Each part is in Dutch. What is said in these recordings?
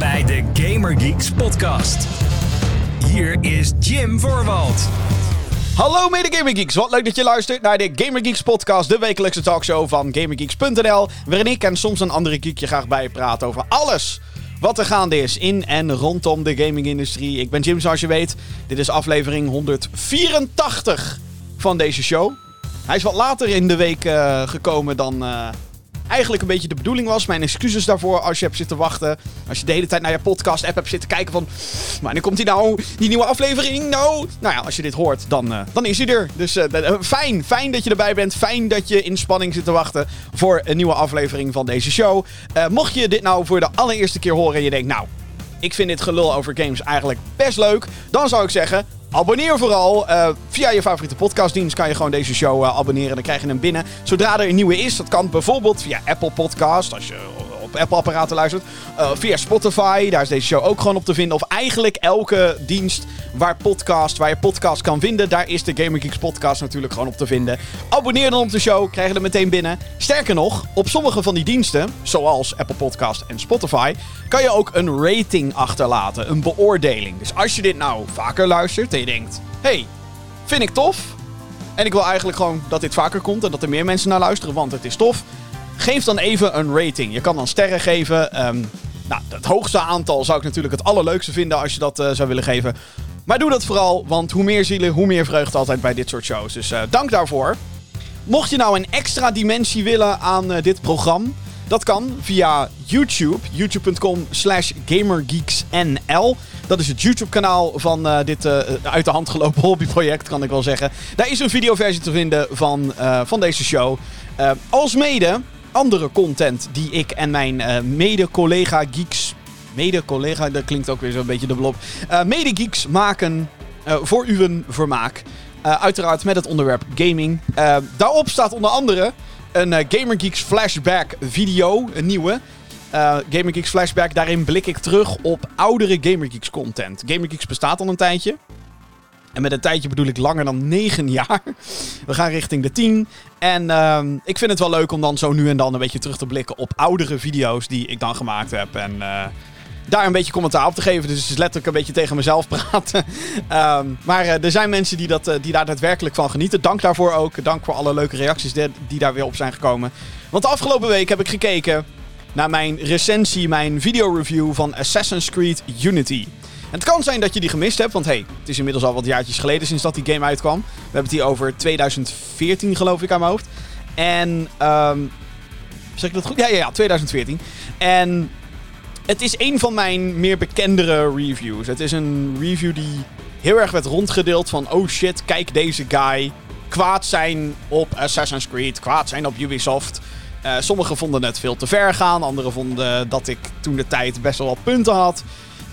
bij de Gamer Geeks podcast. Hier is Jim Voorwald. Hallo mede Gamer Geeks, wat leuk dat je luistert naar de Gamer Geeks podcast, de wekelijkse talkshow van GamerGeeks.nl, waarin ik en soms een andere geek je graag bijpraat over alles wat er gaande is in en rondom de gaming-industrie. Ik ben Jim, zoals je weet. Dit is aflevering 184 van deze show. Hij is wat later in de week uh, gekomen dan, uh, eigenlijk een beetje de bedoeling was. Mijn excuses daarvoor als je hebt zitten wachten. Als je de hele tijd naar je podcast-app hebt zitten kijken van... Wanneer komt die nou? Die nieuwe aflevering? Nou, nou ja, als je dit hoort, dan, uh, dan is hij er. Dus uh, fijn, fijn dat je erbij bent. Fijn dat je in spanning zit te wachten voor een nieuwe aflevering van deze show. Mocht je dit nou voor de allereerste keer horen en je denkt... Nou, ik vind dit gelul over games eigenlijk best leuk. Dan zou ik zeggen, Abonneer vooral. Uh, via je favoriete podcastdienst kan je gewoon deze show uh, abonneren. Dan krijg je hem binnen zodra er een nieuwe is. Dat kan bijvoorbeeld via Apple Podcast, als je op Apple-apparaten luistert. Uh, via Spotify, daar is deze show ook gewoon op te vinden. Of eigenlijk elke dienst waar, podcast, waar je podcast kan vinden. Daar is de Gamer Geeks podcast natuurlijk gewoon op te vinden. Abonneer dan op de show, krijg je er meteen binnen. Sterker nog, op sommige van die diensten, zoals Apple Podcast en Spotify, kan je ook een rating achterlaten. Een beoordeling. Dus als je dit nou vaker luistert en je denkt... Hey, vind ik tof. En ik wil eigenlijk gewoon dat dit vaker komt en dat er meer mensen naar luisteren, want het is tof. Geef dan even een rating. Je kan dan sterren geven. Um, nou, het hoogste aantal zou ik natuurlijk het allerleukste vinden als je dat uh, zou willen geven. Maar doe dat vooral, want hoe meer zielen, hoe meer vreugde altijd bij dit soort shows. Dus uh, dank daarvoor. Mocht je nou een extra dimensie willen aan uh, dit programma, dat kan via YouTube, youtube.com slash gamergeeksnl. Dat is het YouTube-kanaal van dit uit de hand gelopen hobbyproject, kan ik wel zeggen. Daar is een videoversie te vinden van, van deze show. als mede andere content die ik en mijn mede-collega geeks... Mede-collega, dat klinkt ook weer zo'n beetje dubbel op. mede-geeks maken voor uw vermaak. uiteraard met het onderwerp gaming. daarop staat onder andere een Gamer Geeks Flashback video, een nieuwe. Uh, Gamer Geeks Flashback, daarin blik ik terug op oudere Gamer Geeks content. Gamer Geeks bestaat al een tijdje. En met een tijdje bedoel ik langer dan 9 jaar. We gaan richting de 10. En uh, ik vind het wel leuk om dan zo nu en dan een beetje terug te blikken op oudere video's die ik dan gemaakt heb. En uh, daar een beetje commentaar op te geven. Dus het is letterlijk een beetje tegen mezelf praten. um, maar uh, er zijn mensen die, dat, uh, die daar daadwerkelijk van genieten. Dank daarvoor ook. Dank voor alle leuke reacties die, daar weer op zijn gekomen. Want de afgelopen week heb ik gekeken naar mijn recensie, mijn video-review van Assassin's Creed Unity. En het kan zijn dat je die gemist hebt, want hey, het is inmiddels al wat jaartjes geleden sinds dat die game uitkwam. We hebben het hier over 2014 geloof ik aan mijn hoofd. En, um, zeg ik dat goed? Ja, ja, ja, 2014. En het is een van mijn meer bekendere reviews. Het is een review die heel erg werd rondgedeeld van... Oh shit, kijk deze guy. Kwaad zijn op Assassin's Creed. Kwaad zijn op Ubisoft. Uh, sommigen vonden het veel te ver gaan. Anderen vonden dat ik toen de tijd best wel wat punten had.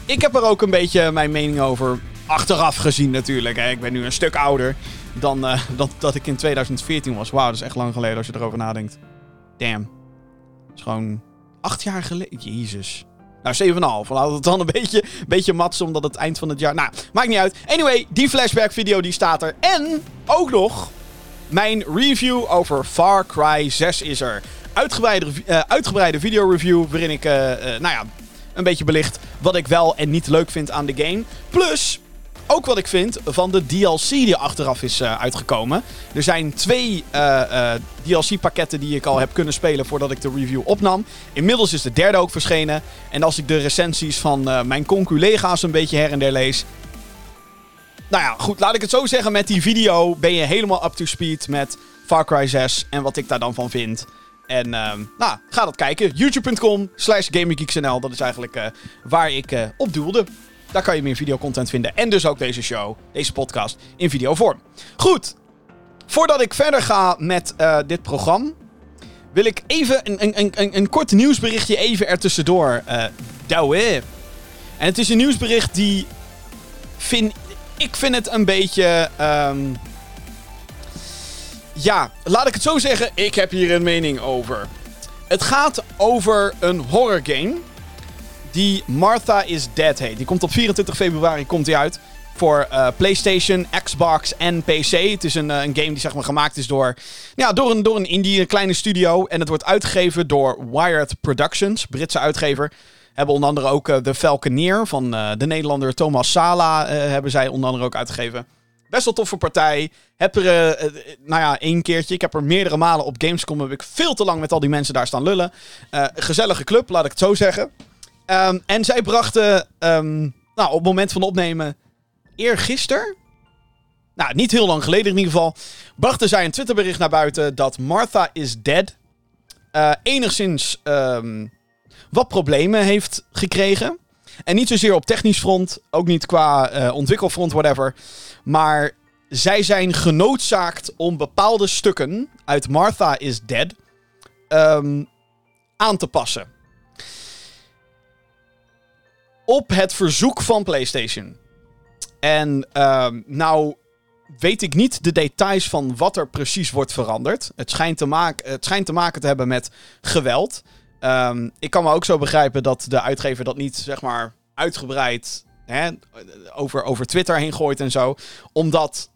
Ik heb er ook een beetje mijn mening over achteraf gezien natuurlijk. Hè. Ik ben nu een stuk ouder dan uh, dat, dat ik in 2014 was. Wauw, dat is echt lang geleden als je erover nadenkt. Damn. Dat is gewoon acht jaar geleden. Jezus. Nou, 7,5. Laten we het dan een beetje, beetje matsen, omdat het eind van het jaar... Nou, maakt niet uit. Anyway, die flashback video die staat er. En ook nog mijn review over Far Cry 6 is er. Uitgebreide, uh, uitgebreide video review waarin ik, uh, nou ja, een beetje belicht wat ik wel en niet leuk vind aan de game. Plus ook wat ik vind van de DLC die achteraf is uh, uitgekomen. Er zijn twee uh, uh, DLC-pakketten die ik al heb kunnen spelen voordat ik de review opnam. Inmiddels is de derde ook verschenen. En als ik de recensies van mijn conculega's een beetje her en der lees. Nou ja, goed, laat ik het zo zeggen. Met die video ben je helemaal up to speed met Far Cry 6 en wat ik daar dan van vind. En nou, ga dat kijken. YouTube.com slash GamerGeeksNL. Dat is eigenlijk waar ik op doelde. Daar kan je meer videocontent vinden. En dus ook deze show, deze podcast, in videovorm. Goed, voordat ik verder ga met uh, dit programma, wil ik even een, een, een, een kort nieuwsberichtje even ertussendoor uh, douwen. En het is een nieuwsbericht die ik vind het een beetje... Um, ja, laat ik het zo zeggen, ik heb hier een mening over. Het gaat over een horror game die Martha is Dead heet. Die komt op 24 februari komt die uit. voor eh, PlayStation, Xbox en PC. Het is een, een game die zeg maar, gemaakt is door, ja, door, een, door een indie, een kleine studio. En het wordt uitgegeven door Wired Productions, Britse uitgever. Hebben onder andere ook de Falconeer van de Nederlander Thomas Sala hebben zij onder andere ook uitgegeven. Best wel toffe partij. Heb er, uh, nou ja, één keertje. Ik heb er meerdere malen op Gamescom. Heb ik veel te lang met al die mensen daar staan lullen. Uh, gezellige club, laat ik het zo zeggen. Um, en zij brachten, um, nou, op het moment van opnemen, eergisteren. Nou, niet heel lang geleden in ieder geval. Brachten zij een Twitterbericht naar buiten dat Martha is dead. Enigszins um, wat problemen heeft gekregen. En niet zozeer op technisch front, ook niet qua uh, ontwikkelfront, whatever. Maar zij zijn genoodzaakt om bepaalde stukken uit Martha is Dead um, aan te passen. Op het verzoek van PlayStation. En um, nou weet ik niet de details van wat er precies wordt veranderd. Het schijnt te, maken, het schijnt te maken te hebben met geweld. Um, ik kan me ook zo begrijpen dat de uitgever dat niet, zeg maar, uitgebreid hè, over, over Twitter heen gooit en zo. Omdat,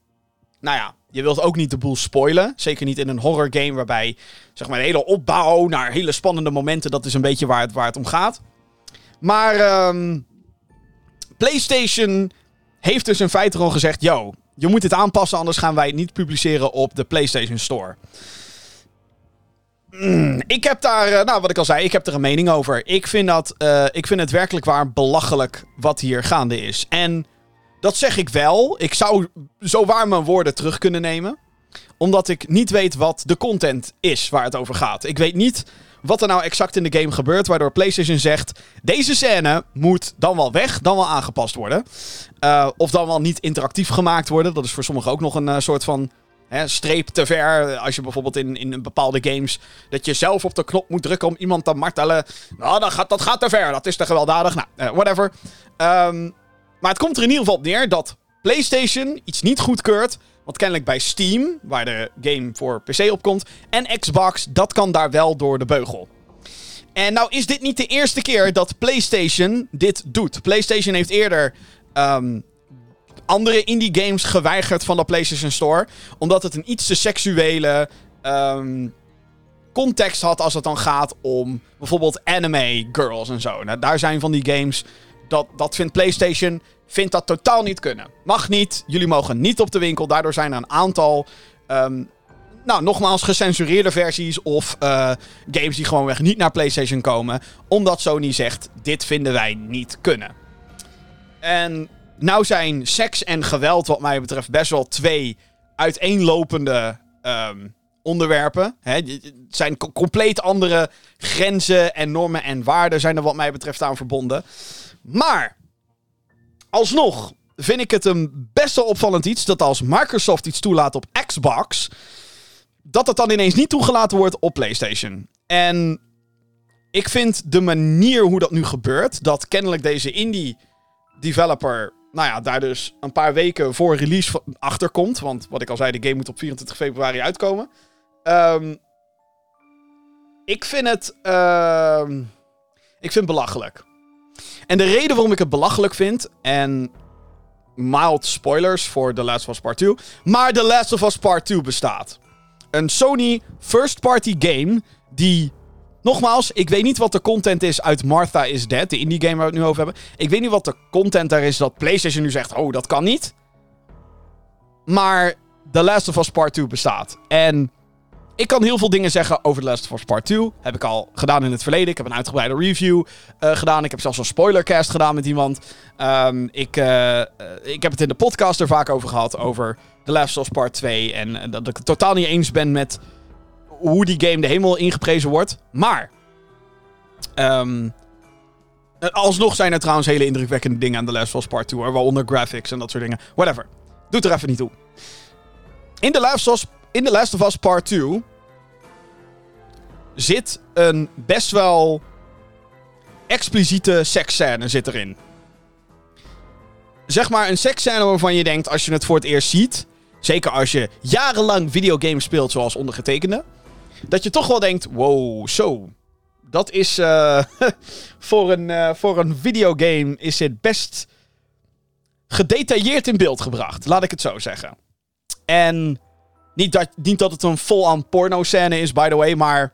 nou ja, je wilt ook niet de boel spoilen. Zeker niet in een horror game waarbij, zeg maar, de hele opbouw naar hele spannende momenten, dat is een beetje waar het, waar het om gaat. Maar um, PlayStation heeft dus in feite gewoon gezegd: yo, je moet dit aanpassen, anders gaan wij het niet publiceren op de PlayStation Store. Mm, ik heb daar, eh, nou wat ik al zei, ik heb er een mening over. Ik vind, dat, uh, ik vind het werkelijk waar belachelijk wat hier gaande is. En dat zeg ik wel. Ik zou zo waar mijn woorden terug kunnen nemen. Omdat ik niet weet wat de content is waar het over gaat. Ik weet niet wat er nou exact in de game gebeurt. Waardoor PlayStation zegt: deze scène moet dan wel weg, dan wel aangepast worden. Uh, of dan wel niet interactief gemaakt worden. Dat is voor sommigen ook nog een soort van Streep te ver. Als je bijvoorbeeld in, in bepaalde games. dat je zelf op de knop moet drukken om iemand te martelen. Nou, dat gaat, dat gaat te ver. Dat is te gewelddadig. Nou, uh, whatever. Um, maar het komt er in ieder geval op neer dat PlayStation iets niet goedkeurt. Want kennelijk bij Steam, waar de game voor PC op komt. en Xbox, dat kan daar wel door de beugel. En nou is dit niet de eerste keer dat PlayStation dit doet. PlayStation heeft eerder um, andere indie games geweigerd van de PlayStation Store. Omdat het een iets te seksuele um, context had als het dan gaat om bijvoorbeeld anime girls en zo. Nou, daar zijn van die games. Dat, dat vindt PlayStation vindt dat totaal niet kunnen. Mag niet. Jullie mogen niet op de winkel. Daardoor zijn er een aantal. Um, nou, nogmaals, gecensureerde versies of uh, games die gewoon weg niet naar PlayStation komen. Omdat Sony zegt: dit vinden wij niet kunnen. En nou zijn seks en geweld, wat mij betreft, best wel twee uiteenlopende um, onderwerpen. Hè, het zijn compleet andere grenzen en normen en waarden zijn er wat mij betreft aan verbonden. Maar, alsnog vind ik het een best wel opvallend iets dat als Microsoft iets toelaat op Xbox, dat het dan ineens niet toegelaten wordt op PlayStation. En ik vind de manier hoe dat nu gebeurt, dat kennelijk deze indie developer nou ja, daar dus een paar weken voor release achter komt. Want wat ik al zei, de game moet op 24 februari uitkomen. Um, ik vind het. Uh, ik vind het belachelijk. En de reden waarom ik het belachelijk vind. En. Mild spoilers voor The Last of Us Part 2. Maar The Last of Us Part 2 bestaat. Een Sony first party game. Die Nogmaals, ik weet niet wat de content is uit Martha is Dead, de indie game waar we het nu over hebben. Ik weet niet wat de content daar is dat PlayStation nu zegt: oh, dat kan niet. Maar The Last of Us Part 2 bestaat. En ik kan heel veel dingen zeggen over The Last of Us Part 2. Heb ik al gedaan in het verleden. Ik heb een uitgebreide review uh, gedaan. Ik heb zelfs een spoilercast gedaan met iemand. Um, ik, uh, ik heb het in de podcast er vaak over gehad. Over The Last of Us Part 2. En dat ik het totaal niet eens ben met hoe die game de hemel ingeprezen wordt. Maar. Um, alsnog zijn er trouwens hele indrukwekkende dingen aan The Last of Us Part 2. Waaronder graphics en dat soort dingen. Whatever. Doet er even niet toe. In The Last of Us, in The Last of Us Part 2 zit een best wel expliciete seksscène zit erin. Zeg maar een seksscène waarvan je denkt als je het voor het eerst ziet... Zeker als je jarenlang videogames speelt zoals ondergetekende dat je toch wel denkt: wow, zo. Dat is uh, voor, een, uh, voor een videogame is het best gedetailleerd in beeld gebracht. Laat ik het zo zeggen. En niet dat, niet dat het een vol-aan porno-scène is, by the way, maar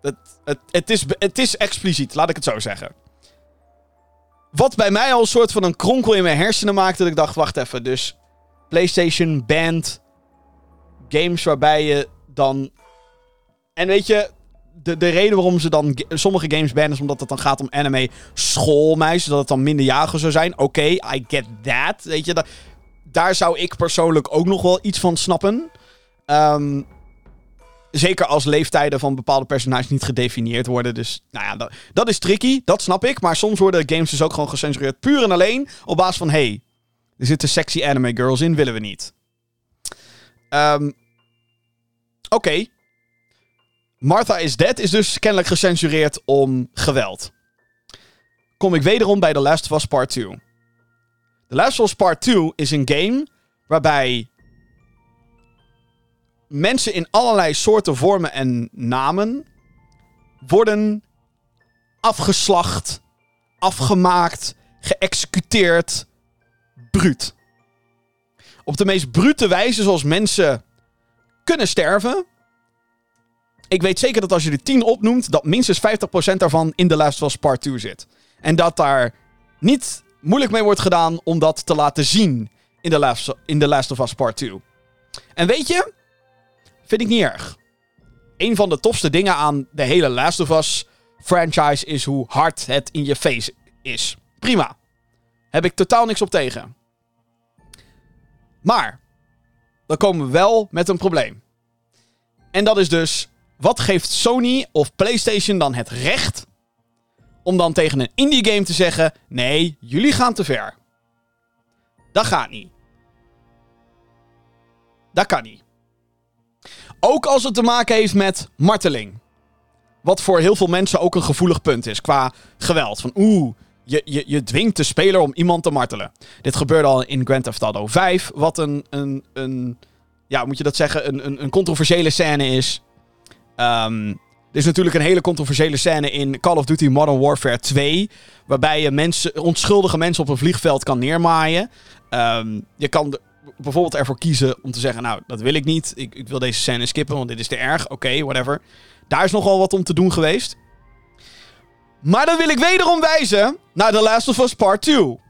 het, het, het, is, het is expliciet, laat ik het zo zeggen. Wat bij mij al een soort van een kronkel in mijn hersenen maakte, dat ik dacht, wacht even, dus PlayStation band games waarbij je dan... En weet je, de, de reden waarom ze dan sommige games bannen is omdat het dan gaat om anime schoolmeisjes, dat het dan minderjarigen zou zijn. Oké, I get that. Weet je, daar zou ik persoonlijk ook nog wel iets van snappen. Um, zeker als leeftijden van bepaalde personages niet gedefinieerd worden. Dus nou ja, dat, dat, is tricky, dat snap ik. Maar soms worden games dus ook gewoon gecensureerd puur en alleen op basis van... hey, er zitten sexy anime girls in, willen we niet. Um, Oké. Martha is Dead is dus kennelijk gecensureerd om geweld. Kom ik wederom bij The Last of Us Part 2. The Last of Us Part 2 is een game waarbij mensen in allerlei soorten, vormen en namen worden afgeslacht, afgemaakt, geëxecuteerd, bruut. Op de meest brute wijze zoals mensen kunnen sterven. Ik weet zeker dat als je de 10 opnoemt, dat minstens 50% daarvan in The Last of Us Part 2 zit. En dat daar niet moeilijk mee wordt gedaan om dat te laten zien in The Last, in The Last of Us Part 2. En weet je, vind ik niet erg. Een van de tofste dingen aan de hele Last of Us franchise is hoe hard het in je face is. Prima. Heb ik totaal niks op tegen. Maar, dan komen we wel met een probleem. En dat is dus, wat geeft Sony of PlayStation dan het recht om dan tegen een indie game te zeggen: nee, jullie gaan te ver? Dat gaat niet. Dat kan niet. Ook als het te maken heeft met marteling. Wat voor heel veel mensen ook een gevoelig punt is qua geweld. Van oeh, je, je, je dwingt de speler om iemand te martelen. Dit gebeurde al in Grand Theft Auto 5. Wat een, een, een ja, moet je dat zeggen, een, een, een controversiële scène is. Um, er is natuurlijk een hele controversiële scène in Call of Duty Modern Warfare 2. Waarbij je mensen, onschuldige mensen op een vliegveld kan neermaaien. Um, je kan bijvoorbeeld ervoor kiezen om te zeggen: Nou, dat wil ik niet. Ik, ik wil deze scène skippen, want dit is te erg. Oké, whatever. Daar is nogal wat om te doen geweest. Maar dan wil ik wederom wijzen naar The Last of Us Part 2.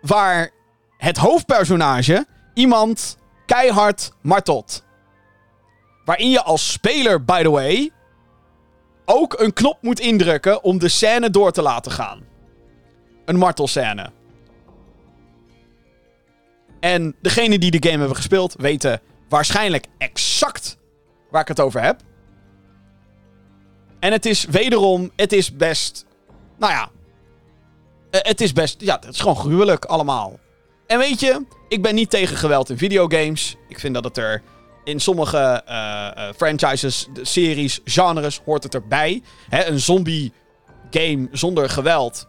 Waar het hoofdpersonage iemand keihard martelt. Waarin je als speler, by the way, ook een knop moet indrukken om de scène door te laten gaan. Een martelscène. En degenen die de game hebben gespeeld weten waarschijnlijk exact waar ik het over heb. En het is wederom, het is best, nou ja, eh, het is best, ja, het is gewoon gruwelijk allemaal. En weet je, ik ben niet tegen geweld in videogames. Ik vind dat het er in sommige uh, franchises, series, genres hoort het erbij. Hè, een zombie game zonder geweld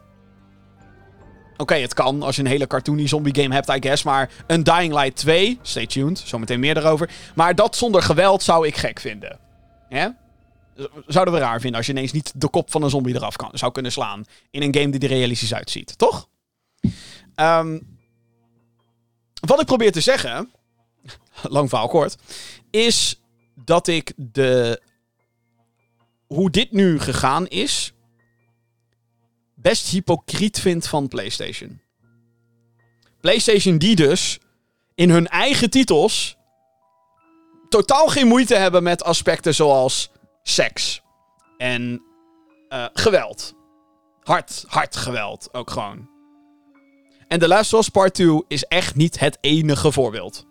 Oké, het kan als je een hele cartoony zombie game hebt, I guess. Maar een Dying Light 2, stay tuned, zometeen meer erover. Maar dat zonder geweld zou ik gek vinden. Ja? Zouden we raar vinden als je ineens niet de kop van een zombie eraf kan, zou kunnen slaan. In een game die er realistisch uitziet, toch? Um, wat ik probeer te zeggen, lang verhaal kort, is dat ik de. Hoe dit nu gegaan is, best hypocriet vind van PlayStation. PlayStation die dus in hun eigen titels totaal geen moeite hebben met aspecten zoals seks en uh, geweld. Hard, hard geweld ook gewoon. En The Last of Us Part 2 is echt niet het enige voorbeeld.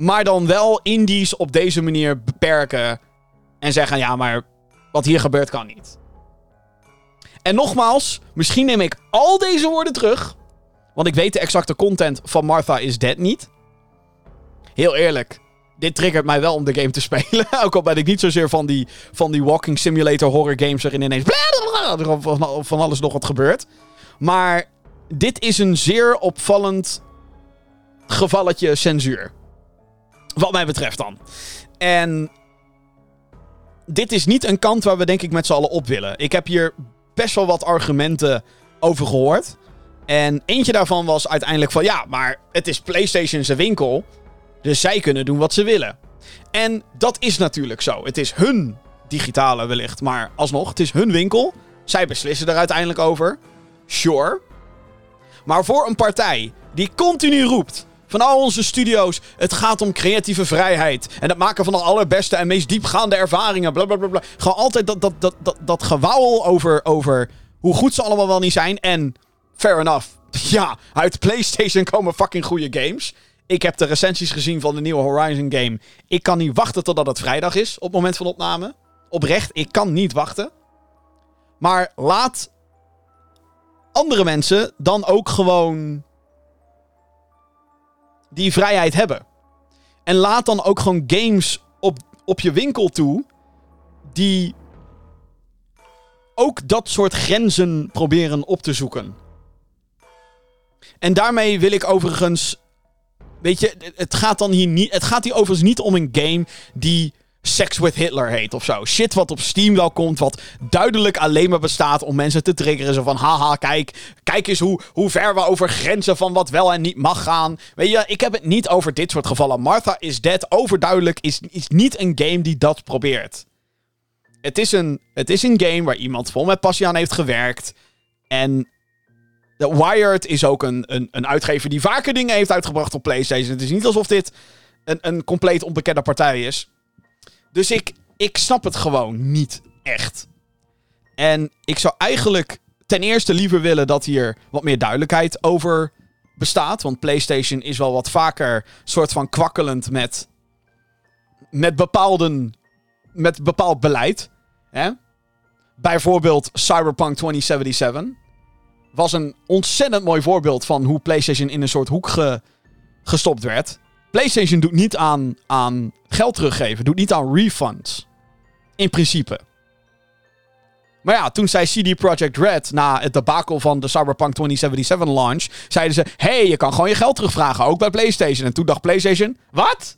Maar dan wel indies op deze manier beperken en zeggen: ja, maar wat hier gebeurt kan niet. En nogmaals, misschien neem ik al deze woorden terug. Want ik weet de exacte content van Martha is Dead niet. Heel eerlijk, dit triggert mij wel om de game te spelen. Ook al ben ik niet zozeer van die, van die walking simulator horror games waarin ineens van alles nog wat gebeurt. Maar dit is een zeer opvallend gevalletje censuur. Wat mij betreft dan. En dit is niet een kant waar we denk ik met z'n allen op willen. Ik heb hier best wel wat argumenten over gehoord. En eentje daarvan was uiteindelijk van ja, maar het is PlayStation's winkel. Dus zij kunnen doen wat ze willen. En dat is natuurlijk zo. Het is hun digitale wellicht, maar alsnog, het is hun winkel. Zij beslissen er uiteindelijk over. Sure. Maar voor een partij die continu roept van al onze studio's. Het gaat om creatieve vrijheid. En het maken van de allerbeste en meest diepgaande ervaringen. Blablabla. Gewoon altijd dat, dat, dat, dat, dat gewauwel over, over hoe goed ze allemaal wel niet zijn. En fair enough. Ja, uit PlayStation komen fucking goede games. Ik heb de recensies gezien van de nieuwe Horizon game. Ik kan niet wachten totdat het vrijdag is op het moment van opname. Oprecht, ik kan niet wachten. Maar laat andere mensen dan ook gewoon die vrijheid hebben. En laat dan ook gewoon games op, op je winkel toe die ook dat soort grenzen proberen op te zoeken. En daarmee wil ik overigens. Weet je, het gaat dan hier niet. Het gaat hier overigens niet om een game die Sex with Hitler heet of zo. Shit wat op Steam wel komt, wat duidelijk alleen maar bestaat om mensen te triggeren. Zo van, haha, kijk, kijk eens hoe, hoe ver we over grenzen van wat wel en niet mag gaan. Weet je, ik heb het niet over dit soort gevallen. Martha is Dead, overduidelijk, is, is niet een game die dat probeert. Het is, een, het is een game waar iemand vol met passie aan heeft gewerkt. En The Wired is ook een, een, een uitgever die vaker dingen heeft uitgebracht op PlayStation. Het is niet alsof dit een, een compleet onbekende partij is. Dus ik, ik snap het gewoon niet echt. En ik zou eigenlijk ten eerste liever willen dat hier wat meer duidelijkheid over bestaat. Want PlayStation is wel wat vaker soort van kwakkelend met, met, bepaalde, met bepaald beleid. Hè? Bijvoorbeeld Cyberpunk 2077 was een ontzettend mooi voorbeeld van hoe PlayStation in een soort hoek gestopt werd. PlayStation doet niet aan, aan geld teruggeven, doet niet aan refunds. In principe. Maar ja, toen zei CD Projekt Red na het debakel van de Cyberpunk 2077 launch, zeiden ze: hey, je kan gewoon je geld terugvragen, ook bij PlayStation. En toen dacht PlayStation: wat?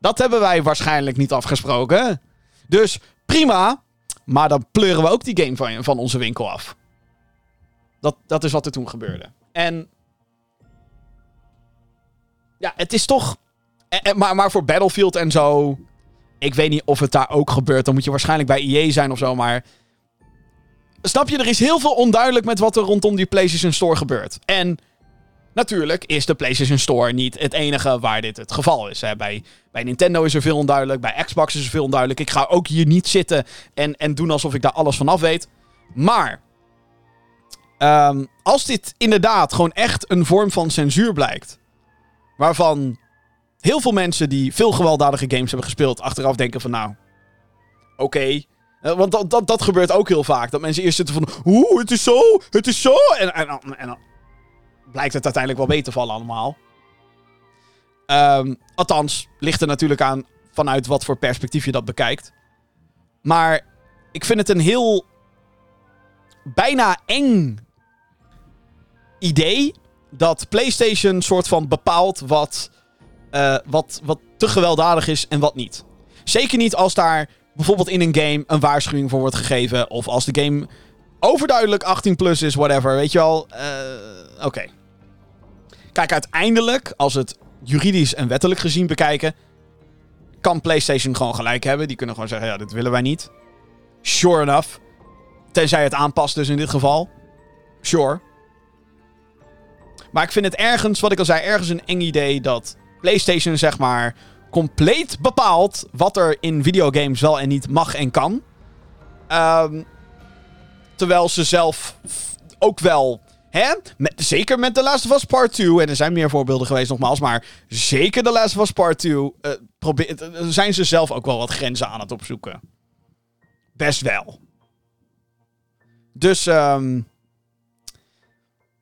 Dat hebben wij waarschijnlijk niet afgesproken. Dus prima, maar dan pleuren we ook die game van, van onze winkel af. Dat, dat is wat er toen gebeurde. En ja, het is toch. Maar, maar voor Battlefield en zo. Ik weet niet of het daar ook gebeurt. Dan moet je waarschijnlijk bij EA zijn of zo. Maar. Snap je, er is heel veel onduidelijk met wat er rondom die PlayStation Store gebeurt. En natuurlijk is de PlayStation Store niet het enige waar dit het geval is. Hè. Bij, bij Nintendo is er veel onduidelijk. Bij Xbox is er veel onduidelijk. Ik ga ook hier niet zitten en, en doen alsof ik daar alles vanaf weet. Maar. Um, als dit inderdaad gewoon echt een vorm van censuur blijkt. Waarvan heel veel mensen die veel gewelddadige games hebben gespeeld, achteraf denken van nou, oké. Eh, want dat, dat, dat gebeurt ook heel vaak. Dat mensen eerst zitten van, oeh, het is zo, het is zo. En, en, en, dan blijkt het uiteindelijk wel beter te vallen allemaal. Um, althans, ligt er natuurlijk aan vanuit wat voor perspectief je dat bekijkt. Maar ik vind het een heel bijna eng idee dat PlayStation soort van bepaalt wat, uh, wat, wat te gewelddadig is en wat niet. Zeker niet als daar bijvoorbeeld in een game een waarschuwing voor wordt gegeven. Of als de game overduidelijk 18 plus is, whatever. Weet je wel. Uh, Oké. Kijk, uiteindelijk, als het juridisch en wettelijk gezien bekijken, kan PlayStation gewoon gelijk hebben. Die kunnen gewoon zeggen: ja, dit willen wij niet. Sure enough. Tenzij het aanpast, dus in dit geval. Sure. Maar ik vind het ergens, wat ik al zei, ergens een eng idee dat PlayStation, zeg maar, compleet bepaalt wat er in videogames wel en niet mag en kan. Um, terwijl ze zelf ook wel. Hè? Zeker met The Last of Us Part 2. En er zijn meer voorbeelden geweest, nogmaals. Maar zeker The Last of Us Part 2. Uh, probeer, uh, zijn ze zelf ook wel wat grenzen aan het opzoeken. Best wel. Dus. Um,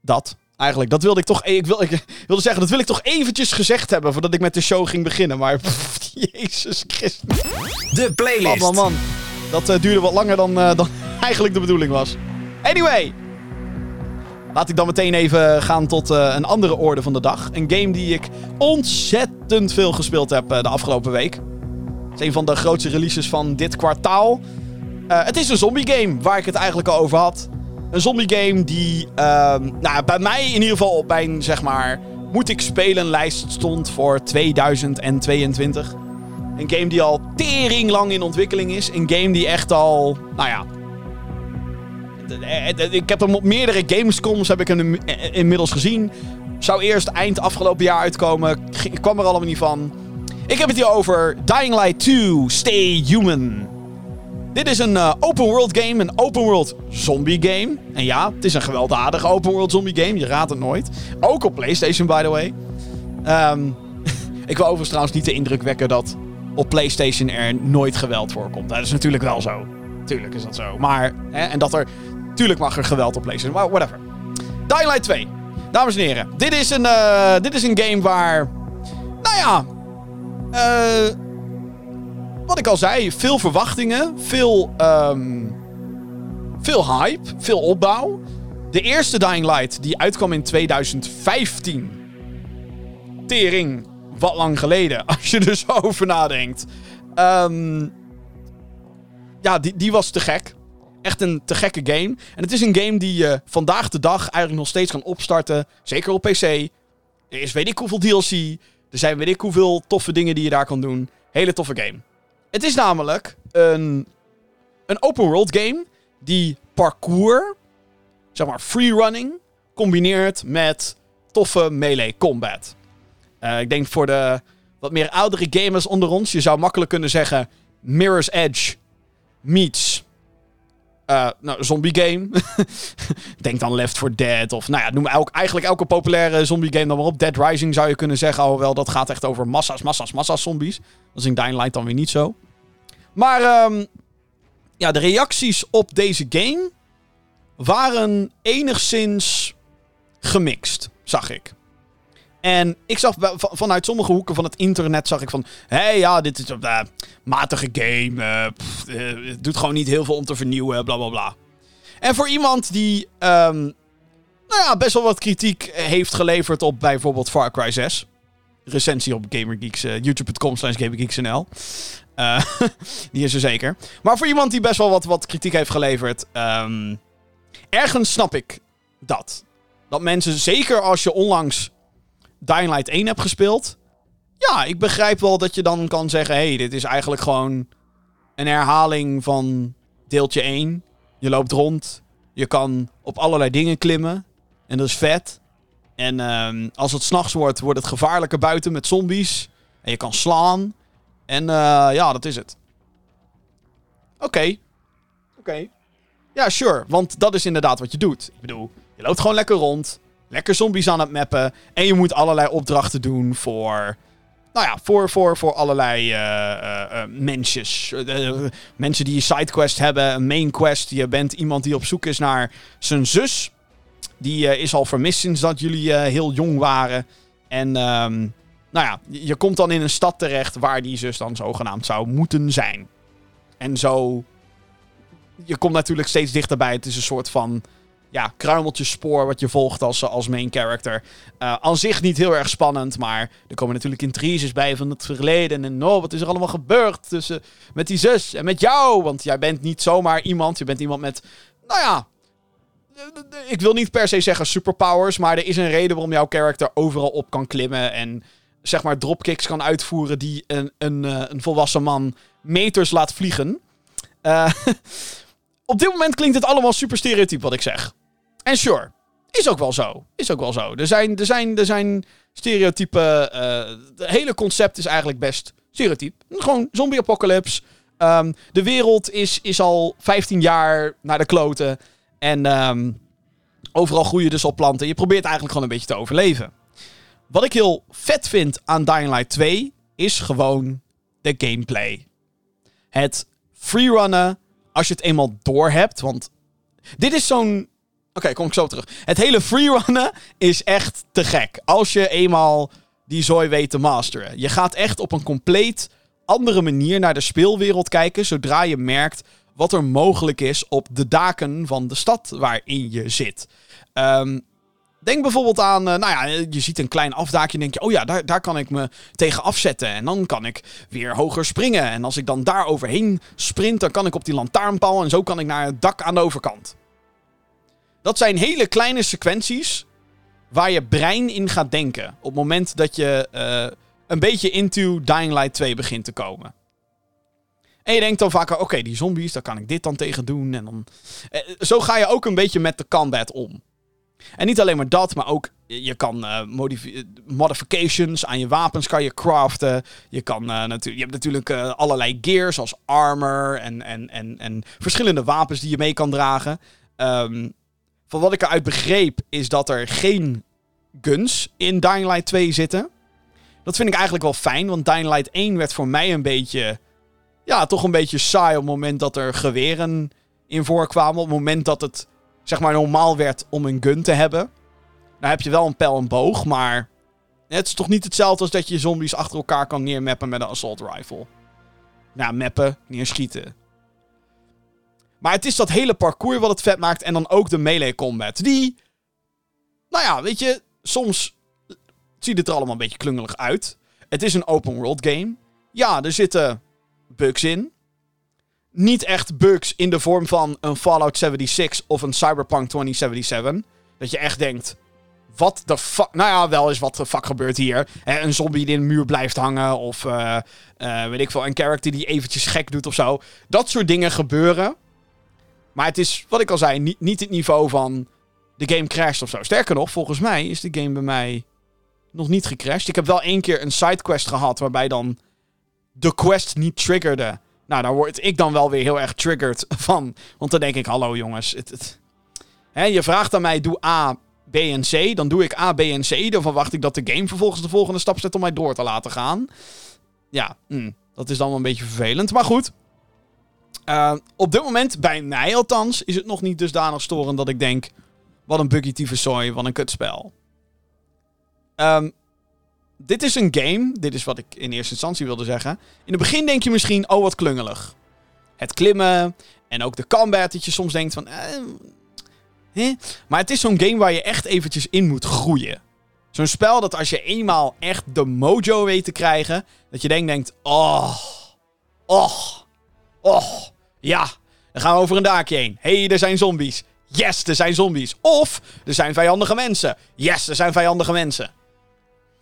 dat. Eigenlijk, dat wilde ik toch. Ik, wil, ik wilde zeggen, dat wil ik toch eventjes gezegd hebben voordat ik met de show ging beginnen. Maar. Pff, Jezus Christus. De playlist. Man, man, man. Dat uh, duurde wat langer dan, uh, dan eigenlijk de bedoeling was. Anyway. Laat ik dan meteen even gaan tot uh, een andere orde van de dag. Een game die ik ontzettend veel gespeeld heb de afgelopen week. Het is een van de grootste releases van dit kwartaal. Eh, het is een zombie game, waar ik het eigenlijk al over had. Een zombie game die ehm, nou, bij mij in ieder geval op mijn, zeg maar, moet ik spelen lijst stond voor 2022. Een game die al tering lang in ontwikkeling is. Een game die echt al, nou ja... Ik heb hem op meerdere Gamescoms heb ik hem inmiddels gezien. Zou eerst eind afgelopen jaar uitkomen. Ik kwam er allemaal niet van. Ik heb het hier over Dying Light 2 Stay Human. Dit is een uh, open world game, een open world zombie game. En ja, het is een gewelddadige open world zombie game, je raadt het nooit. Ook op PlayStation, by the way. Um, ik wil overigens trouwens niet de indruk wekken dat op PlayStation er nooit geweld voorkomt. Dat is natuurlijk wel zo. Tuurlijk is dat zo. Maar, hè, en dat er, tuurlijk mag er geweld op PlayStation, maar whatever. Dying Light 2. Dames en heren, dit is een, uh, dit is een game waar, nou ja, uh, wat ik al zei, veel verwachtingen, veel, um, veel hype, veel opbouw. De eerste Dying Light die uitkwam in 2015. Tering, wat lang geleden, als je er zo over nadenkt. Um, ja, die, die was te gek. Echt een te gekke game. En het is een game die je vandaag de dag eigenlijk nog steeds kan opstarten. Zeker op PC. Er is weet ik hoeveel DLC. Er zijn weet ik hoeveel toffe dingen die je daar kan doen. Hele toffe game. Het is namelijk een, een open world game die parkour, zeg maar freerunning, combineert met toffe melee combat. Uh, ik denk voor de wat meer oudere gamers onder ons, je zou makkelijk kunnen zeggen Mirror's Edge meets uh, nou, zombie game. Denk dan Left 4 Dead. Of nou ja, noem elk, eigenlijk elke populaire zombie game dan maar op. Dead Rising zou je kunnen zeggen. Alhoewel, dat gaat echt over massa's, massa's, massa's zombies. Dat is in Dying Light dan weer niet zo. Maar um, ja, de reacties op deze game waren enigszins gemixt, zag ik. En ik zag vanuit sommige hoeken van het internet zag ik van... Hé, hey, ja, dit is een uh, matige game. Uh, het doet gewoon niet heel veel om te vernieuwen, bla bla bla. En voor iemand die um, nou ja, best wel wat kritiek heeft geleverd op bijvoorbeeld Far Cry 6. Recensie op GamerGeeks, youtube.com slash GamerGeeksNL. die is er zeker. Maar voor iemand die best wel wat, wat kritiek heeft geleverd... Um, ergens snap ik dat. Dat mensen, zeker als je onlangs Dying Light 1 hebt gespeeld. Ja, ik begrijp wel dat je dan kan zeggen: hey, dit is eigenlijk gewoon een herhaling van deeltje 1. Je loopt rond. Je kan op allerlei dingen klimmen. En dat is vet. En um, als het s'nachts wordt, wordt het gevaarlijker buiten met zombies. En je kan slaan. En uh, ja, dat is het. Oké. Okay. Oké. Okay. Ja, sure. Want dat is inderdaad wat je doet. Ik bedoel, je loopt gewoon lekker rond lekker zombies aan het mappen. En je moet allerlei opdrachten doen voor. Nou ja, voor, voor, voor allerlei uh, uh, mensjes. mensen die een sidequest hebben, een main quest. Je bent iemand die op zoek is naar zijn zus. Die is al vermist sinds dat jullie heel jong waren. En um, nou ja, je komt dan in een stad terecht waar die zus dan zogenaamd zou moeten zijn. En zo. Je komt natuurlijk steeds dichterbij. Het is een soort van ja, kruimeltjespoor wat je volgt als, als main character. Uh, aan zich niet heel erg spannend, maar er komen natuurlijk intriges bij van het verleden. En oh, wat is er allemaal gebeurd tussen met die zus en met jou? Want jij bent niet zomaar iemand, je bent iemand met, nou ja, ik wil niet per se zeggen superpowers, maar er is een reden waarom jouw character overal op kan klimmen en zeg maar dropkicks kan uitvoeren die een, een, eh, een volwassen man meters laat vliegen. Uh, op dit moment klinkt het allemaal super stereotyp wat ik zeg. En sure, is ook wel zo. Is ook wel zo. Er zijn, er zijn, er zijn stereotypen. Uh, het hele concept is eigenlijk best stereotyp. Gewoon zombie-apocalypse. Um, de wereld is, is al 15 jaar naar de kloten. En um, overal groeien dus al planten. Je probeert eigenlijk gewoon een beetje te overleven. Wat ik heel vet vind aan Dying Light 2 is gewoon de gameplay. Het freerunnen als je het eenmaal door hebt. Want dit is zo'n Oké, kom ik zo terug. Het hele freerunnen is echt te gek. Als je eenmaal die zooi weet te masteren. Je gaat echt op een compleet andere manier naar de speelwereld kijken. Zodra je merkt wat er mogelijk is op de daken van de stad waarin je zit. Um, Denk bijvoorbeeld aan, eh, nou ja, je ziet een klein afdaakje en denk je, oh ja, daar, daar kan ik me tegen afzetten. En dan kan ik weer hoger springen. En als ik dan daar overheen sprint, dan kan ik op die lantaarnpaal en zo kan ik naar het dak aan de overkant. Dat zijn hele kleine sequenties waar je brein in gaat denken. Op het moment dat je uh, een beetje into Dying Light 2 begint te komen. En je denkt dan vaker, oké, die zombies, daar kan ik dit dan tegen doen. En dan... Eh, zo ga je ook een beetje met de combat om. En niet alleen maar dat, maar ook je kan uh, modifications aan je wapens kan je craften. Je, kan, uh, je hebt natuurlijk allerlei gear, zoals armor en, en, en, en verschillende wapens die je mee kan dragen. Um, wat ik eruit begreep, is dat er geen guns in Dying Light 2 zitten. Dat vind ik eigenlijk wel fijn, want Dying Light 1 werd voor mij een beetje... Ja, toch een beetje saai op het moment dat er geweren in voorkwamen. Op het moment dat het, zeg maar, normaal werd om een gun te hebben. Nou heb je wel een pijl en boog, maar... Het is toch niet hetzelfde als dat je zombies achter elkaar kan neermappen met een assault rifle. Nou, mappen, neerschieten. Maar het is dat hele parcours wat het vet maakt. En dan ook de melee combat. Die. Nou ja, weet je. Soms ziet het er allemaal een beetje klungelig uit. Het is een open world game. Ja, er zitten bugs in. Niet echt bugs in de vorm van een Fallout 76 of een Cyberpunk 2077. Dat je echt denkt. Wat de fuck. Nou ja, wel eens wat de fuck gebeurt hier. Een zombie die in een muur blijft hangen. Of uh, uh, weet ik veel, een character die eventjes gek doet of zo. Dat soort dingen gebeuren. Maar het is, wat ik al zei, niet, niet het niveau van de game crasht of zo. Sterker nog, volgens mij is de game bij mij nog niet gecrashed. Ik heb wel één keer een sidequest gehad waarbij dan de quest niet triggerde. Nou, daar word ik dan wel weer heel erg triggered van. Want dan denk ik, hallo jongens. Het, het... Je vraagt aan mij, doe A, B en C. Dan doe ik A, B en C. Dan verwacht ik dat de game vervolgens de volgende stap zet om mij door te laten gaan. Ja, mm, dat is dan wel een beetje vervelend. Maar goed, uh, op dit moment, bij mij althans, is het nog niet dusdanig storend dat ik denk... Wat een buggy tyfuszooi, wat een kutspel. Um, dit is een game, dit is wat ik in eerste instantie wilde zeggen. In het begin denk je misschien, oh wat klungelig. Het klimmen en ook de combat, dat je soms denkt van... Eh, Maar het is zo'n game waar je echt eventjes in moet groeien. Zo'n spel dat als je eenmaal echt de mojo weet te krijgen... Dat je denkt, denkt oh, oh, oh... Ja, dan gaan we over een daakje heen. hey, er zijn zombies. Yes, er zijn zombies. Of er zijn vijandige mensen. Yes, er zijn vijandige mensen.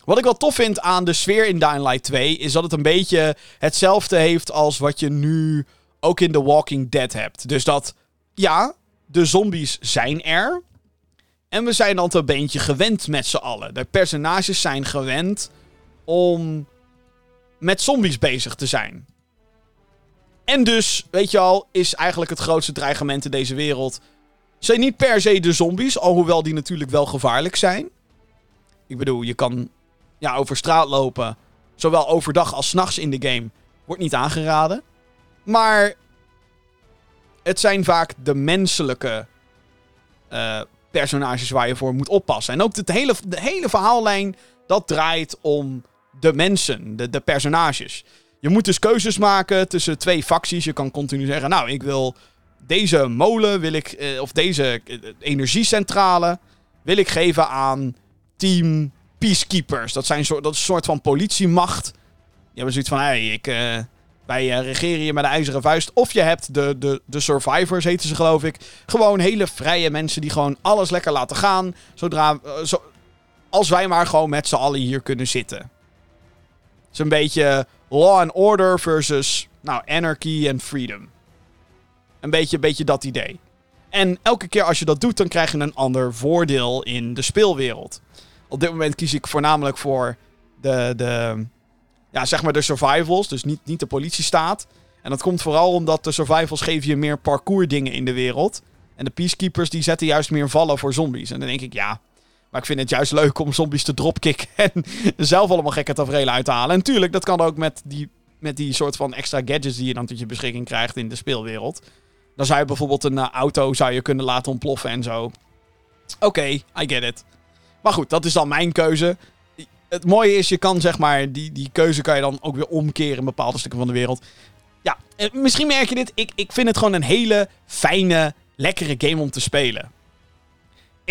Wat ik wel tof vind aan de sfeer in Dying Light 2 is dat het een beetje hetzelfde heeft als wat je nu ook in The Walking Dead hebt. Dus dat, ja, de zombies zijn er. En we zijn dan een beetje gewend met z'n allen. De personages zijn gewend om met zombies bezig te zijn. En dus, weet je al, is eigenlijk het grootste dreigement in deze wereld. Zijn niet per se de zombies, alhoewel die natuurlijk wel gevaarlijk zijn. Ik bedoel, je kan ja, over straat lopen. Zowel overdag als nachts in de game. Wordt niet aangeraden. Maar het zijn vaak de menselijke uh, personages waar je voor moet oppassen. En ook het hele, de hele verhaallijn, dat draait om de mensen, de, de personages. Je moet dus keuzes maken tussen twee facties. Je kan continu zeggen, nou, ik wil deze molen, wil ik, eh, of deze eh, energiecentrale, wil ik geven aan team peacekeepers. Dat, zijn dat is een soort van politiemacht. Je hebt zoiets van, hé, hey, ik, uh, wij regeren je met een ijzeren vuist. Of je hebt de, de, de survivors, heten ze geloof ik. Gewoon hele vrije mensen die gewoon alles lekker laten gaan. Zodra, zo, als wij maar gewoon met z'n allen hier kunnen zitten. Het is een beetje Law and Order versus nou, Anarchy and Freedom. Een beetje, beetje dat idee. En elke keer als je dat doet, dan krijg je een ander voordeel in de speelwereld. Op dit moment kies ik voornamelijk voor de, de, ja, zeg maar de survivals, dus niet, niet de politiestaat. En dat komt vooral omdat de survivals geven je meer parcours dingen in de wereld. En de peacekeepers die zetten juist meer vallen voor zombies. En dan denk ik, ja, maar ik vind het juist leuk om zombies te dropkicken en zelf allemaal gekke tafereelen uit te halen. En tuurlijk, dat kan ook met die, met die soort van extra gadgets die je dan tot je beschikking krijgt in de speelwereld. Dan zou je bijvoorbeeld een uh, auto zou je kunnen laten ontploffen en zo. Oké, I get it. Maar goed, dat is dan mijn keuze. Het mooie is, je kan zeg maar, die, die keuze kan je dan ook weer omkeren in bepaalde stukken van de wereld. Ja, misschien merk je dit. Ik, ik vind het gewoon een hele fijne, lekkere game om te spelen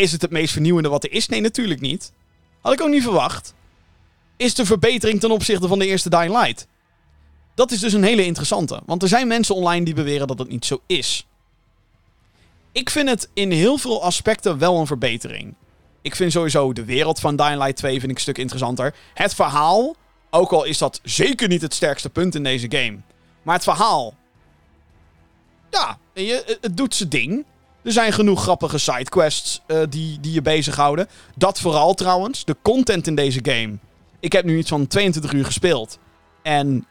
is het het meest vernieuwende wat er is? Nee, natuurlijk niet. Had ik ook niet verwacht. Is de verbetering ten opzichte van de eerste Dying Light? Dat is dus een hele interessante. Want er zijn mensen online die beweren dat het niet zo is. Ik vind het in heel veel aspecten wel een verbetering. Ik vind sowieso de wereld van Dying Light 2 vind ik een stuk interessanter. Het verhaal, ook al is dat zeker niet het sterkste punt in deze game. Maar het verhaal. Ja, het doet zijn ding. Er zijn genoeg grappige sidequests uh, die, die je bezighouden. Dat vooral trouwens. De content in deze game. Ik heb nu iets van 22 uur gespeeld. En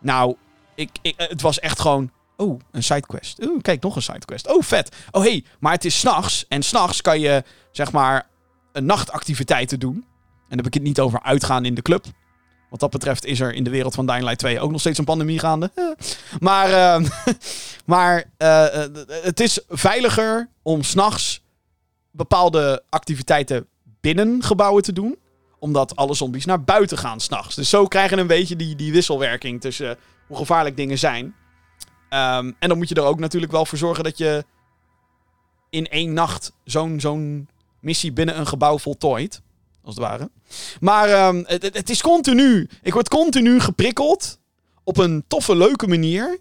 nou, ik, ik, het was echt gewoon. Oh, een sidequest. Oeh, kijk, nog een sidequest. Oh, vet. Oh, hey, maar het is s'nachts. En s'nachts kan je, zeg maar, een nachtactiviteiten doen. En dan heb ik het niet over uitgaan in de club. Wat dat betreft is er in de wereld van Dying Light 2 ook nog steeds een pandemie gaande. Maar, uh, maar uh, het is veiliger om s'nachts bepaalde activiteiten binnen gebouwen te doen. Omdat alle zombies naar buiten gaan s'nachts. Dus zo krijgen we een beetje die, die wisselwerking tussen hoe gevaarlijk dingen zijn. Um, en dan moet je er ook natuurlijk wel voor zorgen dat je in één nacht zo'n zo'n missie binnen een gebouw voltooid. Als het ware. Maar um, het, is continu. Ik word continu geprikkeld. Op een toffe, leuke manier.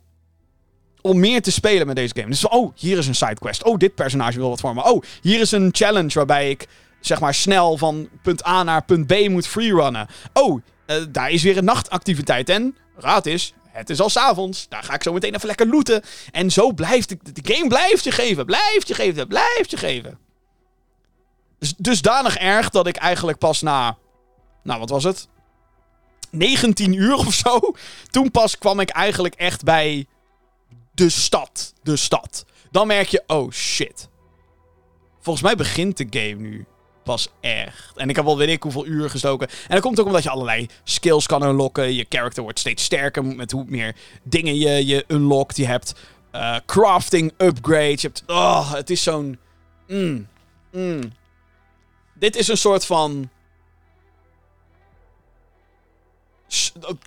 Om meer te spelen met deze game. Dus oh, hier is een sidequest. Oh, dit personage wil wat voor me. Oh, hier is een challenge waarbij ik zeg maar snel van punt A naar punt B moet freerunnen. Oh, uh, daar is weer een nachtactiviteit. En, raad is, het is al s'avonds. Daar ga ik zo meteen even lekker looten. En zo blijft de, de game blijft je geven. Blijft je geven. Blijft je geven. Dus dusdanig erg dat ik eigenlijk pas na. Nou, wat was het? 19 uur of zo. Toen pas kwam ik eigenlijk echt bij de stad. De stad. Dan merk je, oh shit. Volgens mij begint de game nu pas echt. En ik heb al weet ik hoeveel uren gestoken. En dat komt ook omdat je allerlei skills kan unlocken. Je character wordt steeds sterker met hoe meer dingen je, je unlockt. Je hebt uh, crafting upgrades. Je hebt... Oh, het is zo'n... Mm, mm. Dit is een soort van.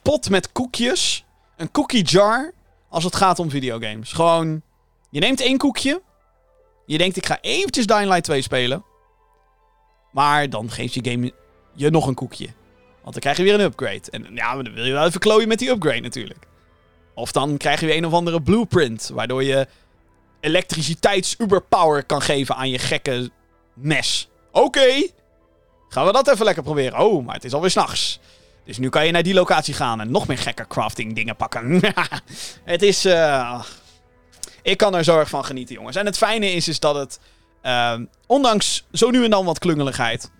Pot met koekjes. Een cookie jar. Als het gaat om videogames. Gewoon. Je neemt één koekje. Je denkt, ik ga eventjes Dying Light 2 spelen. Maar dan geeft je game je nog een koekje. Want dan krijg je weer een upgrade. En ja, dan wil je wel even klooien met die upgrade natuurlijk. Of dan krijg je een of andere blueprint. Waardoor je elektriciteits-uberpower kan geven aan je gekke mes. Oké. Gaan we dat even lekker proberen. Oh, maar het is alweer s'nachts. Dus nu kan je naar die locatie gaan en nog meer gekke crafting dingen pakken. het is... Uh... Ik kan er zo erg van genieten, jongens. En het fijne is, is dat het... Uh, ondanks zo nu en dan wat klungeligheid...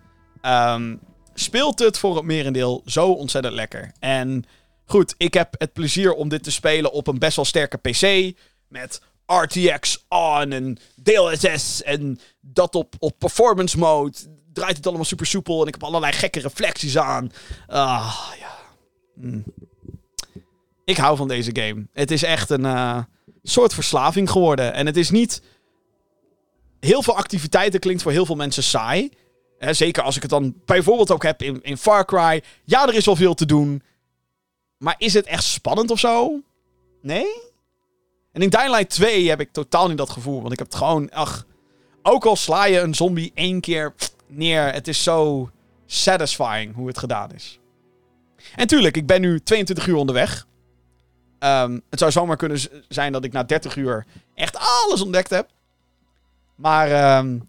Um, speelt het voor het merendeel zo ontzettend lekker. En goed, ik heb het plezier om dit te spelen op een best wel sterke PC. Met RTX on en DLSS en dat op, op performance mode. Draait het allemaal super soepel en ik heb allerlei gekke reflecties aan. Ah, ja. Hm. Ik hou van deze game. Het is echt een uh, soort verslaving geworden. En het is niet... Heel veel activiteiten klinkt voor heel veel mensen saai. zeker als ik het dan bijvoorbeeld ook heb in, in Far Cry. Ja, er is wel veel te doen. Maar is het echt spannend of zo? Nee? En in Dying Light 2 heb ik totaal niet dat gevoel. Want ik heb het gewoon, ach... Ook al sla je een zombie één keer neer, het is zo satisfying hoe het gedaan is. En tuurlijk, ik ben nu 22 uur onderweg. Um, het zou zomaar kunnen zijn dat ik na 30 uur echt alles ontdekt heb. Maar um,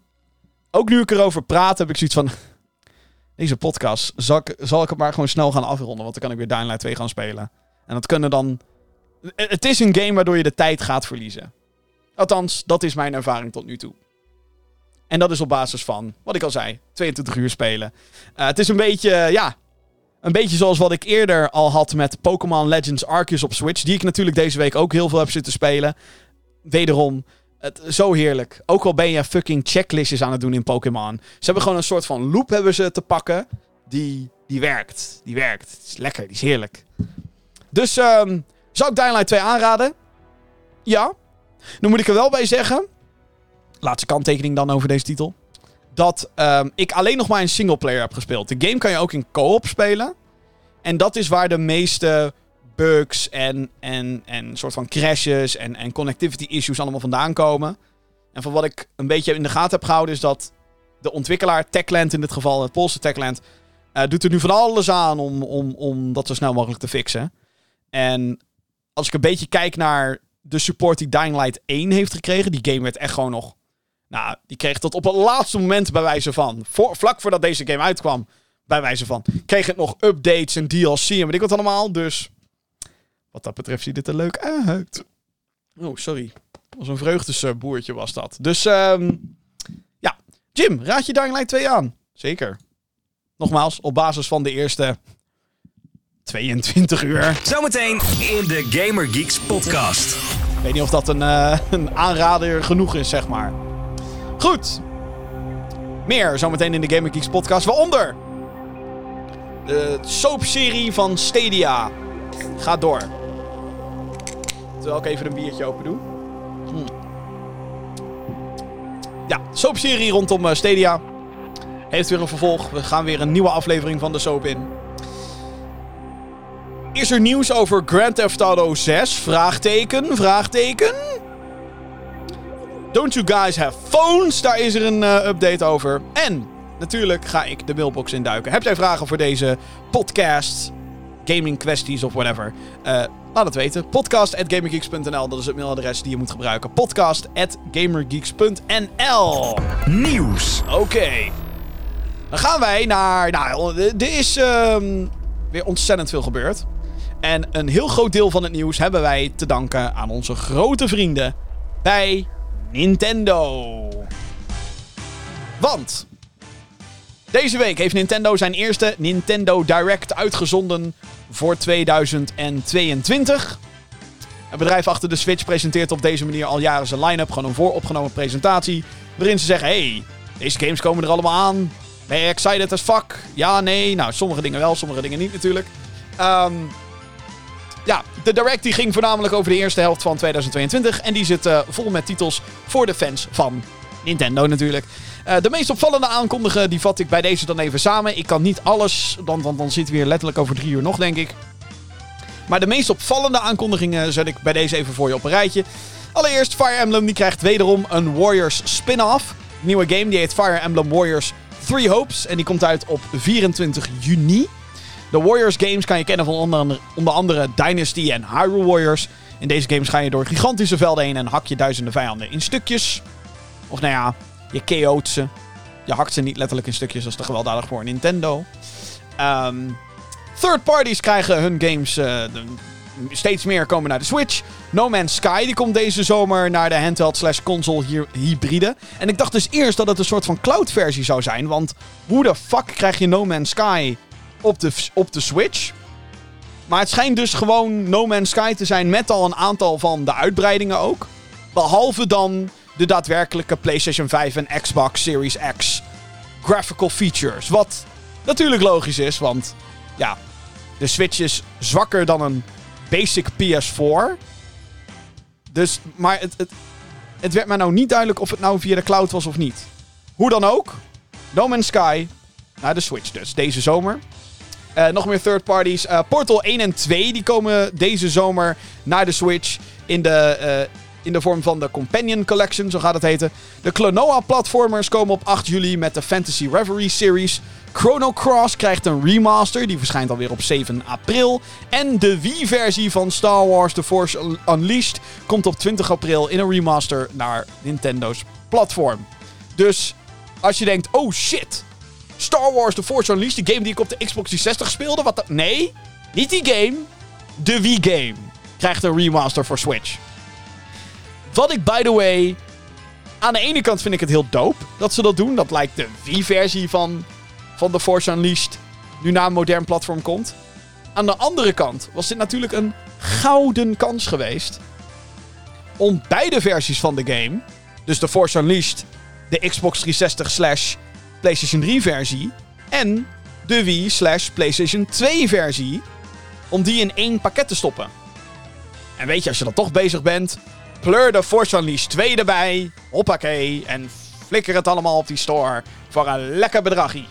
ook nu ik erover praat, heb ik zoiets van... Deze podcast, zal ik, zal ik het maar gewoon snel gaan afronden. Want dan kan ik weer Dying Light 2 gaan spelen. En dat kunnen dan het is een game waardoor je de tijd gaat verliezen. Althans, dat is mijn ervaring tot nu toe. En dat is op basis van, wat ik al zei, 22 uur spelen. Uh, het is een beetje, ja, een beetje zoals wat ik eerder al had met Pokémon Legends Arceus op Switch. Die ik natuurlijk deze week ook heel veel heb zitten spelen. Wederom, het, zo heerlijk. Ook al ben je fucking checklistjes aan het doen in Pokémon. Ze hebben gewoon een soort van loop hebben ze te pakken. Die, die werkt. Die werkt. Het is lekker, die is heerlijk. Dus, um, zou ik Dying Light 2 aanraden? Ja. Nu moet ik er wel bij zeggen. Laatste kanttekening dan over deze titel. Dat um, ik alleen nog maar een singleplayer heb gespeeld. De game kan je ook in co-op spelen. En dat is waar de meeste bugs en, en, en soort van crashes en, en connectivity issues allemaal vandaan komen. En van wat ik een beetje in de gaten heb gehouden is dat de ontwikkelaar, Techland in dit geval, het Poolse Techland, uh, doet er nu van alles aan om, om, om dat zo snel mogelijk te fixen. En als ik een beetje kijk naar de support die Dying Light 1 heeft gekregen, die game werd echt gewoon nog. Nou, die kreeg tot op het laatste moment bij wijze van. Voor, vlak voordat deze game uitkwam, bij wijze van. Kreeg het nog updates en DLC en weet ik wat allemaal. Dus wat dat betreft ziet het er leuk uit. Oh, sorry. Was een vreugdesboertje was dat. Dus um, ja, Jim, raad je Dying Light 2 aan? Zeker. Nogmaals, op basis van de eerste 22 uur. Zometeen in de Gamer Geeks podcast. Ik weet niet of dat een, uh, een aanrader genoeg is, zeg maar. Goed. Meer zometeen in de Gamer Geeks podcast. Waaronder de soapserie van Stadia. Gaat door. Terwijl ik even een biertje open doe. Hm. Ja, soapserie rondom uh, Stadia. Heeft weer een vervolg. We gaan weer een nieuwe aflevering van de soap in. Is er nieuws over Grand Theft Auto 6? Vraagteken, vraagteken. Don't you guys have phones? Daar is er een uh, update over. En natuurlijk ga ik de mailbox induiken. Heb jij vragen voor deze podcast? Gaming kwesties of whatever? Uh, laat het weten. Podcast.gamergeeks.nl, dat is het mailadres die je moet gebruiken. Podcast.gamergeeks.nl Nieuws. Oké. Okay. Dan gaan wij naar... Nou, er is um, weer ontzettend veel gebeurd. En een heel groot deel van het nieuws hebben wij te danken aan onze grote vrienden bij Nintendo. Want deze week heeft Nintendo zijn eerste Nintendo Direct uitgezonden voor 2022. Het bedrijf achter de Switch presenteert op deze manier al jaren zijn line-up. Gewoon een vooropgenomen presentatie. Waarin ze zeggen: hey, deze games komen er allemaal aan. Ben je excited as fuck? Ja, nee. Nou, sommige dingen wel, sommige dingen niet natuurlijk. Um, ja, de Direct die ging voornamelijk over de eerste helft van 2022. En die zit uh, vol met titels voor de fans van Nintendo natuurlijk. Uh, de meest opvallende aankondigen die vat ik bij deze dan even samen. Ik kan niet alles, want dan, dan zitten we hier letterlijk over drie uur nog, denk ik. Maar de meest opvallende aankondigingen zet ik bij deze even voor je op een rijtje. Allereerst, Fire Emblem die krijgt wederom een Warriors spin-off. Nieuwe game die heet Fire Emblem Warriors Three Hopes. En die komt uit op 24 juni. De Warriors games kan je kennen van onder andere, onder andere Dynasty en Hyrule Warriors. In deze games ga je door gigantische velden heen en hak je duizenden vijanden in stukjes. Of nou ja, je KO't ze. Je hakt ze niet letterlijk in stukjes als de gewelddadig voor Nintendo. Um, third parties krijgen hun games uh, steeds meer komen naar de Switch. No Man's Sky die komt deze zomer naar de handheld slash console hybride. En ik dacht dus eerst dat het een soort van cloud versie zou zijn. Want hoe de fuck krijg je No Man's Sky op de, op de Switch. Maar het schijnt dus gewoon No Man's Sky te zijn met al een aantal van de uitbreidingen ook. Behalve dan de daadwerkelijke PlayStation 5 en Xbox Series X graphical features. Wat natuurlijk logisch is, want ja, de Switch is zwakker dan een basic PS4. Dus, maar het, het, het werd mij nou niet duidelijk of het nou via de cloud was of niet. Hoe dan ook, No Man's Sky naar de Switch dus, deze zomer. Uh, nog meer third parties. Uh, Portal 1 en 2 die komen deze zomer naar de Switch in de, uh, in de vorm van de Companion Collection, zo gaat het heten. De Klonoa-platformers komen op 8 juli met de Fantasy Reverie Series. Chrono Cross krijgt een remaster, die verschijnt alweer op 7 april. En de Wii-versie van Star Wars The Force Unleashed komt op 20 april in een remaster naar Nintendo's platform. Dus als je denkt, oh shit, Star Wars The Force Unleashed, de game die ik op de Xbox 360 speelde. Wat? Nee, niet die game. De Wii game krijgt een remaster voor Switch. Wat ik, by the way, aan de ene kant vind ik het heel dope dat ze dat doen. Dat lijkt de Wii-versie van, van The Force Unleashed nu naar een modern platform komt. Aan de andere kant was dit natuurlijk een gouden kans geweest om beide versies van de game, dus The Force Unleashed, de Xbox 360 slash PlayStation 3 versie en de Wii slash PlayStation 2 versie, om die in één pakket te stoppen. En weet je, als je dan toch bezig bent, pleur de Force Unleashed 2 erbij, hoppakee, en flikker het allemaal op die store voor een lekker bedragie.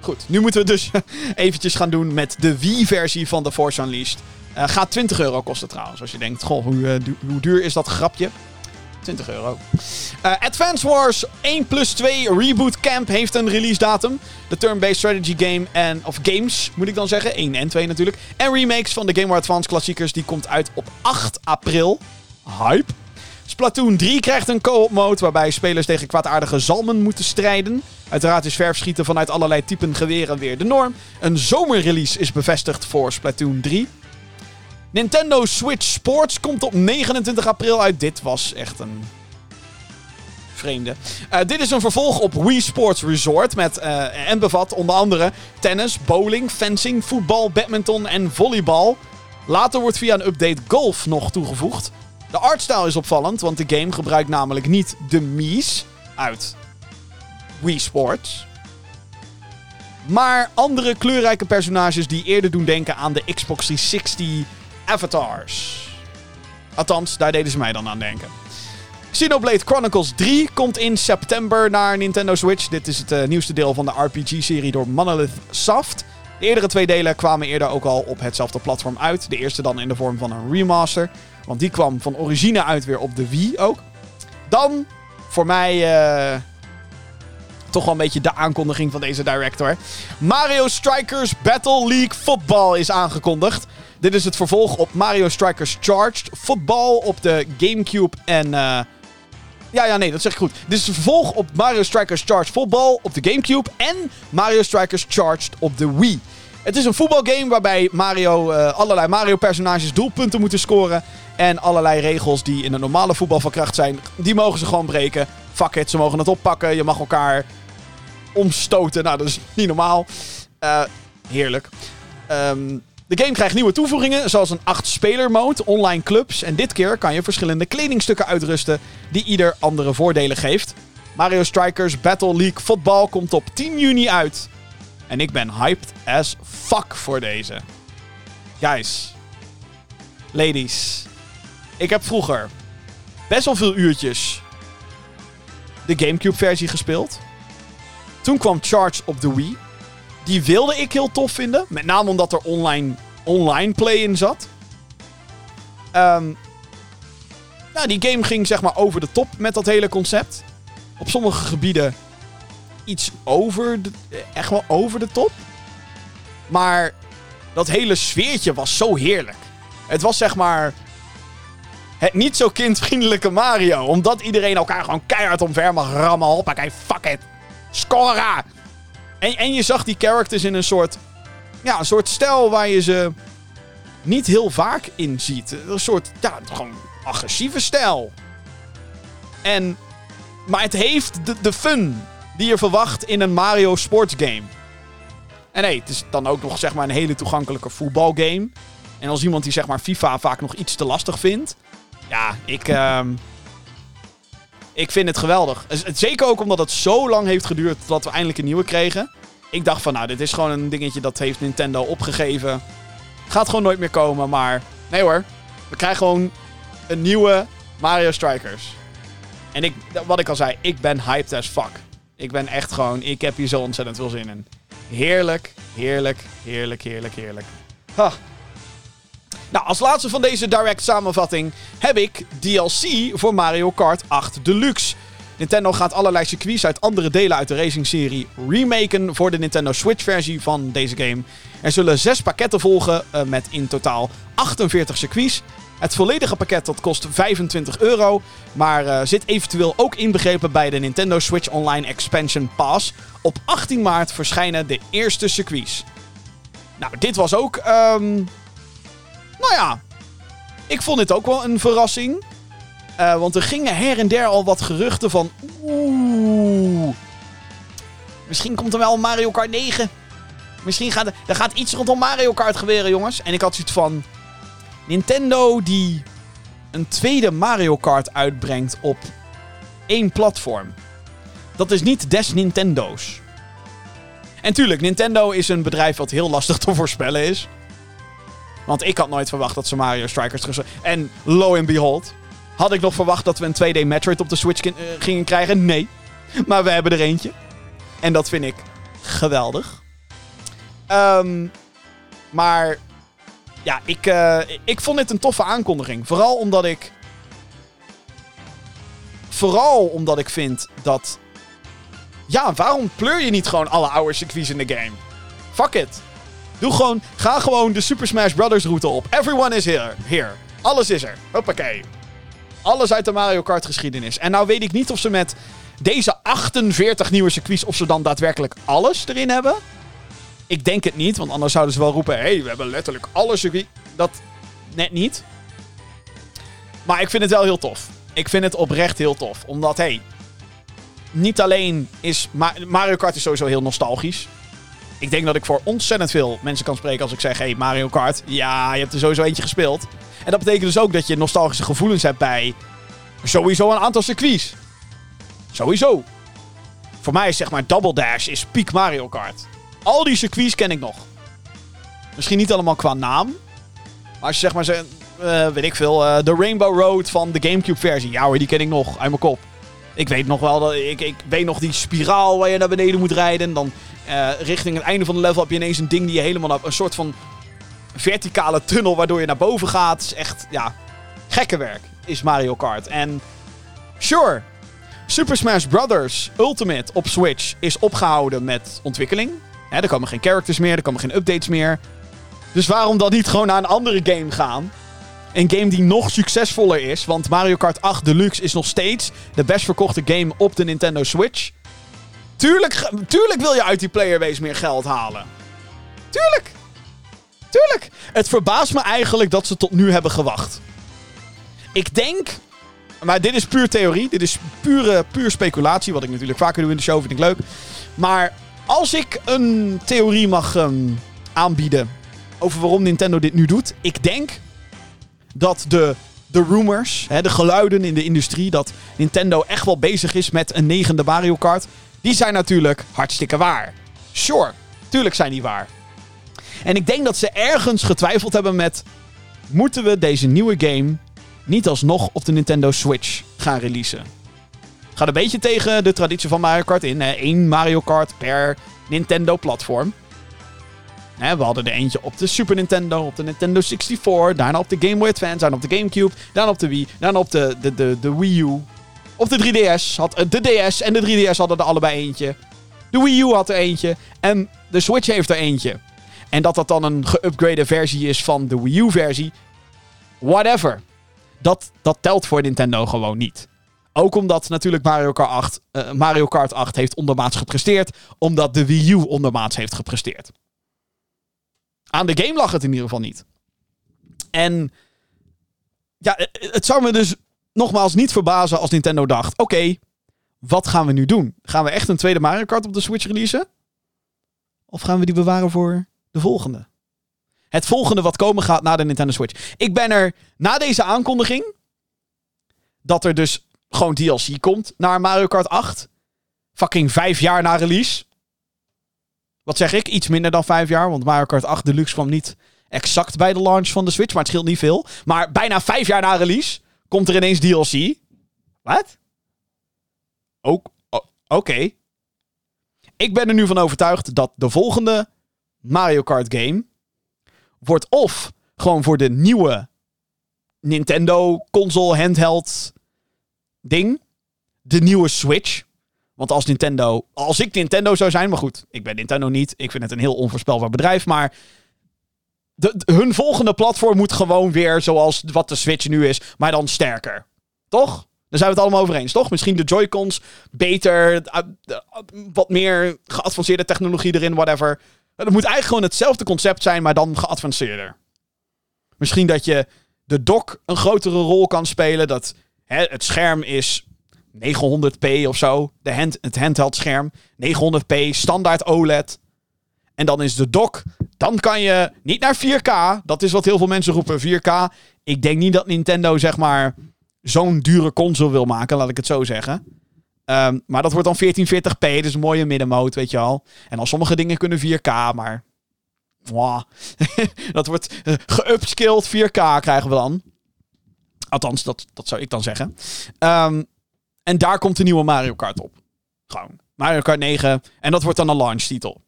Goed, nu moeten we dus eventjes gaan doen met de Wii-versie van The Force Unleashed. Uh, gaat 20 euro kosten trouwens, als je denkt, goh, hoe, uh, hoe duur is dat grapje? 20 euro. Uh, Advance Wars 1 plus 2 Reboot Camp heeft een release datum. De turn-based strategy game en, of games, moet ik dan zeggen. 1 en 2 natuurlijk. En remakes van de Game Boy Advance klassiekers. Die komt uit op 8 april. Hype. Splatoon 3 krijgt een co-op mode waarbij spelers tegen kwaadaardige zalmen moeten strijden. Uiteraard is verfschieten vanuit allerlei typen geweren weer de norm. Een zomerrelease is bevestigd voor Splatoon 3. Nintendo Switch Sports komt op 29 april uit. Dit was echt een vreemde. Uh, dit is een vervolg op Wii Sports Resort. Met, uh, en bevat onder andere tennis, bowling, fencing, voetbal, badminton en volleybal. Later wordt via een update golf nog toegevoegd. De artstyle is opvallend, want de game gebruikt namelijk niet de Mii's uit Wii Sports. Maar andere kleurrijke personages die eerder doen denken aan de Xbox 360 avatars. Althans, daar deden ze mij dan aan denken. Xenoblade Chronicles 3 komt in september naar Nintendo Switch. Dit is het uh, nieuwste deel van de RPG-serie door Monolith Soft. De eerdere twee delen kwamen eerder ook al op hetzelfde platform uit. De eerste dan in de vorm van een remaster. Want die kwam van origine uit weer op de Wii ook. Dan, voor mij... Uh, toch wel een beetje de aankondiging van deze director. Mario Strikers Battle League Football is aangekondigd. Dit is het vervolg op Mario Strikers Charged Football op de Gamecube en... Uh... Ja, ja, nee, dat zeg ik goed. Dit is het vervolg op Mario Strikers Charged Football op de Gamecube en Mario Strikers Charged op de Wii. Het is een voetbalgame waarbij Mario, uh, allerlei Mario-personages doelpunten moeten scoren. En allerlei regels die in een normale voetbal van kracht zijn, die mogen ze gewoon breken. Fuck it, ze mogen het oppakken. Je mag elkaar omstoten. Nou, dat is niet normaal. Uh, heerlijk. Um, de game krijgt nieuwe toevoegingen, zoals een 8-speler mode, online clubs. En dit keer kan je verschillende kledingstukken uitrusten die ieder andere voordelen geeft. Mario Strikers Battle League Football komt op 10 juni uit. En ik ben hyped as fuck voor deze. Guys. Ladies. Ik heb vroeger best wel veel uurtjes de Gamecube versie gespeeld. Toen kwam Charge op de Wii. Die wilde ik heel tof vinden. Met name omdat er online, online play in zat. Nou, die game ging zeg maar over de top met dat hele concept. Op sommige gebieden iets over de, echt wel over de top. Maar dat hele sfeertje was zo heerlijk. Het was zeg maar het niet zo kindvriendelijke Mario. Omdat iedereen elkaar gewoon keihard omver mag rammen. Hoppakee, fuck it. Scoren! En, en je zag die characters in een soort... Ja, een soort stijl waar je ze niet heel vaak in ziet. Een soort, ja, gewoon agressieve stijl. En... Maar het heeft de, de fun die je verwacht in een Mario sports game. En nee, het is dan ook nog zeg maar een hele toegankelijke voetbalgame. En als iemand die zeg maar FIFA vaak nog iets te lastig vindt. Ja, ik... Uh, ik vind het geweldig. Zeker ook omdat het zo lang heeft geduurd totdat we eindelijk een nieuwe kregen. Ik dacht van, nou, dit is gewoon een dingetje dat heeft Nintendo opgegeven. Gaat gewoon nooit meer komen, maar... Nee hoor. We krijgen gewoon een nieuwe Mario Strikers. En ik, wat ik al zei, ik ben hyped as fuck. Ik ben echt gewoon... Ik heb hier zo ontzettend veel zin in. Heerlijk, heerlijk, heerlijk, heerlijk, heerlijk. Ha. Nou, als laatste van deze direct samenvatting heb ik DLC voor Mario Kart 8 Deluxe. Nintendo gaat allerlei circuits uit andere delen uit de racing-serie remaken voor de Nintendo Switch-versie van deze game. Er zullen zes pakketten volgen uh, met in totaal 48 circuits. Het volledige pakket dat kost 25 euro, maar uh, zit eventueel ook inbegrepen bij de Nintendo Switch Online Expansion Pass. Op 18 maart verschijnen de eerste circuits. Nou, dit was ook um, nou ja, ik vond dit ook wel een verrassing. Uh, want er gingen her en der al wat geruchten van... Oeh... Misschien komt er wel Mario Kart 9. Misschien gaat er, er gaat iets rondom Mario Kart gebeuren, jongens. En ik had zoiets van... Nintendo die een tweede Mario Kart uitbrengt op één platform. Dat is niet des Nintendo's. En tuurlijk, Nintendo is een bedrijf wat heel lastig te voorspellen is. Want ik had nooit verwacht dat ze Mario Strikers... En lo and behold, had ik nog verwacht dat we een 2D Metroid op de Switch uh, gingen krijgen? Nee. Maar we hebben er eentje. En dat vind ik geweldig. Um, maar ja, ik, uh, ik vond dit een toffe aankondiging. Vooral omdat ik vooral omdat ik vind dat... Ja, waarom pleur je niet gewoon alle oude circuits in de game? Fuck it. Doe gewoon, ga gewoon de Super Smash Brothers route op. Everyone is here. here. Alles is er. Hoppakee. Alles uit de Mario Kart geschiedenis. En nou weet ik niet of ze met deze 48 nieuwe circuits, of ze dan daadwerkelijk alles erin hebben. Ik denk het niet, want anders zouden ze wel roepen: hé, hey, we hebben letterlijk alle circuits. Dat net niet. Maar ik vind het wel heel tof. Ik vind het oprecht heel tof. Omdat, hé, hey, niet alleen is Mario Kart is sowieso heel nostalgisch. Ik denk dat ik voor ontzettend veel mensen kan spreken als ik zeg: hey, Mario Kart, ja, je hebt er sowieso eentje gespeeld. En dat betekent dus ook dat je nostalgische gevoelens hebt bij sowieso een aantal circuits. Sowieso. Voor mij is zeg maar Double Dash is peak Mario Kart. Al die circuits ken ik nog. Misschien niet allemaal qua naam. Maar als je zeg maar, ze, uh, weet ik veel, uh, de Rainbow Road van de Gamecube versie. Ja hoor, die ken ik nog uit mijn kop. Ik weet nog wel, dat, ik, ik weet nog die spiraal waar je naar beneden moet rijden. Dan uh, richting het einde van de level heb je ineens een ding die je helemaal een soort van verticale tunnel waardoor je naar boven gaat. Is echt, ja, gekke werk is Mario Kart. En sure, Super Smash Bros. Ultimate op Switch is opgehouden met ontwikkeling. er komen geen characters meer, er komen geen updates meer. Dus waarom dan niet gewoon naar een andere game gaan? Een game die nog succesvoller is, want Mario Kart 8 Deluxe is nog steeds de best verkochte game op de Nintendo Switch. Tuurlijk, tuurlijk wil je uit die playerbase meer geld halen. Tuurlijk. Tuurlijk. Het verbaast me eigenlijk dat ze tot nu hebben gewacht. Ik denk. Maar dit is puur theorie. Dit is pure, puur speculatie. Wat ik natuurlijk vaker doe in de show. Vind ik leuk. Maar als ik een theorie mag um, aanbieden. Over waarom Nintendo dit nu doet. Ik denk dat de, de rumors. Hè, de geluiden in de industrie. Dat Nintendo echt wel bezig is met een negende Mario Kart. Die zijn natuurlijk hartstikke waar. Sure. Tuurlijk zijn die waar. En ik denk dat ze ergens getwijfeld hebben met... Moeten we deze nieuwe game niet alsnog op de Nintendo Switch gaan releasen? Gaat een beetje tegen de traditie van Mario Kart in. Hè? Eén Mario Kart per Nintendo-platform. We hadden er eentje op de Super Nintendo, op de Nintendo 64, daarna op de Game Boy Advance, daarna op de GameCube, daarna op de Wii, daarna op de, de, de, de Wii U. Op de 3DS had eh, de DS en de 3DS hadden er allebei eentje. De Wii U had er eentje en de Switch heeft er eentje. En dat dat dan een geüpgrade versie is van de Wii U-versie. Whatever. Dat, dat telt voor Nintendo gewoon niet. Ook omdat natuurlijk Mario Kart 8, uh, Mario Kart 8 heeft ondermaats gepresteerd. Omdat de Wii U ondermaats heeft gepresteerd. Aan de game lag het in ieder geval niet. En ja, het zou me dus nogmaals niet verbazen als Nintendo dacht: oké, wat gaan we nu doen? Gaan we echt een tweede Mario Kart op de Switch releasen? Of gaan we die bewaren voor de volgende. Het volgende wat komen gaat na de Nintendo Switch. Ik ben er na deze aankondiging. Dat er dus gewoon DLC komt naar Mario Kart 8. Fucking vijf jaar na release. Wat zeg ik? Iets minder dan vijf jaar. Want Mario Kart 8 Deluxe kwam niet exact bij de launch van de Switch. Maar het scheelt niet veel. Maar bijna vijf jaar na release komt er ineens DLC. Wat? Ook. Oké. Ik ben er nu van overtuigd dat de volgende Mario Kart game wordt of gewoon voor de nieuwe Nintendo console handheld ding. De nieuwe Switch. Want als Nintendo, als ik Nintendo zou zijn, maar goed, ik ben Nintendo niet. Ik vind het een heel onvoorspelbaar bedrijf, maar de, hun volgende platform moet gewoon weer zoals wat de Switch nu is, maar dan sterker. Toch? Daar zijn we het allemaal over eens, toch? Misschien de Joy-Cons beter, eh, wat meer geavanceerde technologie erin, whatever. Het moet eigenlijk gewoon hetzelfde concept zijn, maar dan geavanceerder. Misschien dat je de dock een grotere rol kan spelen. Dat hè, het scherm is 900p of zo. De hand, het handheld scherm. 900p, standaard OLED. En dan is de dock. Dan kan je niet naar 4K. Dat is wat heel veel mensen roepen. 4K. Ik denk niet dat Nintendo zeg maar zo'n dure console wil maken, laat ik het zo zeggen. Ehm, maar dat wordt dan 1440p, dus een mooie middenmoot, weet je al. En al sommige dingen kunnen 4K, maar... Dat wordt uh, geupskilled 4K krijgen we dan. Althans, dat, dat zou ik dan zeggen. Um, en daar komt de nieuwe Mario Kart op. Gewoon. Mario Kart 9. En dat wordt dan een launch titel.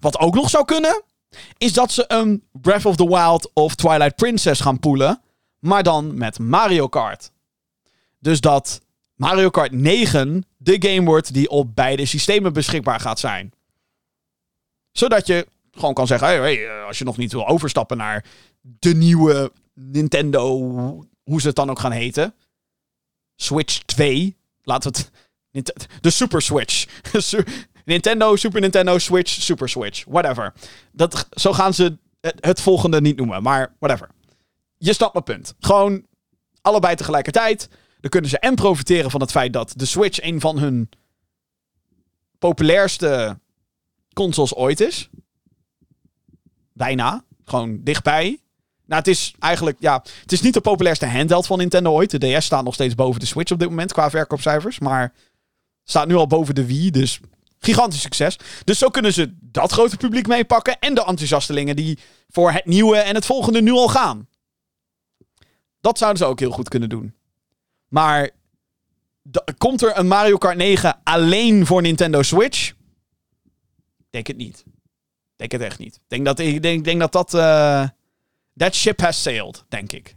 Wat ook nog zou kunnen, is dat ze een Breath of the Wild of Twilight Princess gaan poelen. Maar dan met Mario Kart. Dus dat Mario Kart 9 de game wordt die op beide systemen beschikbaar gaat zijn. Zodat je gewoon kan zeggen: hey, hey, eh, als je nog niet wil overstappen naar de nieuwe Nintendo, hoe ze het dan ook gaan heten. Switch 2. Laten we het. De Super Switch. Nintendo, Super Nintendo, Switch, Super Switch. Whatever. Dat, zo gaan ze het, volgende niet noemen, maar whatever. Je snapt mijn punt. Gewoon allebei tegelijkertijd. Dan kunnen ze en profiteren van het feit dat de Switch een van hun populairste consoles ooit is. Bijna. Gewoon dichtbij. Nou, het is eigenlijk, ja, het is niet de populairste handheld van Nintendo ooit. De DS staat nog steeds boven de Switch op dit moment qua verkoopcijfers. Maar staat nu al boven de Wii, dus gigantisch succes. Dus zo kunnen ze dat grote publiek meepakken en de enthousiastelingen die voor het nieuwe en het volgende nu al gaan. Dat zouden ze ook heel goed kunnen doen. Maar komt er een Mario Kart 9 alleen voor Nintendo Switch? Denk het niet. Denk het echt niet. Denk dat ik denk, denk dat dat. Uh, that ship has sailed, denk ik.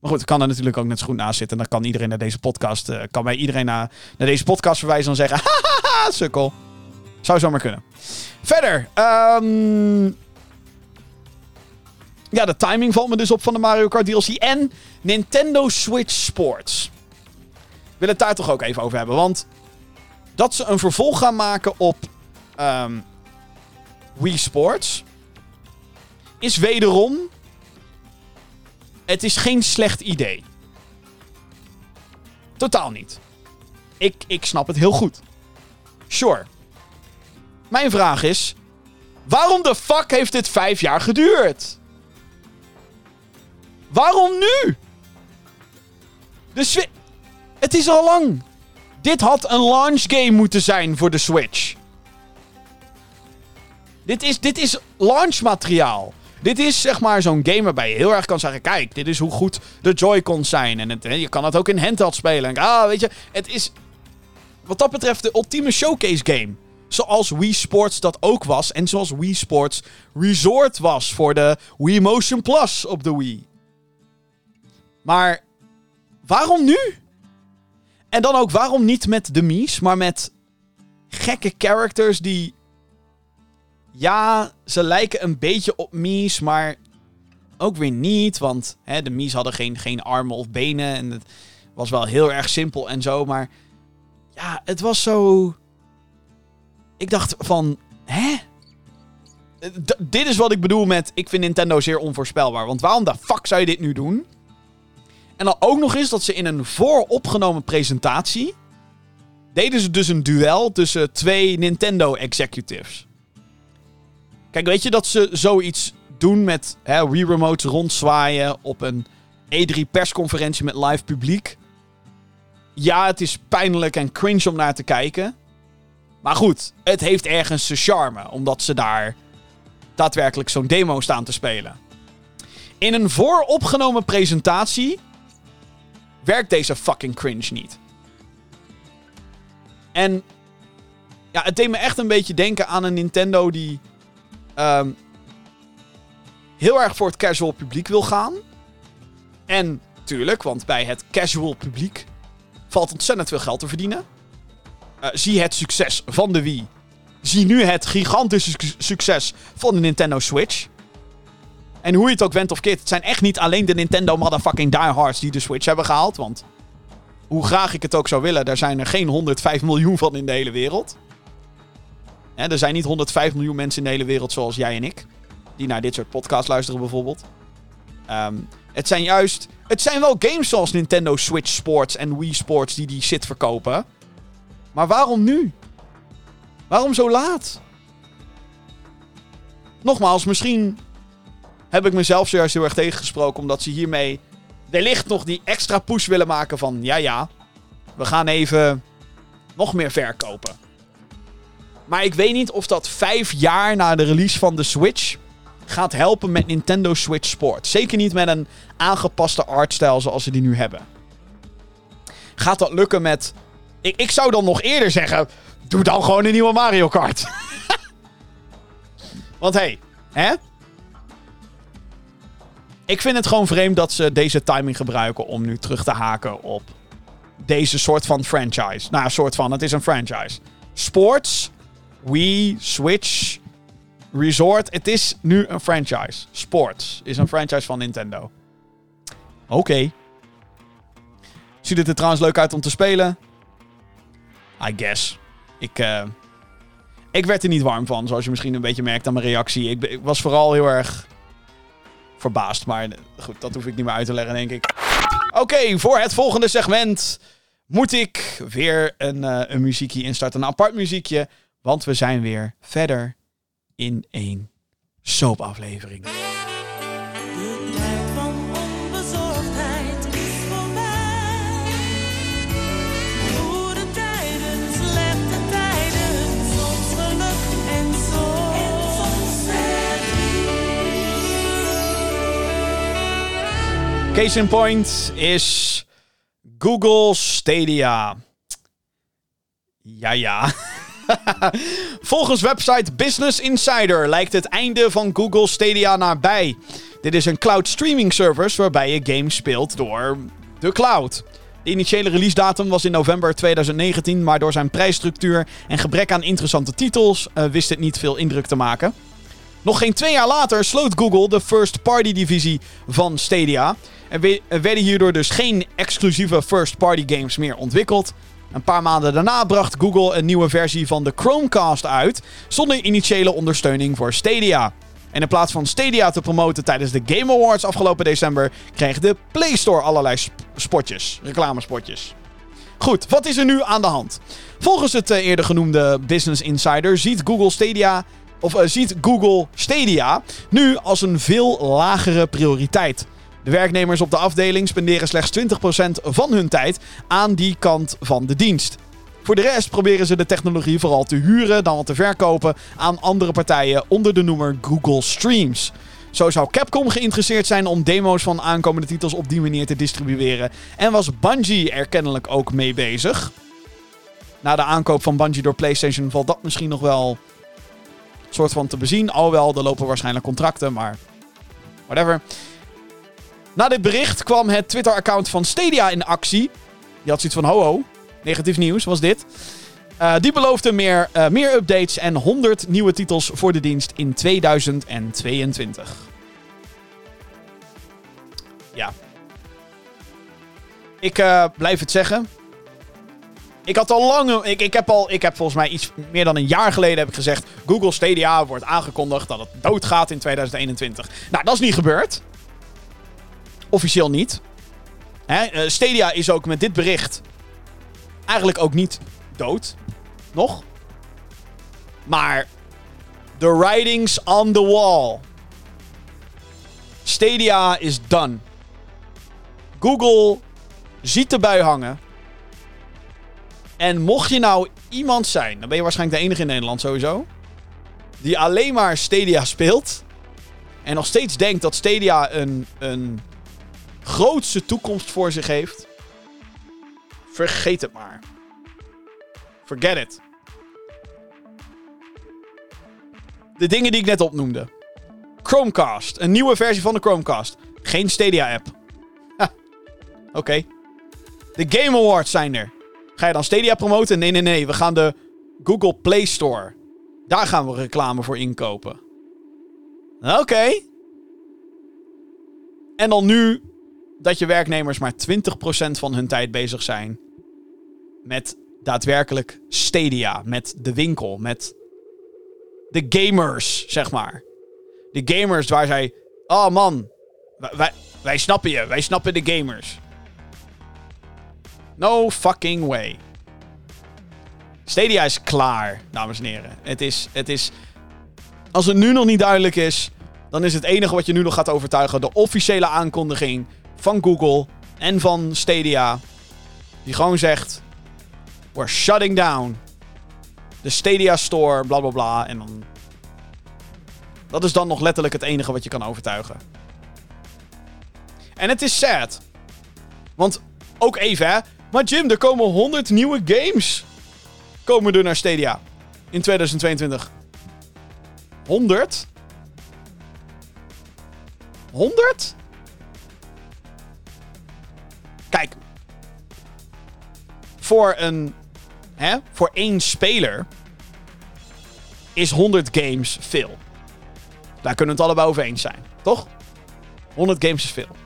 Maar goed, ik kan er natuurlijk ook net zo goed naast zitten. En dan kan iedereen naar deze podcast. Uh, kan bij iedereen naar, naar deze podcast verwijzen en zeggen: Hahaha, sukkel. Zou zomaar kunnen. Verder. Um, ja, de timing valt me dus op van de Mario Kart DLC. En Nintendo Switch Sports. Ik wil het daar toch ook even over hebben. Want dat ze een vervolg gaan maken op um, Wii Sports. Is wederom. Het is geen slecht idee. Totaal niet. Ik, ik snap het heel goed. Sure. Mijn vraag is: waarom de fuck heeft dit vijf jaar geduurd? Waarom nu? De Het is al lang. Dit had een launch game moeten zijn voor de Switch. Dit is, dit is launchmateriaal. Dit is zeg maar zo'n game waarbij je heel erg kan zeggen: kijk, dit is hoe goed de Joy-Cons zijn. En het, je kan het ook in handheld spelen. En, ah, weet je, het is wat dat betreft de ultieme showcase game. Zoals Wii Sports dat ook was. En zoals Wii Sports Resort was voor de Wii Motion Plus op de Wii. Maar waarom nu? En dan ook waarom niet met de Mies, maar met gekke characters die. Ja, ze lijken een beetje op Mies, maar ook weer niet. Want hè, de Mies hadden geen, geen armen of benen. En het was wel heel erg simpel en zo. Maar ja, het was zo. Ik dacht van. Hè? dit is wat ik bedoel met. Ik vind Nintendo zeer onvoorspelbaar. Want waarom de fuck zou je dit nu doen? En dan ook nog eens dat ze in een vooropgenomen presentatie. deden ze dus een duel tussen twee Nintendo executives. Kijk, weet je dat ze zoiets doen met Wii Remotes rondzwaaien op een E3 persconferentie met live publiek? Ja, het is pijnlijk en cringe om naar te kijken. Maar goed, het heeft ergens zijn charme, omdat ze daar daadwerkelijk zo'n demo staan te spelen. In een vooropgenomen presentatie werkt deze fucking cringe niet. En ja, het deed me echt een beetje denken aan een Nintendo die um, heel erg voor het casual publiek wil gaan. En tuurlijk, want bij het casual publiek valt ontzettend veel geld te verdienen. Uh, zie het succes van de Wii. Zie nu het gigantische succes van de Nintendo Switch. En hoe je het ook went of keert, het zijn echt niet alleen de Nintendo motherfucking diehards die de Switch hebben gehaald. Want hoe graag ik het ook zou willen, daar zijn er geen 105 miljoen van in de hele wereld. Er zijn niet 105 miljoen mensen in de hele wereld zoals jij en ik. Die naar dit soort podcasts luisteren bijvoorbeeld. Ehm, het zijn juist... Het zijn wel games zoals Nintendo Switch Sports en Wii Sports die die shit verkopen. Maar waarom nu? Waarom zo laat? Nogmaals, misschien heb ik mezelf zojuist heel erg tegengesproken. Omdat ze hiermee wellicht nog die extra push willen maken van... Ja, ja, we gaan even nog meer verkopen. Maar ik weet niet of dat vijf jaar na de release van de Switch gaat helpen met Nintendo Switch Sport. Zeker niet met een aangepaste artstijl zoals ze die nu hebben. Gaat dat lukken met... Ik, ik zou dan nog eerder zeggen... Doe dan gewoon een nieuwe Mario Kart. Want hey, hè? Ik vind het gewoon vreemd dat ze deze timing gebruiken om nu terug te haken op deze soort van franchise. Nou, soort van, het is een franchise. Sports, Wii, Switch, Resort. Het is nu een franchise. Sports is een franchise van Nintendo. Oké. Ziet het er trouwens leuk uit om te spelen? I guess. Ik, uh, ik werd er niet warm van, zoals je misschien een beetje merkt aan mijn reactie. Ik, was vooral heel erg verbaasd. Maar goed, dat hoef ik niet meer uit te leggen, denk ik. Oké, voor het volgende segment moet ik weer een, uh, een muziekje instarten. Een apart muziekje. Want we zijn weer verder in één soapaflevering. De tijd van onbezorgdheid is voorbij. Goede tijden, slechte tijden, soms geluk en soms Case in point is Google Stadia. Ja, ja. Volgens website Business Insider lijkt het einde van Google Stadia nabij. Dit is een cloud streaming service waarbij je games speelt door de cloud. De initiële release datum was in november 2019, maar door zijn prijsstructuur en gebrek aan interessante titels uh, wist het niet veel indruk te maken. Nog geen twee jaar later sloot Google de first-party divisie van Stadia. Er werden hierdoor dus geen exclusieve first-party games meer ontwikkeld. Een paar maanden daarna bracht Google een nieuwe versie van de Chromecast uit, zonder initiële ondersteuning voor Stadia. En in plaats van Stadia te promoten tijdens de Game Awards afgelopen december, kreeg de Play Store allerlei spotjes, reclamespotjes. Goed, wat is er nu aan de hand? Volgens het uh, eerder genoemde Business Insider ziet Google Stadia of uh, ziet Google Stadia nu als een veel lagere prioriteit. De werknemers op de afdeling spenderen slechts 20% van hun tijd aan die kant van de dienst. Voor de rest proberen ze de technologie vooral te huren dan wat te verkopen aan andere partijen onder de noemer Google Streams. Zo zou Capcom geïnteresseerd zijn om demo's van aankomende titels op die manier te distribueren. En was Bungie er kennelijk ook mee bezig. Na de aankoop van Bungie door PlayStation valt dat misschien nog wel soort van te bezien. Alhoewel, er lopen waarschijnlijk contracten, maar whatever. Na dit bericht kwam het Twitter-account van Stadia in actie. Die had zoiets van: ho, ho, negatief nieuws was dit. Uh, die beloofde meer, uh, meer updates en 100 nieuwe titels voor de dienst in 2022. Ja. Ik uh, blijf het zeggen. Ik had al lang. Ik, ik, heb al. Ik heb volgens mij iets meer dan een jaar geleden heb ik gezegd. Google Stadia wordt aangekondigd dat het doodgaat in 2021. Nou, dat is niet gebeurd. Officieel niet. Hè? Eh, Stadia is ook met dit bericht eigenlijk ook niet dood. Nog. Maar the writings on the wall. Stadia is done. Google ziet de bui hangen. En mocht je nou iemand zijn, dan ben je waarschijnlijk de enige in Nederland sowieso. Die alleen maar Stadia speelt. En nog steeds denkt dat Stadia een, een grootste toekomst voor zich heeft. Vergeet het maar. Forget it. De dingen die ik net opnoemde. Chromecast. Een nieuwe versie van de Chromecast. Geen Stadia-app. Oké. De Game Awards zijn er. Ga je dan Stadia promoten? Nee, nee, nee. We gaan de Google Play Store. Daar gaan we reclame voor inkopen. Oké. En dan nu dat je werknemers maar 20% van hun tijd bezig zijn met daadwerkelijk Stadia, met de winkel, met de gamers, zeg maar. De gamers waar zij, oh man, wij, wij snappen je, wij snappen de gamers. No fucking way. Stadia is klaar, dames en heren. Het is, het is. Als het nu nog niet duidelijk is, dan is het enige wat je nu nog gaat overtuigen de officiële aankondiging van Google en van Stadia. Die gewoon zegt: We're shutting down. De Stadia Store, bla bla bla. En dan. Dat is dan nog letterlijk het enige wat je kan overtuigen. En het is sad. Want ook even, hè. Maar Jim, er komen 100 nieuwe games. Komen er naar Stadia. In 2022. 100? 100? Kijk. voor een. Hè, voor één speler. Is 100 games veel. Daar kunnen we het allebei over eens zijn, toch? 100 games is veel.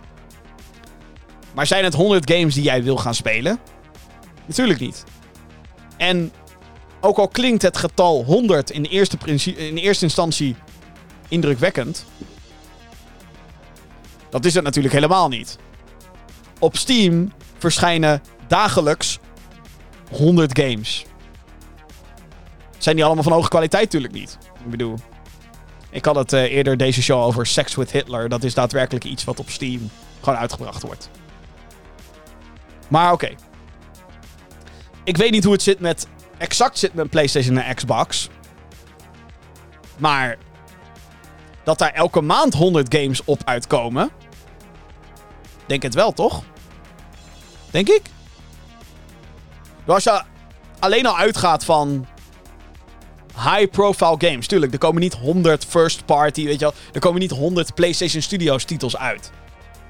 Maar zijn het 100 games die jij wil gaan spelen? Natuurlijk niet. En ook al klinkt het getal 100 in eerste, in eerste instantie indrukwekkend. Dat is het natuurlijk helemaal niet. Op Steam verschijnen dagelijks 100 games. Zijn die allemaal van hoge kwaliteit? Natuurlijk niet. Ik bedoel, ik had het uh, eerder deze show over Sex with Hitler. Dat is daadwerkelijk iets wat op Steam gewoon uitgebracht wordt. Maar oké. Ik weet niet hoe het zit met. Exact zit met PlayStation en Xbox. Maar. Dat daar elke maand 100 games op uitkomen. Denk het wel, toch? Denk ik. Als je alleen al uitgaat van high-profile games. Tuurlijk, er komen niet 100 first-party, weet je wel. Er komen niet 100 PlayStation Studios titels uit.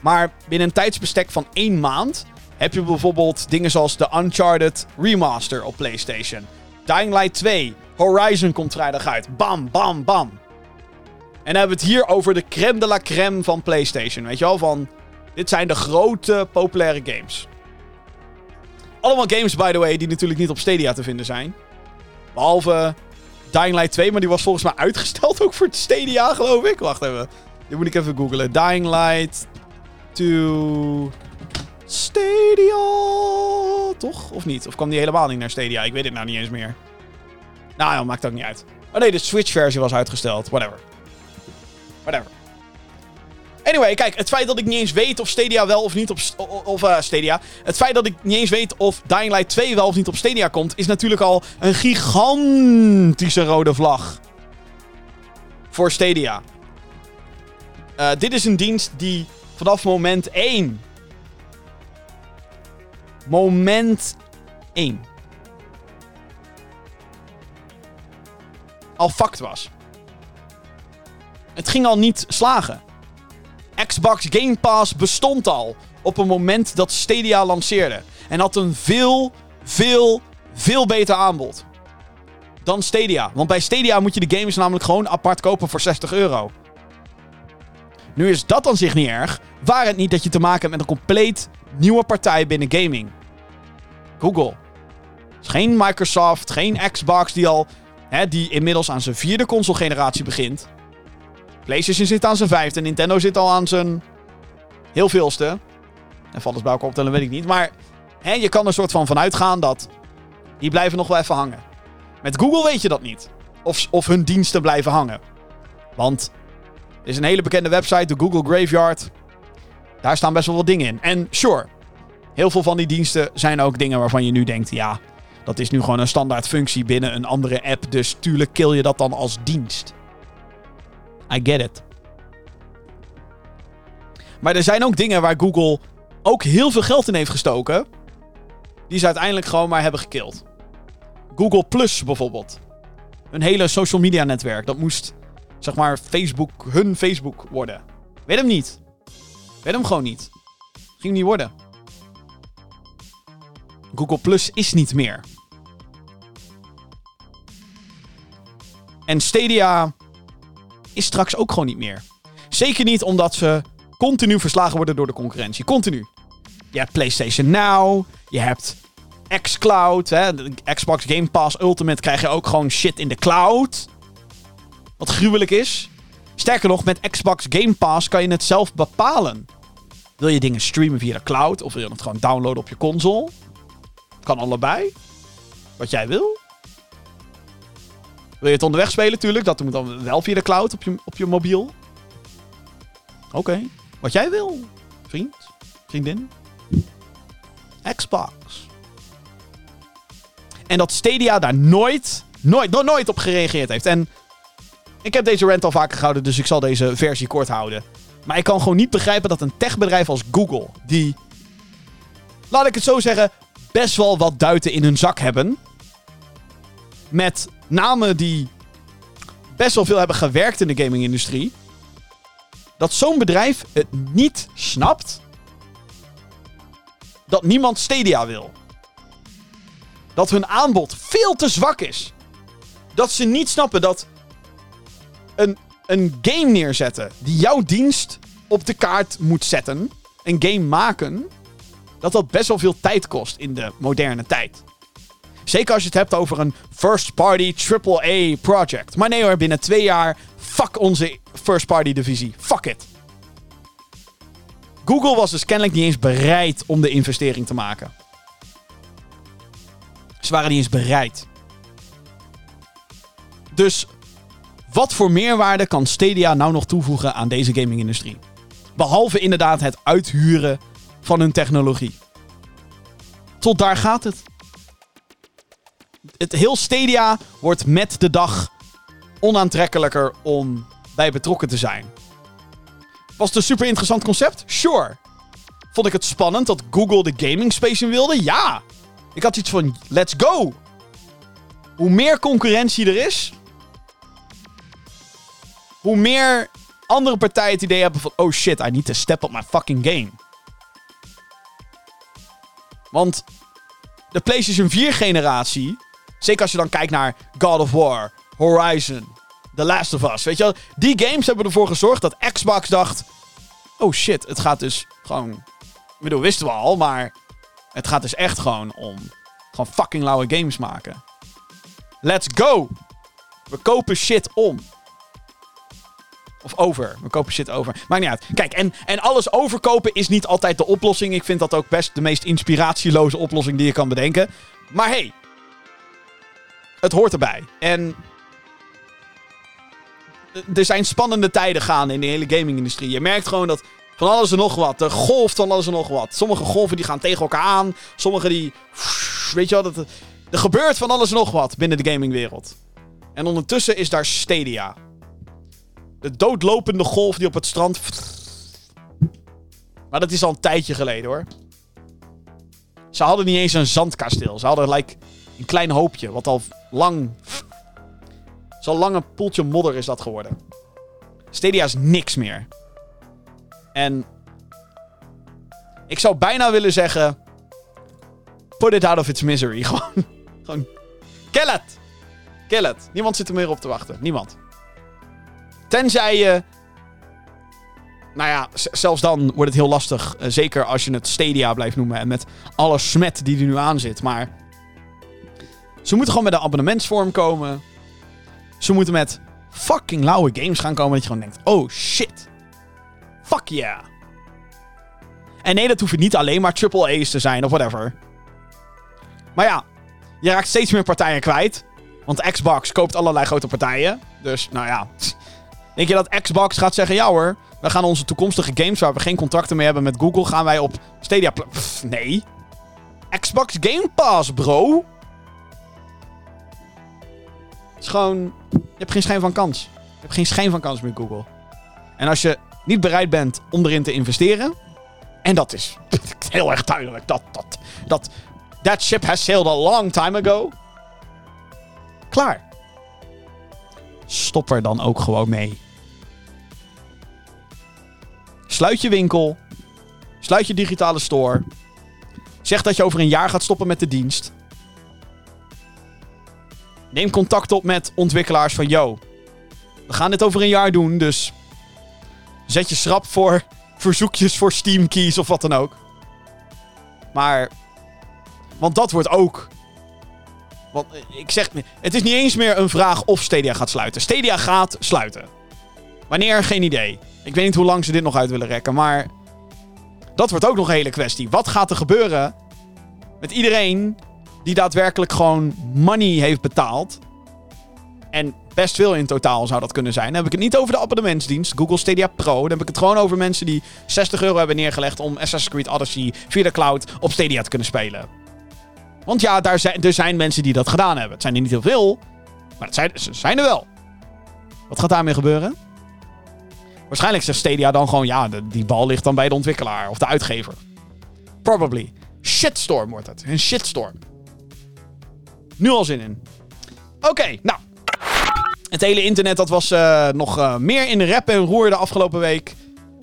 Maar binnen een tijdsbestek van één maand heb je bijvoorbeeld dingen zoals de Uncharted Remaster op PlayStation. Dying Light 2. Horizon komt vrijdag uit. Bam, bam, bam. En dan hebben we het hier over de crème de la crème van PlayStation. Weet je wel? Van, dit zijn de grote populaire games. Allemaal games, by the way, die natuurlijk niet op Stadia te vinden zijn. Behalve Dying Light 2, maar die was volgens mij uitgesteld ook voor Stadia, geloof ik. Wacht even. Dit moet ik even googlen. Dying Light to Stadia. Toch? Of niet? Of kwam die helemaal niet naar Stadia? Ik weet het nou niet eens meer. Nou ja, maakt ook niet uit. Oh nee, de Switch-versie was uitgesteld. Whatever. Whatever. Anyway, kijk, het feit dat ik niet eens weet of Stadia wel of niet op. Of uh, Stadia. Het feit dat ik niet eens weet of Dying Light 2 wel of niet op Stadia komt, is natuurlijk al een gigantische rode vlag. Voor Stadia. Uh, dit is een dienst die vanaf moment 1. Moment 1. Al fact was. Het ging al niet slagen. Xbox Game Pass bestond al op het moment dat Stadia lanceerde. En had een veel, veel, veel beter aanbod dan Stadia. Want bij Stadia moet je de games namelijk gewoon apart kopen voor 60 euro. Nu is dat dan zich niet erg, waar het niet dat je te maken hebt met een compleet nieuwe partij binnen gaming. Google. geen Microsoft, geen Xbox die al, hè, die inmiddels aan zijn vierde console generatie begint. PlayStation zit aan zijn vijfde. Nintendo zit al aan zijn heel veelste. En valt het bij elkaar optellen, weet ik niet. Maar hè, je kan er soort van vanuit gaan dat die blijven nog wel even hangen. Met Google weet je dat niet. Of, of hun diensten blijven hangen. Want er is een hele bekende website, de Google Graveyard. Daar staan best wel wat dingen in. En sure, heel veel van die diensten zijn ook dingen waarvan je nu denkt: ja, dat is nu gewoon een standaard functie binnen een andere app. Dus tuurlijk kill je dat dan als dienst. I get it. Maar er zijn ook dingen waar Google ook heel veel geld in heeft gestoken. Die ze uiteindelijk gewoon maar hebben gekild. Google Plus bijvoorbeeld. Een hele social media netwerk. Dat moest, zeg maar, Facebook, hun Facebook worden. Weet hem niet. Weet hem gewoon niet. Ging niet worden. Google Plus is niet meer. En Stadia is straks ook gewoon niet meer. Zeker niet omdat ze continu verslagen worden door de concurrentie. Continu. Je hebt PlayStation Now, je hebt xCloud, hè, Xbox Game Pass Ultimate krijg je ook gewoon shit in de cloud. Wat gruwelijk is. Sterker nog, met Xbox Game Pass kan je het zelf bepalen. Wil je dingen streamen via de cloud of wil je het gewoon downloaden op je console? Kan allebei. Wat jij wil. Wil je het onderweg spelen, natuurlijk. Dat moet dan wel via de cloud op je, op je mobiel. Oké. Wat jij wil, vriend, vriendin. Xbox. En dat Stadia daar nooit, nooit, nooit, nooit op gereageerd heeft. En ik heb deze rant al vaker gehouden, dus ik zal deze versie kort houden. Maar ik kan gewoon niet begrijpen dat een techbedrijf als Google, die, laat ik het zo zeggen, best wel wat duiten in hun zak hebben. Met namen die best wel veel hebben gewerkt in de gaming-industrie. Dat zo'n bedrijf het niet snapt dat niemand Stadia wil. dat hun aanbod veel te zwak is. Dat ze niet snappen dat een, een game neerzetten die jouw dienst op de kaart moet zetten, een game maken, dat dat best wel veel tijd kost in de moderne tijd. Zeker als je het hebt over een first-party AAA project. Maar nee hoor, binnen twee jaar, fuck onze first-party divisie. Fuck it. Google was dus kennelijk niet eens bereid om de investering te maken. Ze waren niet eens bereid. Dus wat voor meerwaarde kan Stadia nou nog toevoegen aan deze gaming-industrie? Behalve inderdaad het uithuren van hun technologie. Tot daar gaat het. Het heel Stadia wordt met de dag onaantrekkelijker om bij betrokken te zijn. Was het een super interessant concept? Sure. Vond ik het spannend dat Google de gaming space in wilde? Ja. Ik had iets van, let's go. Hoe meer concurrentie er is, hoe meer andere partijen het idee hebben van, oh shit, I need to step up my fucking game. Want de PlayStation 4 generatie, zeker als je dan kijkt naar God of War, Horizon, The Last of Us, weet je wel, die games hebben ervoor gezorgd dat Xbox dacht, oh shit, het gaat dus gewoon, ik bedoel, wisten we al, maar het gaat dus echt gewoon om gewoon fucking lauwe games maken. Let's go! We kopen shit om. Of over. We kopen shit over. Maakt niet uit. Kijk, en, en alles overkopen is niet altijd de oplossing. Ik vind dat ook best de meest inspiratieloze oplossing die je kan bedenken. Maar hey, het hoort erbij. En er zijn spannende tijden gaande in de hele gaming-industrie. Je merkt gewoon dat van alles en nog wat. Er golft van alles en nog wat. Sommige golven die gaan tegen elkaar aan. Sommige die... Weet je wel, dat, er gebeurt van alles en nog wat binnen de gamingwereld. En ondertussen is daar Stadia. De doodlopende golf die op het strand. Maar dat is al een tijdje geleden hoor. Ze hadden niet eens een zandkasteel. Ze hadden like een klein hoopje. Wat al lang. Zo'n lange poeltje modder is dat geworden. Stadia is niks meer. En. Ik zou bijna willen zeggen. Put it out of its misery. Gewoon. gewoon kill it! Kill it. Niemand zit er meer op te wachten. Niemand. Tenzij je. Nou ja, zelfs dan wordt het heel lastig. Uh, zeker als je het Stadia blijft noemen. En met alle smet die er nu aan zit. Maar. Ze moeten gewoon met een abonnementsvorm komen. Ze moeten met fucking lauwe games gaan komen. Dat je gewoon denkt: oh shit. Fuck yeah. En nee, dat hoeft niet alleen maar triple A's te zijn of whatever. Maar ja, je raakt steeds meer partijen kwijt. Want Xbox koopt allerlei grote partijen. Dus nou ja, Denk je dat Xbox gaat zeggen: ja hoor, we gaan onze toekomstige games waar we geen contracten mee hebben met Google, gaan wij op Stadia. Nee. Xbox Game Pass, bro. Het is gewoon. Je hebt geen schijn van kans. Je hebt geen schijn van kans met Google. En als je niet bereid bent om erin te investeren. En dat is heel erg duidelijk. Dat, dat, dat. That ship has sailed a long time ago. Klaar stop er dan ook gewoon mee. Sluit je winkel. Sluit je digitale store. Zeg dat je over een jaar gaat stoppen met de dienst. Neem contact op met ontwikkelaars van yo. We gaan dit over een jaar doen, dus zet je schrap voor verzoekjes voor Steam keys of wat dan ook. Maar, want dat wordt ook want eh, ik zeg, het is niet eens meer een vraag of Stadia gaat sluiten. Stadia gaat sluiten. Wanneer? Geen idee. Ik weet niet hoe lang ze dit nog uit willen rekken, maar dat wordt ook nog een hele kwestie. Wat gaat er gebeuren met iedereen die daadwerkelijk gewoon money heeft betaald? En best veel in totaal zou dat kunnen zijn. Dan heb ik het niet over de abonnementsdienst, Google Stadia Pro. Dan heb ik het gewoon over mensen die 60 euro hebben neergelegd om Assassin's Creed Odyssey via de cloud op Stadia te kunnen spelen. Want ja, daar zijn, er zijn mensen die dat gedaan hebben. Het zijn er niet heel veel, maar het zijn, ze zijn er wel. Wat gaat daarmee gebeuren? Waarschijnlijk zegt Stadia dan gewoon, ja, die bal ligt dan bij de ontwikkelaar of de uitgever. Probably. Shitstorm wordt het. Een shitstorm. Nu al zin in. Oké, nou. Het hele internet dat was uh, nog uh, meer in rep en roer de afgelopen week.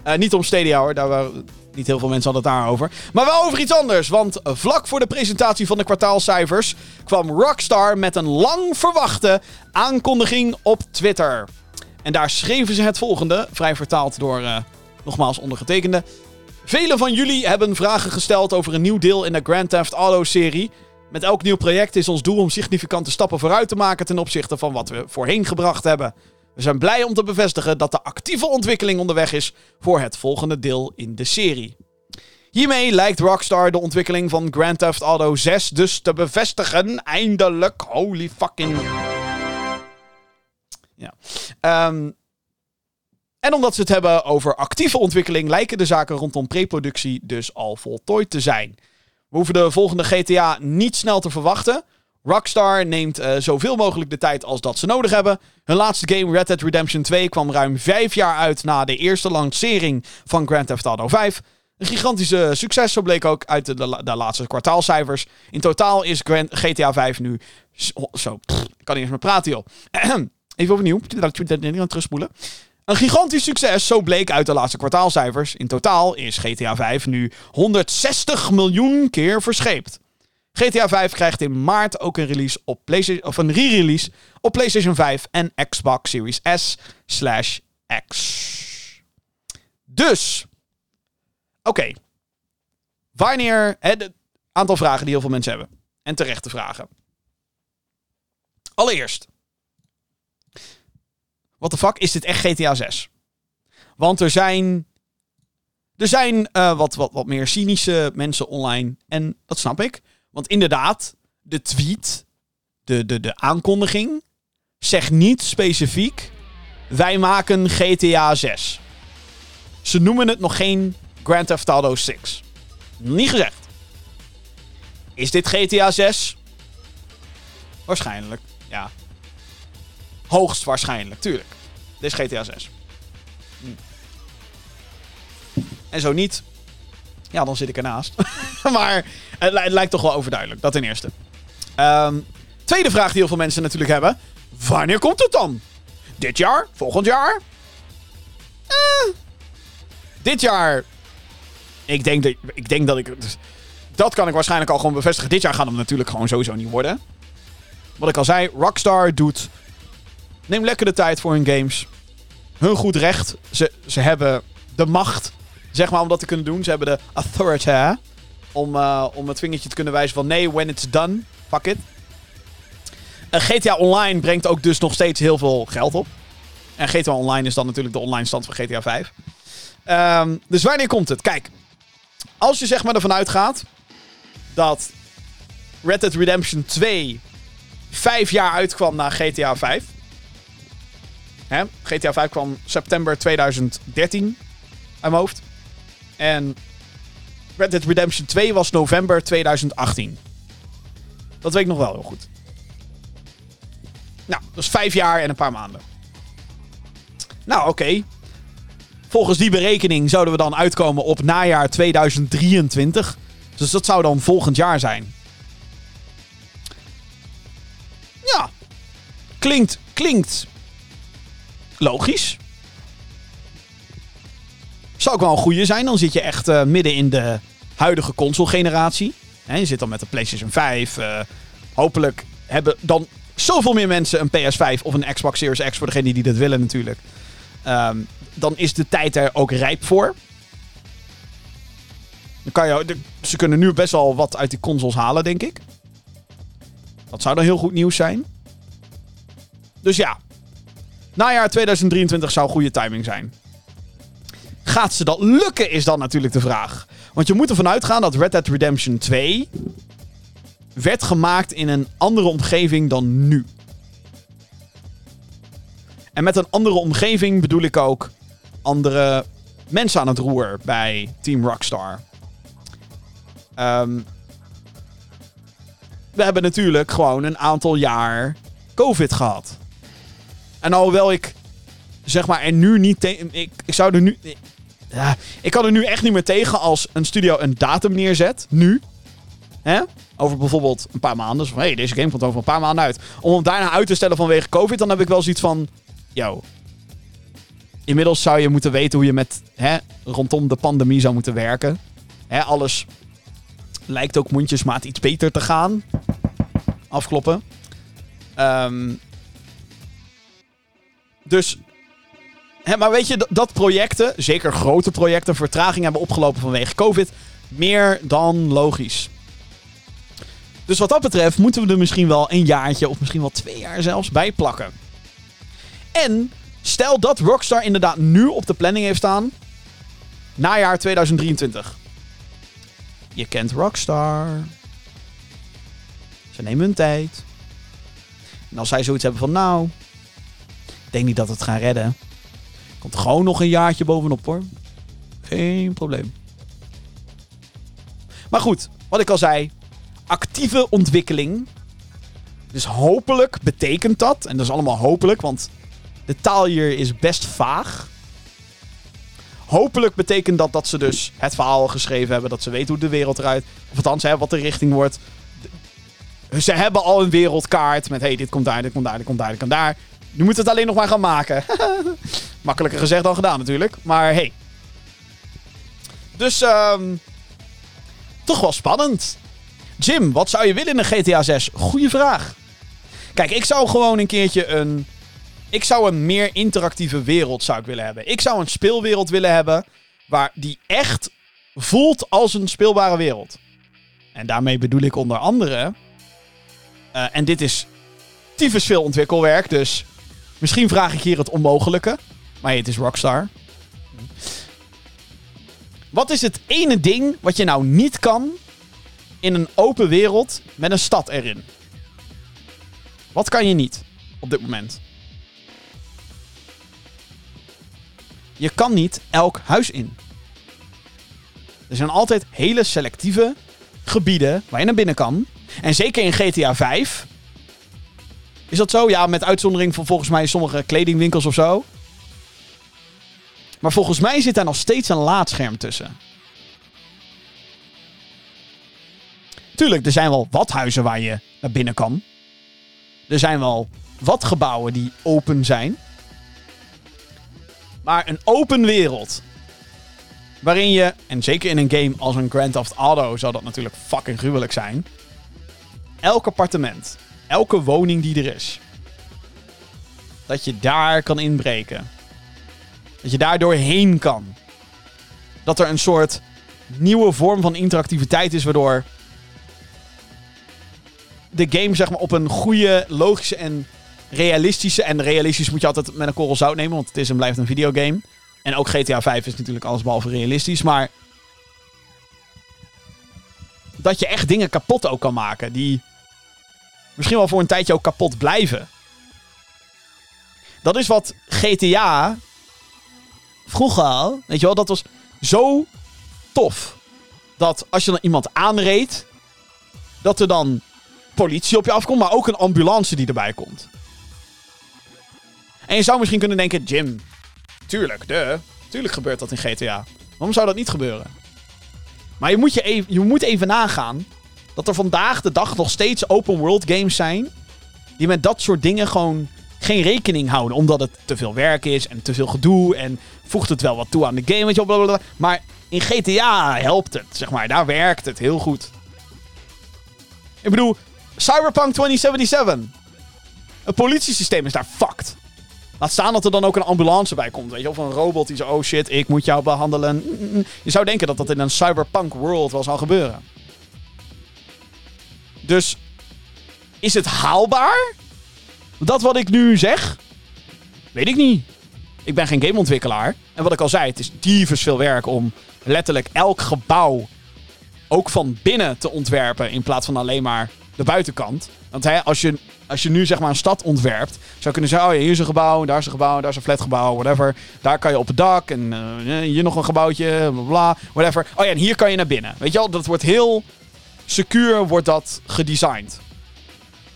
Uh, niet om Stadia hoor, daar Niet heel veel mensen hadden het daarover. Maar wel over iets anders. Want vlak voor de presentatie van de kwartaalcijfers kwam Rockstar met een lang verwachte aankondiging op Twitter. En daar schreven ze het volgende, vrij vertaald door nogmaals ondergetekende. Velen van jullie hebben vragen gesteld over een nieuw deel in de Grand Theft Auto-serie. Met elk nieuw project is ons doel om significante stappen vooruit te maken ten opzichte van wat we voorheen gebracht hebben. We zijn blij om te bevestigen dat de actieve ontwikkeling onderweg is voor het volgende deel in de serie. Hiermee lijkt Rockstar de ontwikkeling van Grand Theft Auto 6 dus te bevestigen. Eindelijk. Holy fucking. Ja. Um, en omdat ze het hebben over actieve ontwikkeling, lijken de zaken rondom preproductie dus al voltooid te zijn. We hoeven de volgende GTA niet snel te verwachten. Rockstar neemt uh, zoveel mogelijk de tijd als dat ze nodig hebben. Hun laatste game, Red Dead Redemption 2, kwam ruim vijf jaar uit na de eerste lancering van Grand Theft Auto 5. Een gigantische succes, zo bleek ook uit de, laatste kwartaalcijfers. In totaal is Grand, GTA 5 nu... Zo, ik kan niet eens meer praten, joh. Even overnieuw. Terugspoelen. Een gigantisch succes, zo bleek uit de laatste kwartaalcijfers. In totaal is GTA 5 nu 160 miljoen keer verscheept. GTA 5 krijgt in maart ook een, release op PlayStation, of een re-release op PlayStation 5 en Xbox Series S slash X. Dus, oké. Wanneer, het aantal vragen die heel veel mensen hebben. En terechte vragen. Allereerst, wat de fuck, is dit echt GTA 6? Want er zijn. Er zijn uh, wat, wat, wat meer cynische mensen online. En dat snap ik. Want inderdaad, de tweet, de, de, de aankondiging, zegt niet specifiek: wij maken GTA 6. Ze noemen het nog geen Grand Theft Auto 6. Niet gezegd. Is dit GTA 6? Waarschijnlijk, ja. Hoogstwaarschijnlijk, tuurlijk. Dit is GTA 6. Hm. En zo niet, ja, dan zit ik ernaast. maar het, lijkt toch wel overduidelijk, dat ten eerste. Um, tweede vraag die heel veel mensen natuurlijk hebben. Wanneer komt het dan? Dit jaar? Volgend jaar? Eh, dit jaar. Ik denk, dat, ik denk dat ik. Dus dat kan ik waarschijnlijk al gewoon bevestigen. Dit jaar gaat hem natuurlijk gewoon sowieso niet worden. Wat ik al zei, Rockstar doet Neem lekker de tijd voor hun games. Hun goed recht. Ze, ze hebben de macht, zeg maar, om dat te kunnen doen. Ze hebben de authority om, uh, om het vingertje te kunnen wijzen van nee, when it's done, fuck it. GTA Online brengt ook dus nog steeds heel veel geld op. En GTA Online is dan natuurlijk de online stand van GTA 5. Um, ehm, dus wanneer komt het? Kijk, als je zeg maar ervan uitgaat dat Red Dead Redemption 2 vijf jaar uitkwam na GTA 5. Hè? GTA 5 kwam september 2013 uit mijn hoofd. En Red Dead Redemption 2 was november 2018. Dat weet ik nog wel heel goed. Nou, dat is vijf jaar en een paar maanden. Nou, oké. Volgens die berekening zouden we dan uitkomen op najaar 2023. Dus dat zou dan volgend jaar zijn. Ja. Klinkt, klinkt Logisch. Zou ook wel een goede zijn. Dan zit je echt uh, midden in de huidige console-generatie. Je zit dan met de PlayStation 5. Uh, eh, hopelijk hebben dan zoveel meer mensen een PS5 of een Xbox Series X. Voor degenen die dat willen natuurlijk. Um, dan is de tijd er ook rijp voor. Dan kan je, ze kunnen nu best wel wat uit die consoles halen, denk ik. Dat zou dan heel goed nieuws zijn. Dus ja, Najaar 2023 zou goede timing zijn. Gaat ze dat lukken, is dan natuurlijk de vraag. Want je moet ervan uitgaan dat Red Dead Redemption 2 werd gemaakt in een andere omgeving dan nu. En met een andere omgeving bedoel ik ook andere mensen aan het roer bij Team Rockstar. Um, we hebben natuurlijk gewoon een aantal jaar COVID gehad. En alhoewel ik, zeg maar, er nu niet tegen... Ik, ik zou er nu... Ja, ik kan er nu echt niet meer tegen als een studio een datum neerzet. Nu. Hè? Over bijvoorbeeld een paar maanden. Dus hé, hey, deze game komt over een paar maanden uit. Om hem daarna uit te stellen vanwege COVID, dan heb ik wel zoiets van... Yo. inmiddels zou je moeten weten hoe je met hè, rondom de pandemie zou moeten werken. Hè, alles lijkt ook mondjesmaat iets beter te gaan. Afkloppen. Ehm, dus. Maar weet je, dat- dat projecten, zeker grote projecten, vertraging hebben opgelopen vanwege COVID. Meer dan logisch. Dus wat dat betreft moeten we er misschien wel een jaartje of misschien wel twee jaar zelfs bij plakken. En stel dat Rockstar inderdaad nu op de planning heeft staan. Najaar 2023. Je kent Rockstar. Ze nemen hun tijd. En als zij zoiets hebben van nou. Ik denk niet dat we het gaan redden. Komt gewoon nog een jaartje bovenop hoor. Geen probleem. Maar goed, wat ik al zei. Actieve ontwikkeling. Dus hopelijk betekent dat. En dat is allemaal hopelijk, want de taal hier is best vaag. Hopelijk betekent dat dat ze dus het verhaal geschreven hebben. Dat ze weten hoe de wereld eruit... Of althans, hè, wat de richting wordt. Ze hebben al een wereldkaart met... hey, dit komt daar, dit komt daar, dit komt daar, dit komt daar. Nu moeten we het alleen nog maar gaan maken. Makkelijker gezegd dan gedaan natuurlijk. Maar hey. Dus, ehm toch wel spannend. Jim, wat zou je willen in een GTA 6? Goeie vraag. Kijk, ik zou gewoon een keertje een... Ik zou een meer interactieve wereld zou ik willen hebben. Ik zou een speelwereld willen hebben waar die echt voelt als een speelbare wereld. En daarmee bedoel ik onder andere... eh, en dit is tyfus veel ontwikkelwerk, dus misschien vraag ik hier het onmogelijke. Maar het is Rockstar. Wat is het ene ding wat je nou niet kan in een open wereld met een stad erin? Wat kan je niet op dit moment? Je kan niet elk huis in. Er zijn altijd hele selectieve gebieden waar je naar binnen kan. En zeker in GTA 5. Is dat zo? Ja, met uitzondering van volgens mij sommige kledingwinkels of zo. Maar volgens mij zit daar nog steeds een laadscherm tussen. Tuurlijk, er zijn wel wat huizen waar je naar binnen kan. Er zijn wel wat gebouwen die open zijn. Maar een open wereld. Waarin je, en zeker in een game als een Grand Theft Auto zou dat natuurlijk fucking gruwelijk zijn. Elk appartement, elke woning die er is. Dat je daar kan inbreken. Dat je daar doorheen kan. Dat er een soort nieuwe vorm van interactiviteit is waardoor de game zeg maar op een goede, logische en realistische... En realistisch moet je altijd met een korrel zout nemen, want het is en blijft een videogame. En ook GTA 5 is natuurlijk allesbehalve realistisch, maar... Dat je echt dingen kapot ook kan maken die misschien wel voor een tijdje ook kapot blijven. Dat is wat GTA vroeger weet je wel, dat was zo tof. Dat als je dan iemand aanreed, dat er dan politie op je afkomt, maar ook een ambulance die erbij komt. En je zou misschien kunnen denken, Jim, tuurlijk, de, tuurlijk gebeurt dat in GTA. Waarom zou dat niet gebeuren? Maar je moet, je, even, je moet even nagaan dat er vandaag de dag nog steeds open world games zijn die met dat soort dingen gewoon geen rekening houden. Omdat het te veel werk is en te veel gedoe. En voegt het wel wat toe aan de game. Je, blablabla. Maar in GTA helpt het, zeg maar. Daar werkt het heel goed. Ik bedoel, Cyberpunk 2077. Het politiesysteem is daar fucked. Laat staan dat er dan ook een ambulance bij komt. Weet je, of een robot die zo, oh shit, ik moet jou behandelen. Mm, mm, mm. Je zou denken dat dat in een cyberpunk world wel zou gebeuren. Dus, is het haalbaar? Dat wat ik nu zeg? Weet ik niet. Ik ben geen gameontwikkelaar. En wat ik al zei, het is tyfus veel werk om letterlijk elk gebouw ook van binnen te ontwerpen in plaats van alleen maar de buitenkant. Want hè, als, je, als je nu zeg maar een stad ontwerpt, zou kunnen zeggen, oh ja, hier is een gebouw, daar is een gebouw, daar is een flatgebouw, whatever. Daar kan je op het dak en eh, hier nog een gebouwtje, bla bla, whatever. Oh ja, en hier kan je naar binnen. Weet je wel, dat wordt heel secuur wordt dat gedesigned.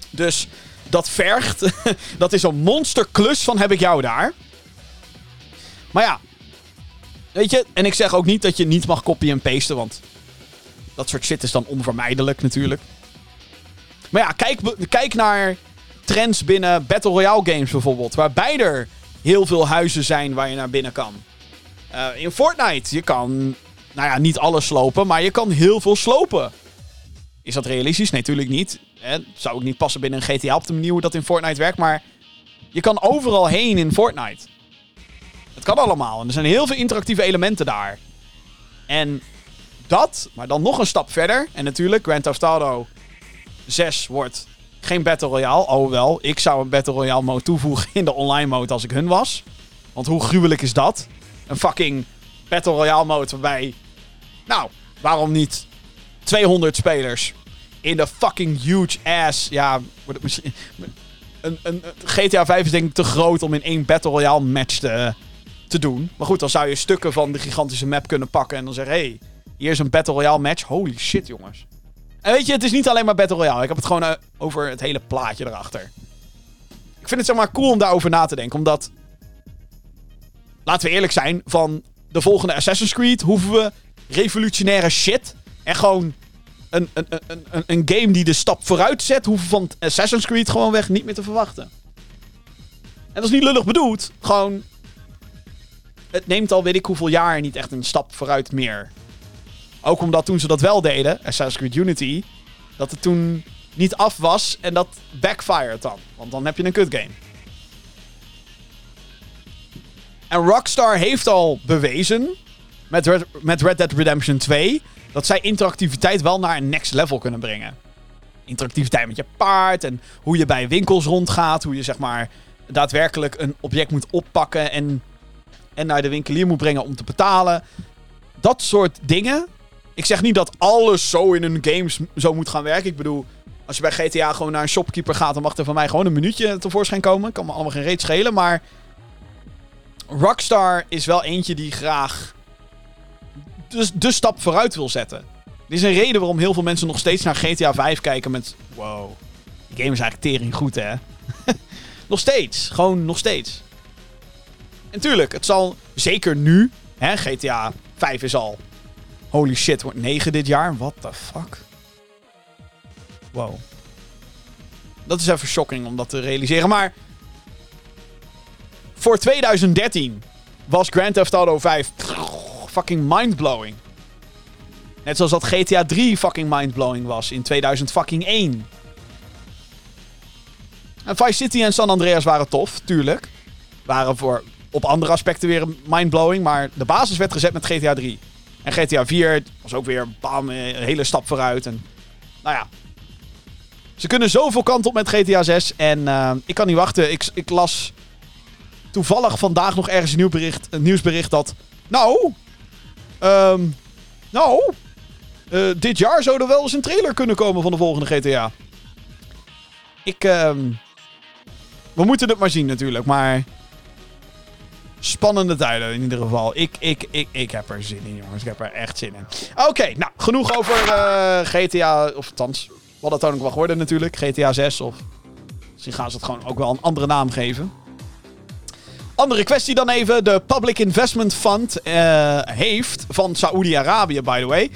Dus dat vergt, dat is een monsterklus van heb ik jou daar. Maar ja, weet je, en ik zeg ook niet dat je niet mag copy en pasten, want dat soort shit is dan onvermijdelijk natuurlijk. Maar ja, kijk, kijk naar trends binnen Battle Royale games bijvoorbeeld. Waarbij er heel veel huizen zijn waar je naar binnen kan. Eh, in Fortnite, je kan, nou ja, niet alles slopen, maar je kan heel veel slopen. Is dat realistisch? Nee, natuurlijk niet. Zou ook niet passen binnen een GTA op de manier hoe dat in Fortnite werkt, maar je kan overal heen in Fortnite. Het kan allemaal. En er zijn heel veel interactieve elementen daar. En dat, maar dan nog een stap verder. En natuurlijk, Grand Theft Auto 6 wordt geen Battle Royale. Oh wel, ik zou een Battle Royale mode toevoegen in de online mode als ik hun was. Want hoe gruwelijk is dat? Een fucking Battle Royale mode waarbij... Nou, waarom niet 200 spelers in de fucking huge ass... Ja. Een, een, GTA 5 is denk ik te groot om in één Battle Royale match te, te doen. Maar goed, dan zou je stukken van de gigantische map kunnen pakken en dan zeggen... Hey, hier is een Battle Royale match. Holy shit, jongens. En weet je, het is niet alleen maar Battle Royale. Ik heb het gewoon uh, over het hele plaatje erachter. Ik vind het zeg maar cool om daarover na te denken. Omdat, laten we eerlijk zijn, van de volgende Assassin's Creed hoeven we revolutionaire shit. En gewoon een, een, een, een, game die de stap vooruit zet, hoeven van Assassin's Creed gewoon weg niet meer te verwachten. En dat is niet lullig bedoeld. Gewoon, het neemt al weet ik hoeveel jaar niet echt een stap vooruit meer. Ook omdat toen ze dat wel deden, Assassin's Creed Unity, dat het toen niet af was en dat backfired dan. Want dan heb je een kut game. En Rockstar heeft al bewezen met Red, met Red Dead Redemption 2 dat zij interactiviteit wel naar een next level kunnen brengen. Interactiviteit met je paard en hoe je bij winkels rondgaat, hoe je zeg maar daadwerkelijk een object moet oppakken en, en naar de winkelier moet brengen om te betalen. Dat soort dingen ik zeg niet dat alles zo in een games zo moet gaan werken. Ik bedoel, als je bij GTA gewoon naar een shopkeeper gaat, dan mag er van mij gewoon een minuutje tevoorschijn komen. Kan me allemaal geen reet schelen, maar Rockstar is wel eentje die graag de, de stap vooruit wil zetten. Er is een reden waarom heel veel mensen nog steeds naar GTA 5 kijken met... Wow, die game is eigenlijk tering goed, hè? nog steeds. Gewoon nog steeds. En tuurlijk, het zal zeker nu... Hè, GTA 5 is al Holy shit, wordt 9 dit jaar? What the fuck? Wow. Dat is even shocking om dat te realiseren. Maar voor 2013 was Grand Theft Auto 5 fucking mindblowing. Net zoals dat GTA 3 fucking mindblowing was in 2001. En Vice City en San Andreas waren tof, tuurlijk. Waren voor op andere aspecten weer mindblowing. Maar de basis werd gezet met GTA 3. En GTA 4 was ook weer bam, een hele stap vooruit. En, nou ja. Ze kunnen zoveel kant op met GTA 6. En uh, ik kan niet wachten. Ik, ik las toevallig vandaag nog ergens een, nieuw bericht, een nieuwsbericht dat... Nou... Um, nou... Uh, dit jaar zou er wel eens een trailer kunnen komen van de volgende GTA. Ik... Um, we moeten het maar zien natuurlijk, maar spannende tijden in ieder geval. Ik, ik, ik, ik heb er zin in, jongens. Ik heb er echt zin in. Oké, nou, genoeg over uh, GTA. Of althans, wat het dan ook wel geworden natuurlijk. GTA 6 of... Misschien gaan ze het gewoon ook wel een andere naam geven. Andere kwestie dan even. De Public Investment Fund uh, heeft van Saoedi-Arabië, by the way.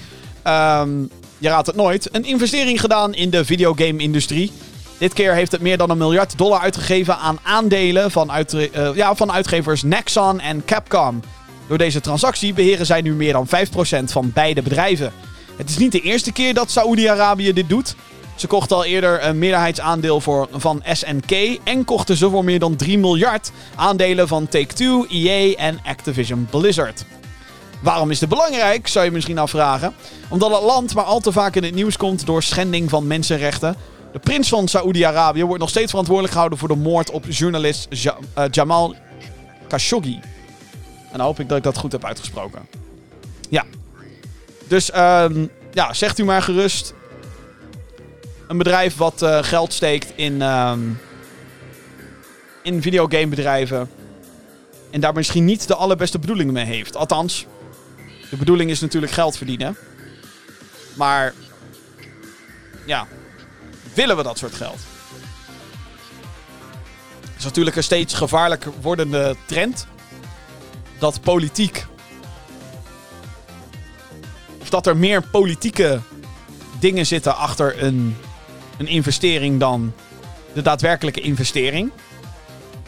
Um, je raadt het nooit. Een investering gedaan in de videogame-industrie. Dit keer heeft het meer dan een miljard dollar uitgegeven aan aandelen van, uh, ja, van uitgevers Nexon en Capcom. Door deze transactie beheren zij nu meer dan 5% van beide bedrijven. Het is niet de eerste keer dat Saoedi-Arabië dit doet. Ze kochten al eerder een meerderheidsaandeel voor, van SNK en kochten ze voor meer dan 3 miljard aandelen van Take-Two, EA en Activision Blizzard. Waarom is dit belangrijk, zou je misschien afvragen. Omdat het land maar al te vaak in het nieuws komt door schending van mensenrechten, de prins van Saoedi-Arabië wordt nog steeds verantwoordelijk gehouden voor de moord op journalist eh, Jamal Khashoggi. En dan hoop ik dat ik dat goed heb uitgesproken. Ja. Dus um, ja, zegt u maar gerust. Een bedrijf wat uh, geld steekt in, um, in videogamebedrijven. En daar misschien niet de allerbeste bedoelingen mee heeft. Althans, de bedoeling is natuurlijk geld verdienen. Maar ja, willen we dat soort geld? Het is natuurlijk een steeds gevaarlijker wordende trend. Dat politiek. Of dat er meer politieke dingen zitten achter een, een investering dan de daadwerkelijke investering.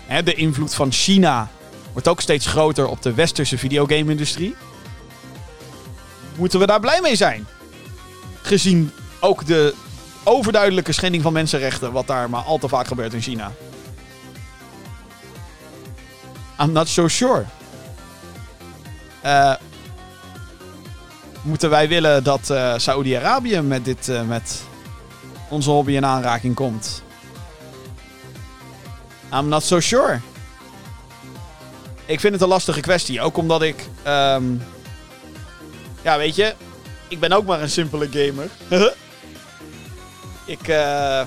Hè, de invloed van China wordt ook steeds groter op de westerse videogame-industrie. Moeten we daar blij mee zijn? Gezien ook de overduidelijke schending van mensenrechten, wat daar maar al te vaak gebeurt in China. I'm not so sure. Eh, moeten wij willen dat uh, Saoedi-Arabië met, dit, uh, met onze hobby in aanraking komt? I'm not so sure. Ik vind het een lastige kwestie. Ook omdat ik. Um, ja, weet je. Ik ben ook maar een simpele gamer. ik. Uh,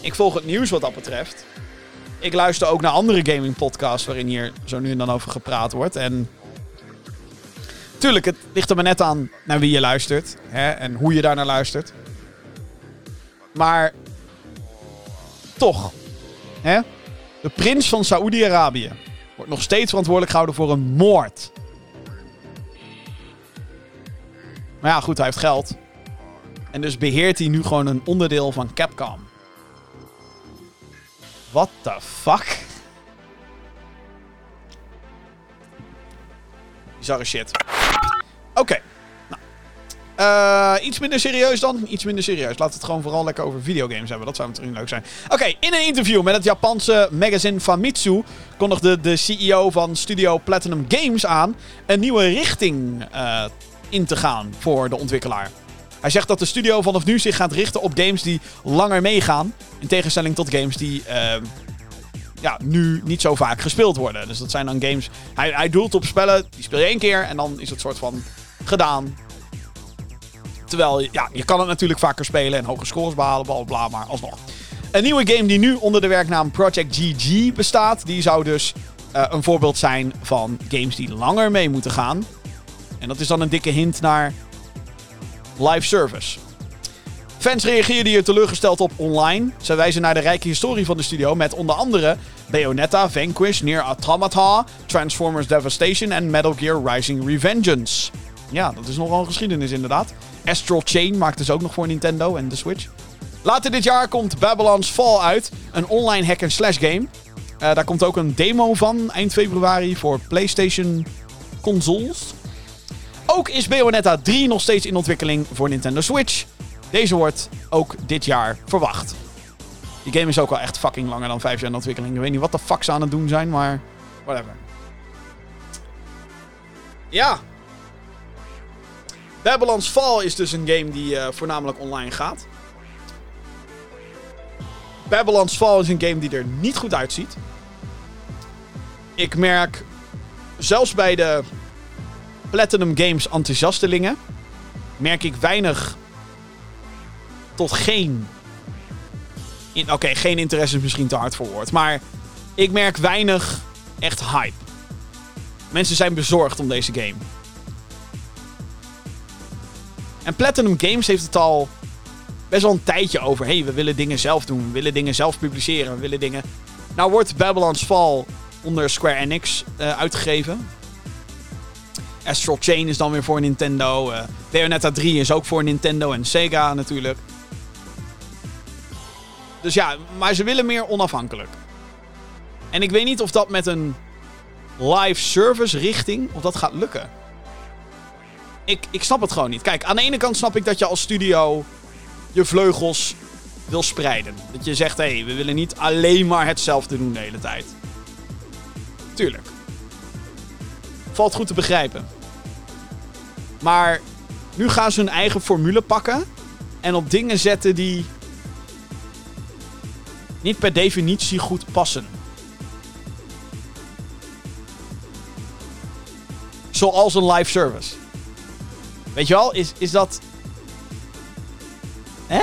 ik volg het nieuws wat dat betreft. Ik luister ook naar andere gaming podcasts waarin hier zo nu en dan over gepraat wordt. En tuurlijk, het ligt er maar net aan naar wie je luistert. Hè, en hoe je daar naar luistert. Maar toch. Hè? De prins van Saoedi-Arabië wordt nog steeds verantwoordelijk gehouden voor een moord. Maar ja, goed, hij heeft geld. En dus beheert hij nu gewoon een onderdeel van Capcom. What the fuck? Bizarre shit. Oké. Uh, iets minder serieus dan. Iets minder serieus. We het gewoon vooral lekker over videogames hebben. Dat zou natuurlijk leuk zijn. Oké, in een interview met het Japanse magazine Famitsu kondigde de CEO van Studio Platinum Games aan een nieuwe richting uh, in te gaan voor de ontwikkelaar. Hij zegt dat de studio vanaf nu zich gaat richten op games die langer meegaan. In tegenstelling tot games die uh, ja, nu niet zo vaak gespeeld worden. Dus dat zijn dan games. Hij, hij doelt op spellen, die speel je één keer en dan is het soort van gedaan. Terwijl, ja, je kan het natuurlijk vaker spelen en hoge scores behalen, bla bla, maar alsnog. Een nieuwe game die nu onder de werknaam Project GG bestaat, die zou dus uh, een voorbeeld zijn van games die langer mee moeten gaan. En dat is dan een dikke hint naar live service. Fans reageerden hier teleurgesteld op online. Zij wijzen naar de rijke historie van de studio met onder andere Bayonetta, Vanquish, Near Automata, Transformers Devastation en Metal Gear Rising Revengeance. Ja, dat is nogal een geschiedenis inderdaad. Astral Chain maakt dus ook nog voor Nintendo en de Switch. Later dit jaar komt Babylon's Fall uit, een online hack-and-slash game. Uh, daar komt ook een demo van eind februari voor PlayStation consoles. Ook is Bayonetta 3 nog steeds in ontwikkeling voor Nintendo Switch. Deze wordt ook dit jaar verwacht. Die game is ook al echt fucking langer dan 5 jaar in ontwikkeling. Ik weet niet wat de fuck ze aan het doen zijn, maar whatever. Ja. Babylon's Fall is dus een game die uh, voornamelijk online gaat. Babylon's Fall is een game die er niet goed uitziet. Ik merk zelfs bij de Platinum Games enthousiastelingen merk ik weinig tot geen. Oké, geen interesse is misschien te hard voor woord. Maar ik merk weinig echt hype. Mensen zijn bezorgd om deze game. En Platinum Games heeft het al best wel een tijdje over. hey, we willen dingen zelf doen. We willen dingen zelf publiceren. We willen dingen. Nou wordt Babylon's Fall onder Square Enix uh, uitgegeven. Astral Chain is dan weer voor Nintendo. Uh, Bayonetta 3 is ook voor Nintendo en Sega natuurlijk. Dus ja, maar ze willen meer onafhankelijk. En ik weet niet of dat met een live service richting, of dat gaat lukken. Ik, ik snap het gewoon niet. Kijk, aan de ene kant snap ik dat je als studio je vleugels wil spreiden. Dat je zegt, hé, hey, we willen niet alleen maar hetzelfde doen de hele tijd. Tuurlijk. Valt goed te begrijpen. Maar nu gaan ze hun eigen formule pakken. En op dingen zetten die niet per definitie goed passen. Zoals een live service. Weet je wel, is, is dat. Hè?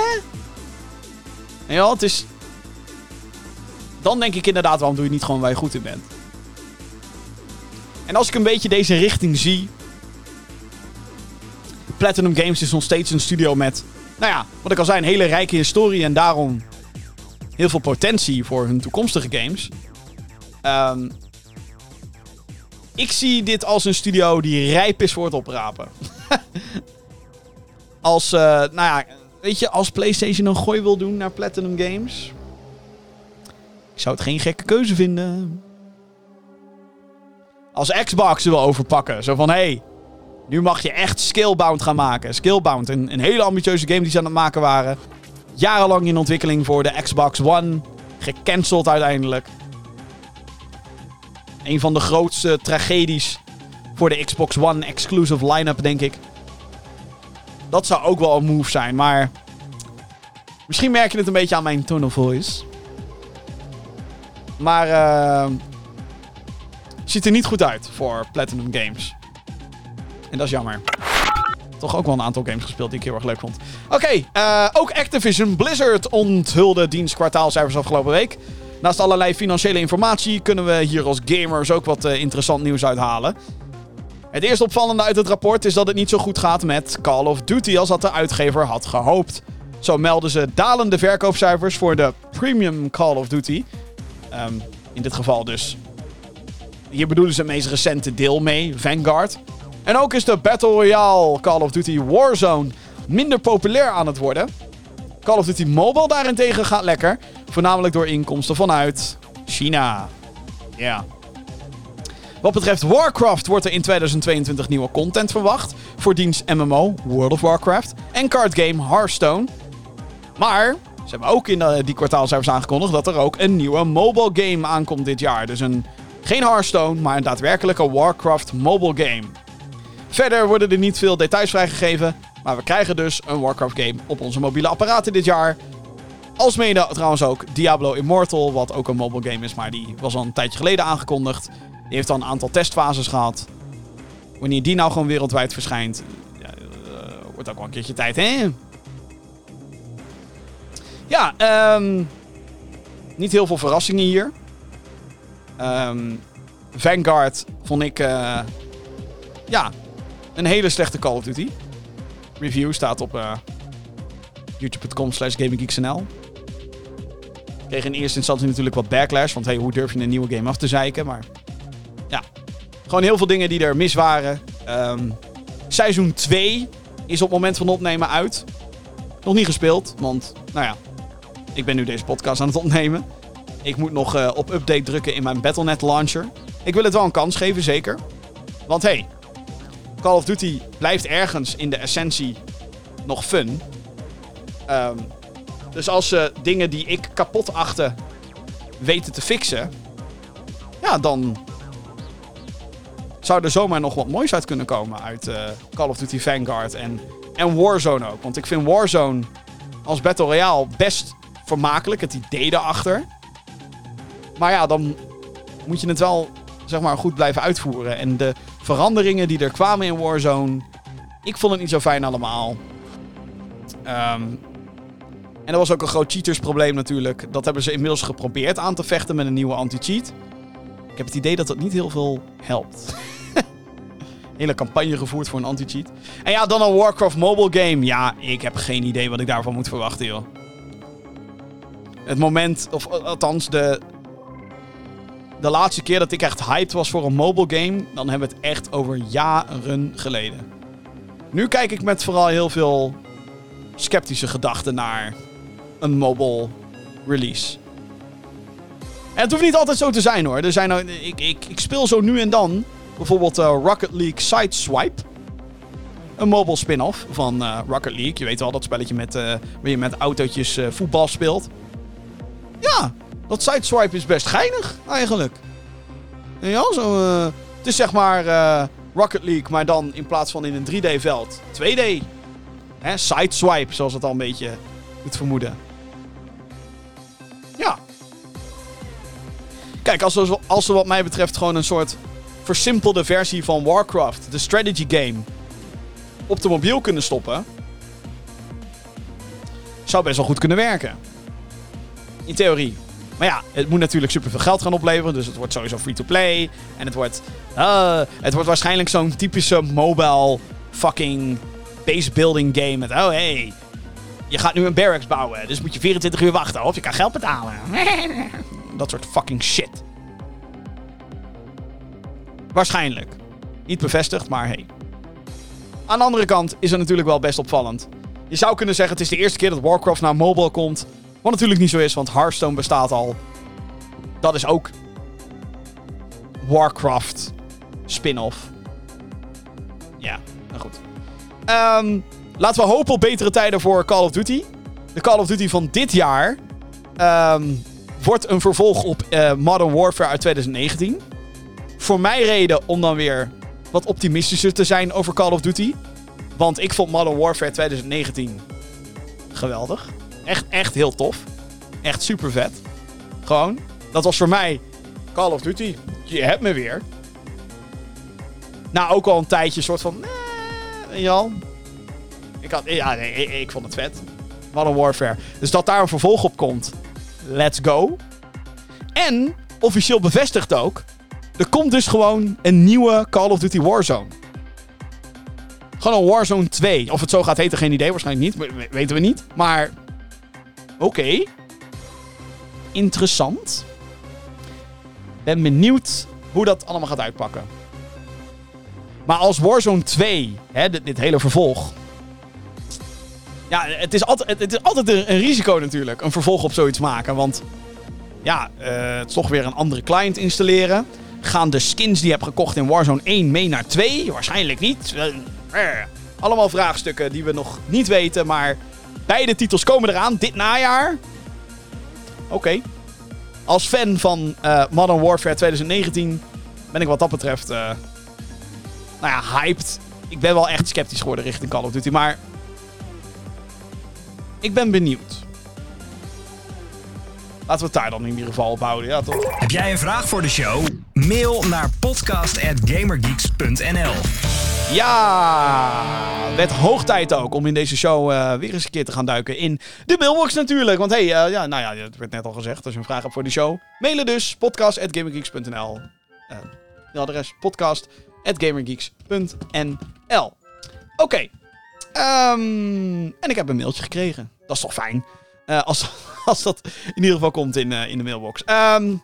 Ja, het is. Dan denk ik inderdaad, waarom doe je niet gewoon waar je goed in bent? En als ik een beetje deze richting zie. Platinum Games is nog steeds een studio met. Nou ja, wat ik al zei, een hele rijke historie. En daarom heel veel potentie voor hun toekomstige games. Um, ik zie dit als een studio die rijp is voor het oprapen. als, uh, nou ja, weet je, als PlayStation een gooi wil doen naar Platinum Games. Ik zou het geen gekke keuze vinden. Als Xbox wil overpakken. Zo van, hé, hey, nu mag je echt Skillbound gaan maken. Skillbound, een, een hele ambitieuze game die ze aan het maken waren. Jarenlang in ontwikkeling voor de Xbox One. Gecanceld uiteindelijk. Een van de grootste tragedies voor de Xbox One exclusive line-up, denk ik. Dat zou ook wel een move zijn, maar... Misschien merk je het een beetje aan mijn tone of voice. Maar... Uh, ziet er niet goed uit voor Platinum Games. En dat is jammer. Toch ook wel een aantal games gespeeld die ik heel erg leuk vond. Oké, uh, ook Activision Blizzard onthulde dienst kwartaalcijfers afgelopen week. Naast allerlei financiële informatie kunnen we hier als gamers ook wat uh, interessant nieuws uithalen. Het eerste opvallende uit het rapport is dat het niet zo goed gaat met Call of Duty als dat de uitgever had gehoopt. Zo melden ze dalende verkoopcijfers voor de premium Call of Duty. Um, in dit geval dus. Hier bedoelen ze het meest recente deel mee, Vanguard. En ook is de Battle Royale Call of Duty Warzone minder populair aan het worden. Call of Duty Mobile daarentegen gaat lekker. Voornamelijk door inkomsten vanuit China. Ja. Wat betreft Warcraft wordt er in 2022 nieuwe content verwacht. Voor dienst MMO, World of Warcraft. En cardgame Hearthstone. Maar ze hebben ook in die kwartaalcijfers aangekondigd dat er ook een nieuwe mobile game aankomt dit jaar. Dus een, geen Hearthstone, maar een daadwerkelijke Warcraft mobile game. Verder worden er niet veel details vrijgegeven, maar we krijgen dus een Warcraft game op onze mobiele apparaten dit jaar. Alsmede trouwens ook Diablo Immortal, wat ook een mobile game is, maar die was al een tijdje geleden aangekondigd. Die heeft al een aantal testfases gehad. Wanneer die nou gewoon wereldwijd verschijnt, ja, uh, wordt ook wel een keertje tijd, hè? Ja, um, niet heel veel verrassingen hier. Um, Vanguard vond ik, uh, ja, een hele slechte Call of Duty. Review staat op uh, youtube.com slash gaminggeeksnl. Kreeg in eerste instantie natuurlijk wat backlash. Want hey, hoe durf je een nieuwe game af te zeiken? Maar ja, gewoon heel veel dingen die er mis waren. Um, seizoen 2 is op het moment van opnemen uit. Nog niet gespeeld, want nou ja, ik ben nu deze podcast aan het opnemen. Ik moet nog uh, op update drukken in mijn Battle.net launcher. Ik wil het wel een kans geven, zeker. Want hey, Call of Duty blijft ergens in de essentie nog fun. Um, dus als ze dingen die ik kapot achte weten te fixen, ja, dan zou er zomaar nog wat moois uit kunnen komen uit uh, Call of Duty Vanguard en, en Warzone ook. Want ik vind Warzone als Battle Royale best vermakelijk, het idee erachter. Maar ja, dan moet je het wel zeg maar, goed blijven uitvoeren. En de veranderingen die er kwamen in Warzone, ik vond het niet zo fijn allemaal. Um, en dat was ook een groot cheatersprobleem natuurlijk. Dat hebben ze inmiddels geprobeerd aan te vechten met een nieuwe anti-cheat. Ik heb het idee dat dat niet heel veel helpt. Hele campagne gevoerd voor een anti-cheat. En ja, dan een Warcraft mobile game. Ja, ik heb geen idee wat ik daarvan moet verwachten, joh. Het moment, of althans de, de laatste keer dat ik echt hyped was voor een mobile game, dan hebben we het echt over jaren geleden. Nu kijk ik met vooral heel veel sceptische gedachten naar een mobile release. En het hoeft niet altijd zo te zijn hoor. Er zijn, ik, ik, ik speel zo nu en dan bijvoorbeeld uh, Rocket League Sideswipe. Een mobile spin-off van uh, Rocket League. Je weet wel, dat spelletje met, uh, waar je met autootjes voetbal speelt. Ja, dat Sideswipe is best geinig eigenlijk. Ja, zo, het is zeg maar Rocket League, maar dan in plaats van in een 3D-veld 2D. Hè, sideswipe, zoals het al een beetje doet vermoeden. Ja. Kijk, als ze, als wat mij betreft gewoon een soort versimpelde versie van Warcraft, de strategy game, op de mobiel kunnen stoppen, zou best wel goed kunnen werken. In theorie. Maar ja, het moet natuurlijk superveel geld gaan opleveren. Dus het wordt sowieso free-to-play. En het wordt, uh, het wordt waarschijnlijk zo'n typische mobile fucking base building game. Met, oh hey, je gaat nu een barracks bouwen. Dus moet je 24 uur wachten. Of je kan geld betalen. Dat soort fucking shit. Waarschijnlijk. Niet bevestigd, maar hey. Aan de andere kant is het natuurlijk wel best opvallend. Je zou kunnen zeggen het is de eerste keer dat Warcraft naar mobile komt. Wat natuurlijk niet zo is, want Hearthstone bestaat al. dat is ook Warcraft spin-off. Ja, nou goed. Ehm, laten we hopen op betere tijden voor Call of Duty. De Call of Duty van dit jaar ehm, wordt een vervolg op eh, Modern Warfare uit 2019. Voor mij reden om dan weer wat optimistischer te zijn over Call of Duty. Want ik vond Modern Warfare 2019 geweldig. Echt, echt heel tof. Echt super vet. Gewoon. Dat was voor mij Call of Duty. Je hebt me weer. Nou, ook al een tijdje soort van... Nee, Jan. Ik, had, ja, nee, ik, ik vond het vet. Modern Warfare. Dus dat daar een vervolg op komt. Let's go. En, officieel bevestigd ook... Er komt dus gewoon een nieuwe Call of Duty Warzone. Gewoon een Warzone 2. Of het zo gaat heten, geen idee. Waarschijnlijk niet. we- Weten we niet. Maar... Oké. Interessant. Ben benieuwd hoe dat allemaal gaat uitpakken. Maar als Warzone 2, hè, dit, hele vervolg. Ja, het is altijd, het is altijd een, risico natuurlijk. Een vervolg op zoiets maken. Want ja, eh, toch weer een andere client installeren. Gaan de skins die je hebt gekocht in Warzone 1 mee naar 2? Waarschijnlijk niet. Eh, eh. Allemaal vraagstukken die we nog niet weten. Maar beide titels komen eraan dit najaar. Oké. Als fan van eh, Modern Warfare 2019 ben ik wat dat betreft... nou ja, hyped. Ik ben wel echt sceptisch geworden richting Call of Duty. Maar ik ben benieuwd. Laten we het daar dan in ieder geval op houden. Ja, toch? Heb jij een vraag voor de show? Mail naar podcast.gamergeeks.nl Ja, werd hoog tijd ook om in deze show eh, weer eens een keer te gaan duiken in de mailbox natuurlijk. Want hey, eh, ja, nou ja, het werd net al gezegd, als je een vraag hebt voor de show, mailen dus podcast.gamergeeks.nl. Eh de adres podcast.gamergeeks.nl. Oké, Ehm, en ik heb een mailtje gekregen. Dat is toch fijn? Eh, als, als dat in ieder geval komt in, eh, in de mailbox. Ehm,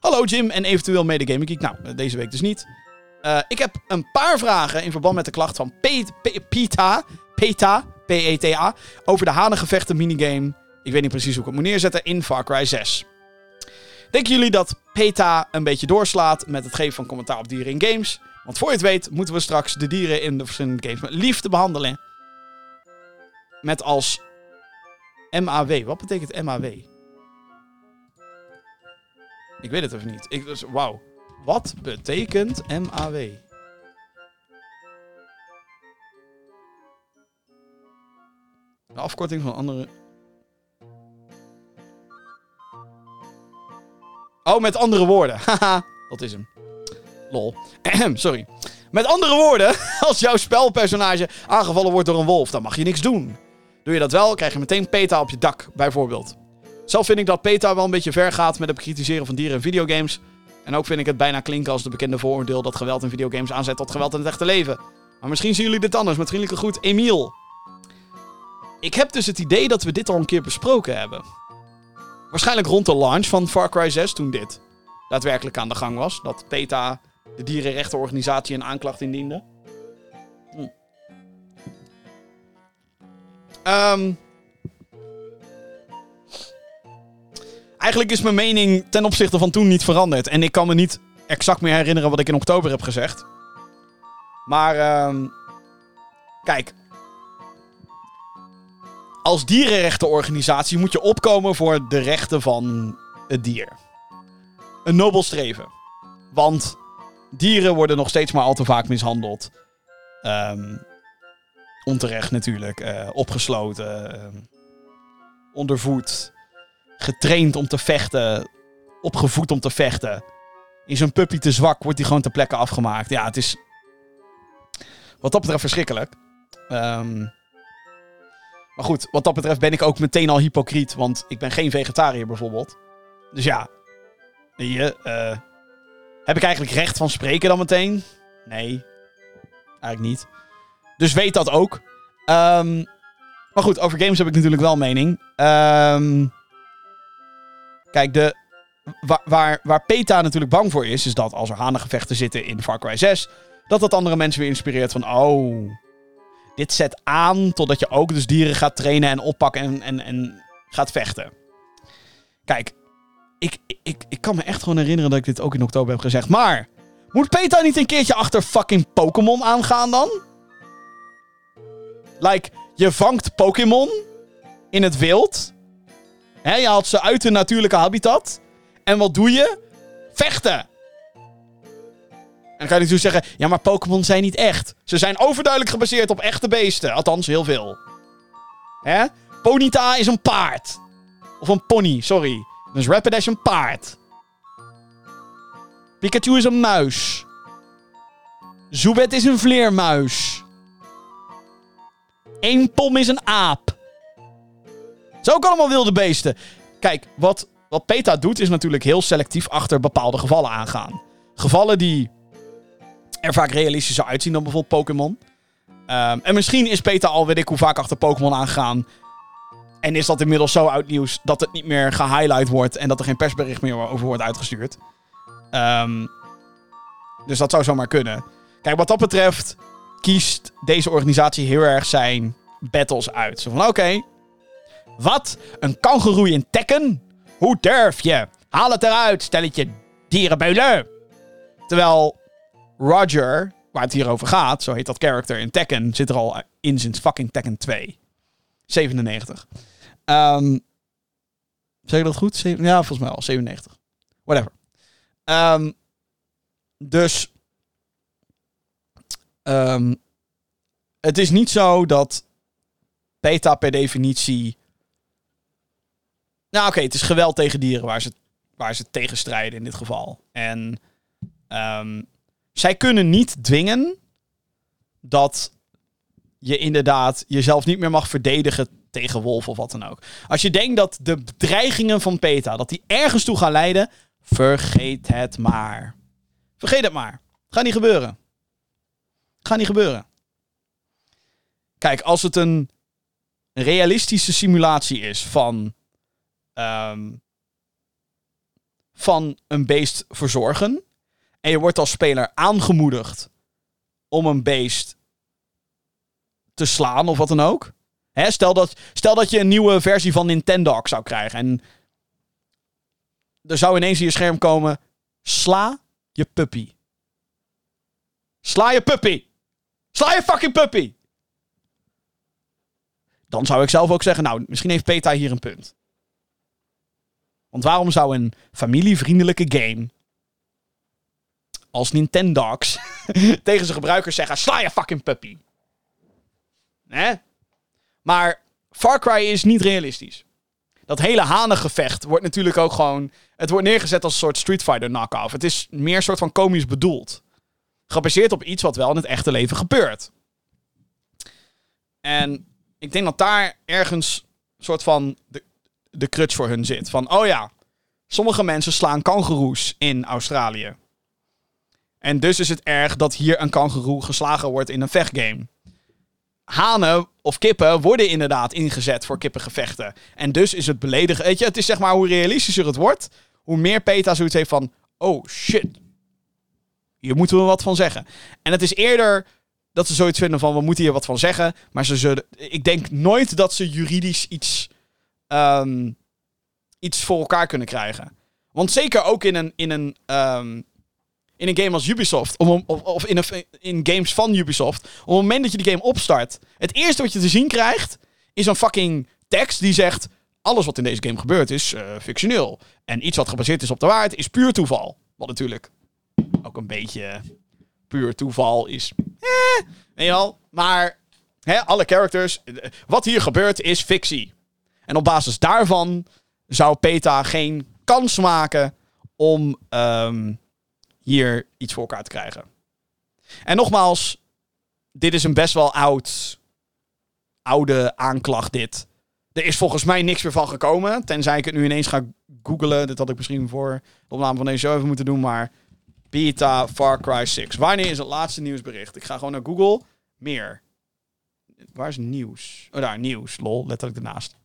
hallo Jim en eventueel mede Gaming. Nou, eh, deze week dus niet. Ik heb een paar vragen in verband met de klacht van Pe- Pe- Peta, Peta, P-E-T-A, over de hanengevechten minigame. Ik weet niet precies hoe ik het moet neerzetten in Far Cry 6. Denken jullie dat PETA een beetje doorslaat met het geven van commentaar op dieren in games? Want voor je het weet moeten we straks de dieren in de verschillende games met liefde behandelen. Met als MAW. Wat betekent MAW? Ik weet het even niet. Ik, dus, wauw. Wat betekent MAW? De afkorting van andere. Oh, met andere woorden. Haha, dat is hem. Lol. Sorry. Met andere woorden, als jouw spelpersonage aangevallen wordt door een wolf, dan mag je niks doen. Doe je dat wel, krijg je meteen PETA op je dak, bijvoorbeeld. Zelf vind ik dat PETA wel een beetje ver gaat met het bekritiseren van dieren in videogames. En ook vind ik het bijna klinken als de bekende vooroordeel dat geweld in videogames aanzet tot geweld in het echte leven. Maar misschien zien jullie dit anders. Met vriendelijke groet, Emiel. Ik heb dus het idee dat we dit al een keer besproken hebben. Waarschijnlijk rond de launch van Far Cry 6, toen dit daadwerkelijk aan de gang was. Dat PETA, de dierenrechtenorganisatie, een aanklacht indiende. Ehm. Eigenlijk is mijn mening ten opzichte van toen niet veranderd. En ik kan me niet exact meer herinneren wat ik in oktober heb gezegd. Maar, ehm kijk. Als dierenrechtenorganisatie moet je opkomen voor de rechten van het dier. Een nobel streven. Want dieren worden nog steeds maar al te vaak mishandeld. Ehm, onterecht natuurlijk. eh, opgesloten. ehm, ondervoed. Getraind om te vechten. Opgevoed om te vechten. Is een puppy te zwak, wordt die gewoon ter plekke afgemaakt. Ja, het is wat dat betreft verschrikkelijk. Ehm, maar goed, wat dat betreft ben ik ook meteen al hypocriet. Want ik ben geen vegetariër bijvoorbeeld. Dus ja, je, eh, heb ik eigenlijk recht van spreken dan meteen? Nee, eigenlijk niet. Dus weet dat ook. Ehm, maar goed, over games heb ik natuurlijk wel mening. Ehm, kijk, de, waar, waar, waar PETA natuurlijk bang voor is, is dat als er hanengevechten zitten in Far Cry 6, dat dat andere mensen weer inspireert van, oh, dit zet aan totdat je ook dus dieren gaat trainen en oppakken en, en, en gaat vechten. Kijk, ik, ik, ik kan me echt gewoon herinneren dat ik dit ook in oktober heb gezegd. Maar, moet PETA niet een keertje achter fucking Pokémon aangaan dan? Like, je vangt Pokémon in het wild. Hè, je haalt ze uit hun natuurlijke habitat. En wat doe je? Vechten! En dan kan je natuurlijk zeggen: ja, maar Pokémon zijn niet echt. Ze zijn overduidelijk gebaseerd op echte beesten. Althans, heel veel. Hè? Ponyta is een paard. Of een pony, sorry. Dus Rapidash een paard. Pikachu is een muis. Zubat is een vleermuis. Eén pom is een aap. Zijn ook allemaal wilde beesten. Kijk, wat, wat PETA doet is natuurlijk heel selectief achter bepaalde gevallen aangaan. Gevallen die er vaak realistischer uitzien dan bijvoorbeeld Pokémon. Ehm, en misschien is PETA al weet ik hoe vaak achter Pokémon aangaan. En is dat inmiddels zo oud nieuws dat het niet meer gehighlight wordt en dat er geen persbericht meer over wordt uitgestuurd. Ehm, dus dat zou zomaar kunnen. Kijk, wat dat betreft kiest deze organisatie heel erg zijn battles uit. Zo van, oké, wat? Een kangeroe in Tekken? Hoe durf je? Haal het eruit, stelletje dierenbeulen. Terwijl Roger, waar het hier over gaat, zo heet dat character in Tekken, zit er al in sinds fucking Tekken 2. 97. Um, zeg ik dat goed? Ja, volgens mij al. 97. Whatever. Um, dus. Um, het is niet zo dat PETA per definitie. Nou, oké, het is geweld tegen dieren waar ze, waar ze tegen strijden in dit geval. En um, zij kunnen niet dwingen dat je inderdaad jezelf niet meer mag verdedigen tegen wolven of wat dan ook. Als je denkt dat de bedreigingen van PETA, dat die ergens toe gaan leiden, vergeet het maar. Vergeet het maar. Gaat niet gebeuren. Gaat niet gebeuren. Kijk, als het een realistische simulatie is van, um, van een beest verzorgen. En je wordt als speler aangemoedigd om een beest te slaan of wat dan ook. Hè, stel, dat, stel dat je een nieuwe versie van Nintendo zou krijgen. En er zou ineens in je scherm komen. Sla je puppy. Sla je puppy. Sla je fucking puppy. Dan zou ik zelf ook zeggen, nou, misschien heeft PETA hier een punt. Want waarom zou een familievriendelijke game als Nintendogs tegen zijn gebruikers zeggen: sla je fucking puppy? Hè? Maar Far Cry is niet realistisch. Dat hele hanengevecht wordt natuurlijk ook gewoon... Het wordt neergezet als een soort Street Fighter knock-off. Het is meer een soort van komisch bedoeld. Gebaseerd op iets wat wel in het echte leven gebeurt. En ik denk dat daar ergens een soort van de, de crutch voor hun zit. Van, oh ja, sommige mensen slaan kangeroes in Australië. En dus is het erg dat hier een kangeroe geslagen wordt in een vechtgame hanen of kippen worden inderdaad ingezet voor kippengevechten. En dus is het beledigen. Weet je, het is zeg maar hoe realistischer het wordt, hoe meer PETA zoiets heeft van: oh shit. Hier moeten we wat van zeggen. En het is eerder dat ze zoiets vinden van: we moeten hier wat van zeggen. Maar ze zullen. Ik denk nooit dat ze juridisch iets. Ehm, iets voor elkaar kunnen krijgen. Want zeker ook in een. In een ehm, in een game als Ubisoft, of, of, of in, een, in games van Ubisoft, op het moment dat je die game opstart, het eerste wat je te zien krijgt, is een fucking tekst die zegt: alles wat in deze game gebeurt is uh, fictioneel. En iets wat gebaseerd is op de waarheid is puur toeval. Wat natuurlijk ook een beetje puur toeval is. Eh, weet wel. Maar hè, alle characters, eh, wat hier gebeurt is fictie. En op basis daarvan zou PETA geen kans maken om um, hier iets voor elkaar te krijgen. En nogmaals, dit is een best wel oud, oude aanklacht dit. Er is volgens mij niks meer van gekomen. Tenzij ik het nu ineens ga googlen. Dit had ik misschien voor de opname van deze show even moeten doen. Maar Beta Far Cry 6. Wanneer is het laatste nieuwsbericht? Ik ga gewoon naar Google. Meer. Waar is nieuws? Oh, daar, nieuws. Lol, letterlijk ernaast.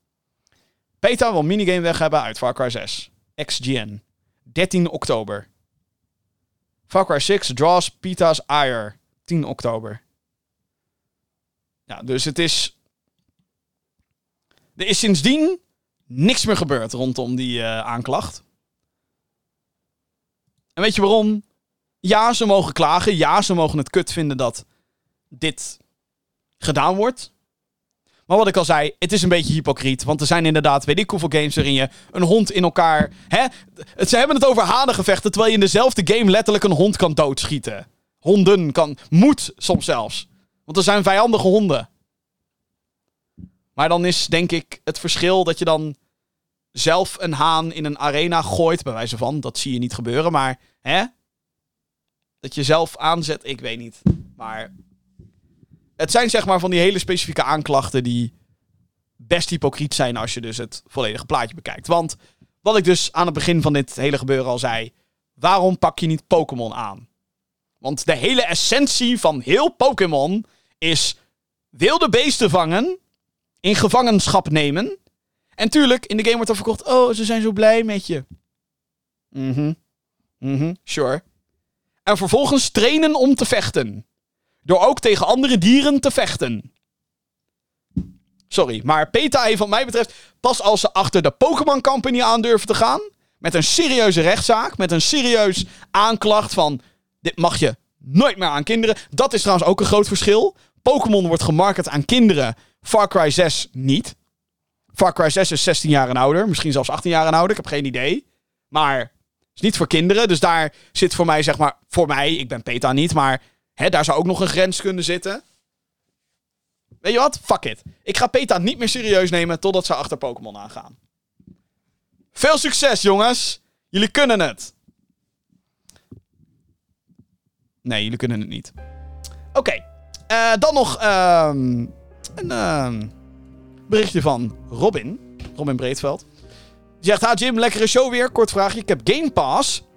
Beta wil minigame weg hebben uit Far Cry 6. XGN. 13 oktober. Far Cry 6 draws Pita's Ire. 10 oktober. Ja, dus het is... Er is sindsdien niks meer gebeurd rondom die uh, aanklacht. En weet je waarom? Ja, ze mogen klagen. Ja, ze mogen het kut vinden dat dit gedaan wordt. Maar wat ik al zei, het is een beetje hypocriet. Want er zijn inderdaad, weet ik hoeveel games waarin je een hond in elkaar. Hè? Ze hebben het over hanengevechten, terwijl je in dezelfde game letterlijk een hond kan doodschieten. Honden kan. Moet soms zelfs. Want er zijn vijandige honden. Maar dan is denk ik het verschil dat je dan zelf een haan in een arena gooit. Bij wijze van, dat zie je niet gebeuren. Maar hè? Dat je zelf aanzet, ik weet niet. Maar het zijn zeg maar van die hele specifieke aanklachten die best hypocriet zijn als je dus het volledige plaatje bekijkt. Want wat ik dus aan het begin van dit hele gebeuren al zei, waarom pak je niet Pokémon aan? Want de hele essentie van heel Pokémon is wilde beesten vangen, in gevangenschap nemen. En tuurlijk, in de game wordt er verkocht, oh, ze zijn zo blij met je. Mhm. Mhm, sure. En vervolgens trainen om te vechten. Door ook tegen andere dieren te vechten. Sorry, maar PETA heeft wat mij betreft pas als ze achter de Pokémon Company aandurven te gaan. Met een serieuze rechtszaak. Met een serieus aanklacht van... Dit mag je nooit meer aan kinderen. Dat is trouwens ook een groot verschil. Pokémon wordt gemarket aan kinderen. Far Cry 6 niet. Far Cry 6 is 16 jaar en ouder. Misschien zelfs 18 jaar en ouder. Ik heb geen idee. Maar niet voor kinderen. Dus daar zit voor mij, zeg maar... Voor mij, ik ben PETA niet, maar... Hè, daar zou ook nog een grens kunnen zitten. Weet je wat? Fuck it. Ik ga PETA niet meer serieus nemen totdat ze achter Pokémon aangaan. Veel succes, jongens. Jullie kunnen het. Nee, jullie kunnen het niet. Oké. eh, dan nog ehm, een ehm, berichtje van Robin. Robin Breedveld. Zegt, ha Jim, lekkere show weer. Kort vraagje. Ik heb Game Pass.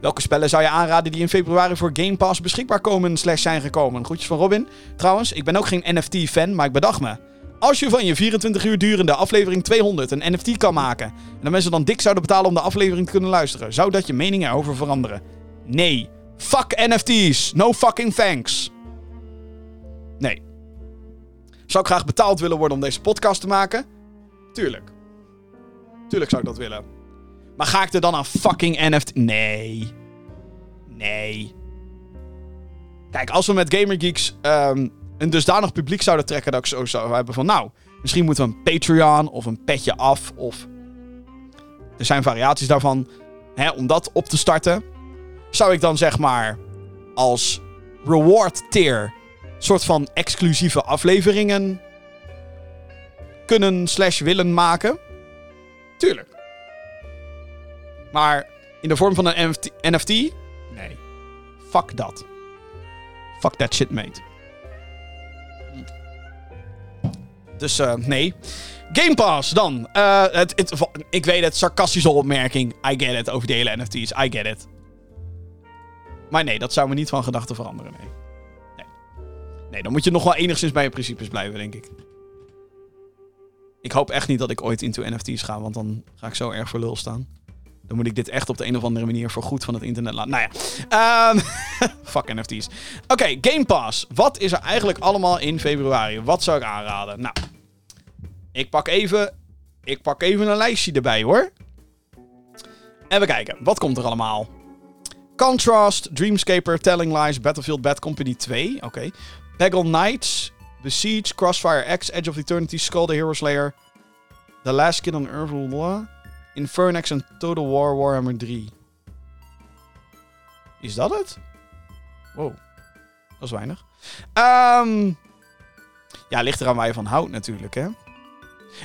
Welke spellen zou je aanraden die in februari voor Game Pass beschikbaar komen slash zijn gekomen? Groetjes van Robin. Trouwens, ik ben ook geen NFT-fan, maar ik bedacht me. Als je van je 24 uur durende aflevering 200 een NFT kan maken... en de mensen dan dik zouden betalen om de aflevering te kunnen luisteren... zou dat je mening erover veranderen? Nee. Fuck NFT's. No fucking thanks. Nee. Zou ik graag betaald willen worden om deze podcast te maken? Tuurlijk. Tuurlijk zou ik dat willen. Maar ga ik er dan aan fucking NFT... Nee. Nee. Kijk, als we met Gamergeeks ehm, een dusdanig publiek zouden trekken... dat ik zo zou hebben van... Nou, misschien moeten we een Patreon of een petje af of... Er zijn variaties daarvan. Hè, om dat op te starten. Zou ik dan zeg maar als reward tier... soort van exclusieve afleveringen... kunnen slash willen maken? Tuurlijk. Maar in de vorm van een NFT? NFT? Nee. Fuck dat. Fuck that shit, mate. Dus eh, nee. Game Pass dan. Eh, het, het, ik weet het, sarcastische opmerking. I get it over de hele NFT's. I get it. Maar nee, dat zou me niet van gedachten veranderen. Nee. nee. Nee, dan moet je nog wel enigszins bij je principes blijven, denk ik. Ik hoop echt niet dat ik ooit into NFT's ga, want dan ga ik zo erg voor lul staan. Dan moet ik dit echt op de een of andere manier voor goed van het internet laten. Nou ja. Um, fuck NFT's. Oké, Game Pass. Wat is er eigenlijk allemaal in februari? Wat zou ik aanraden? Nou. Ik pak even. Ik pak even een lijstje erbij hoor. En we kijken. Wat komt er allemaal? Contrast, Dreamscaper, Telling Lies, Battlefield Bad Company 2. Oké. Okay. Peggle Knights, Besiege, Crossfire X, Edge of Eternity, Skull the Hero Slayer. The Last Kid on Earth. Infernax en Total War Warhammer 3. Is dat het? Wow. Dat is weinig. Um, ja, ligt eraan waar je van houdt natuurlijk, hè.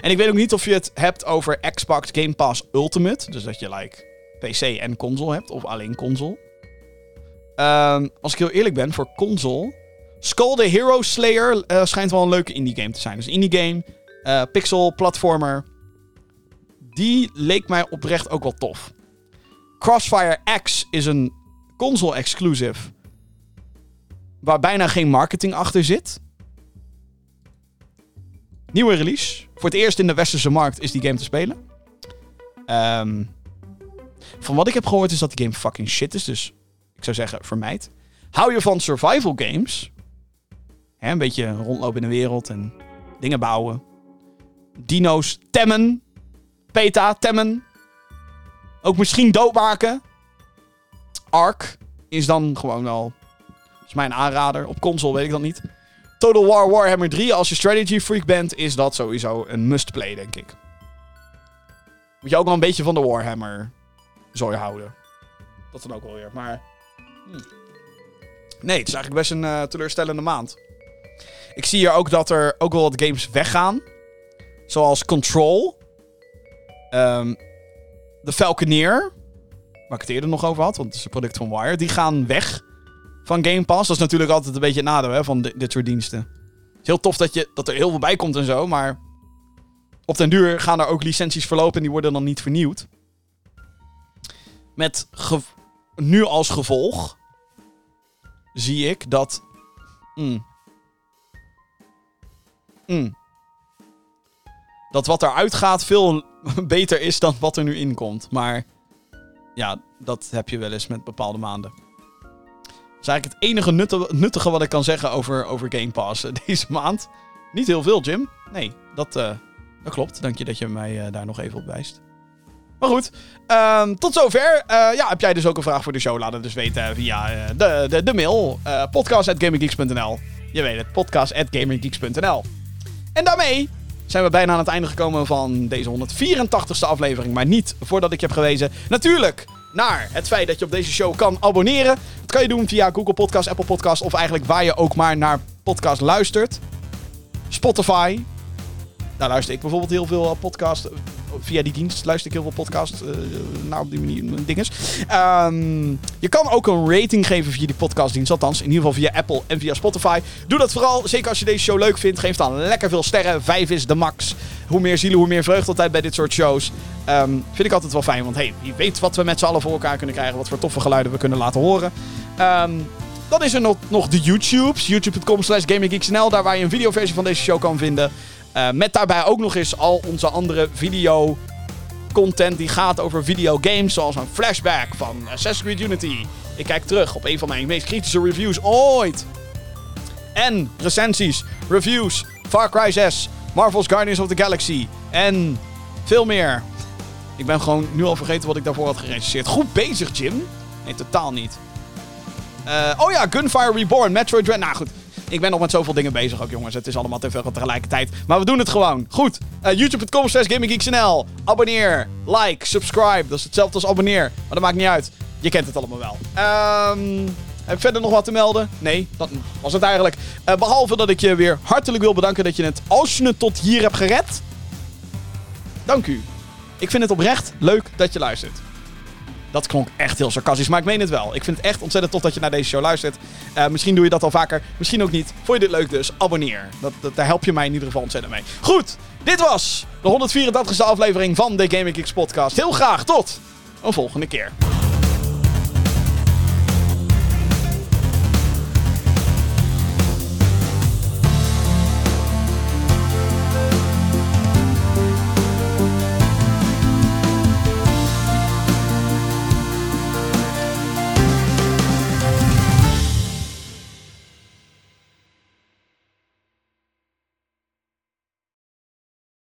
En ik weet ook niet of je het hebt over Xbox Game Pass Ultimate. Dus dat je like PC en console hebt. Of alleen console. Um, als ik heel eerlijk ben, voor console... Skull the Hero Slayer uh, schijnt wel een leuke indie game te zijn. Dus indie game, uh, pixel, platformer die leek mij oprecht ook wel tof. Crossfire X is een console exclusive. Waar bijna geen marketing achter zit. Nieuwe release. Voor het eerst in de westerse markt is die game te spelen. Um, van wat ik heb gehoord is dat die game fucking shit is. Dus ik zou zeggen, vermijd. Hou je van survival games? Een beetje rondlopen in de wereld en dingen bouwen. Dino's temmen. PETA, temmen. Ook misschien doodmaken. Ark is dan gewoon wel... is mijn aanrader. Op console weet ik dat niet. Total War Warhammer 3, als je strategy freak bent, is dat sowieso een must-play, denk ik. Moet je ook wel een beetje van de Warhammer zooi houden. Dat dan ook wel weer. Maar. hm. Nee, het is eigenlijk best een eh, teleurstellende maand. Ik zie hier ook dat er ook wel wat games weggaan. Zoals Control. Ehm The Falconeer. Waar ik het eerder nog over had, want het is een product van Wire. Die gaan weg van Game Pass. Dat is natuurlijk altijd een beetje het nadeel hè, van di- dit soort diensten. Het is heel tof dat, je, dat er heel veel bij komt en zo, maar op den duur gaan er ook licenties verlopen en die worden dan niet vernieuwd. Met nu als gevolg zie ik dat. Mm. Mm. Dat wat eruit gaat veel beter is dan wat er nu inkomt. Maar ja, dat heb je wel eens met bepaalde maanden. Dat is eigenlijk het enige nuttige wat ik kan zeggen over, over Game Pass eh, deze maand. Niet heel veel, Jim. Nee, dat, eh, dat klopt. Dank je dat je mij eh, daar nog even op wijst. Maar goed, ehm, tot zover. Ja, heb jij dus ook een vraag voor de show? Laat het dus weten via de, de, de mail. podcast.gaminggeeks.nl Je weet het, podcast.gaminggeeks.nl En daarmee zijn we bijna aan het einde gekomen van deze 184ste aflevering. Maar niet voordat ik je heb gewezen. Natuurlijk naar het feit dat je op deze show kan abonneren. Dat kan je doen via Google Podcast, Apple Podcast of eigenlijk waar je ook maar naar podcast luistert. Spotify. Daar luister ik bijvoorbeeld heel veel eh, podcast. eh, Via die dienst luister ik heel veel podcast eh, naar op die manier dinges. Ehm, je kan ook een rating geven via die podcastdienst. Althans, in ieder geval via Apple en via Spotify. Doe dat vooral. Zeker als je deze show leuk vindt. Geef dan lekker veel sterren. Vijf is de max. Hoe meer zielen, hoe meer vreugde altijd bij dit soort shows. Ehm, vind ik altijd wel fijn. Want hey, wie weet wat we met z'n allen voor elkaar kunnen krijgen. Wat voor toffe geluiden we kunnen laten horen. Ehm, dan is er nog, nog de YouTubes. YouTube.com slash GamingGeeksNL. Daar waar je een videoversie van deze show kan vinden. Eh, met daarbij ook nog eens al onze andere video content die gaat over videogames. Zoals een flashback van Assassin's Creed Unity. Ik kijk terug op een van mijn meest kritische reviews ooit. En recensies, reviews, Far Cry 6, Marvel's Guardians of the Galaxy en veel meer. Ik ben gewoon nu al vergeten wat ik daarvoor had gerecenseerd. Goed bezig, Jim. Nee, totaal niet. Eh, oh ja, Gunfire Reborn, Metroid Dread. Nou goed, ik ben nog met zoveel dingen bezig ook, jongens. Het is allemaal te veel tegelijkertijd. Maar we doen het gewoon. Goed, Eh, youtube.com slash GamingGeeksNL. Abonneer, like, subscribe. Dat is hetzelfde als abonneer. Maar dat maakt niet uit. Je kent het allemaal wel. Ehm... Heb ik verder nog wat te melden? Nee, dat was het eigenlijk. Eh, behalve dat ik je weer hartelijk wil bedanken dat je het, als je het tot hier hebt gered. Dank u. Ik vind het oprecht leuk dat je luistert. Dat klonk echt heel sarcastisch, maar ik meen het wel. Ik vind het echt ontzettend tof dat je naar deze show luistert. Eh, misschien doe je dat al vaker, misschien ook niet. Vond je dit leuk dus? Abonneer. Dat, dat, daar help je mij in ieder geval ontzettend mee. Goed, dit was de 184e aflevering van de Gaming Geeks podcast. Heel graag tot een volgende keer.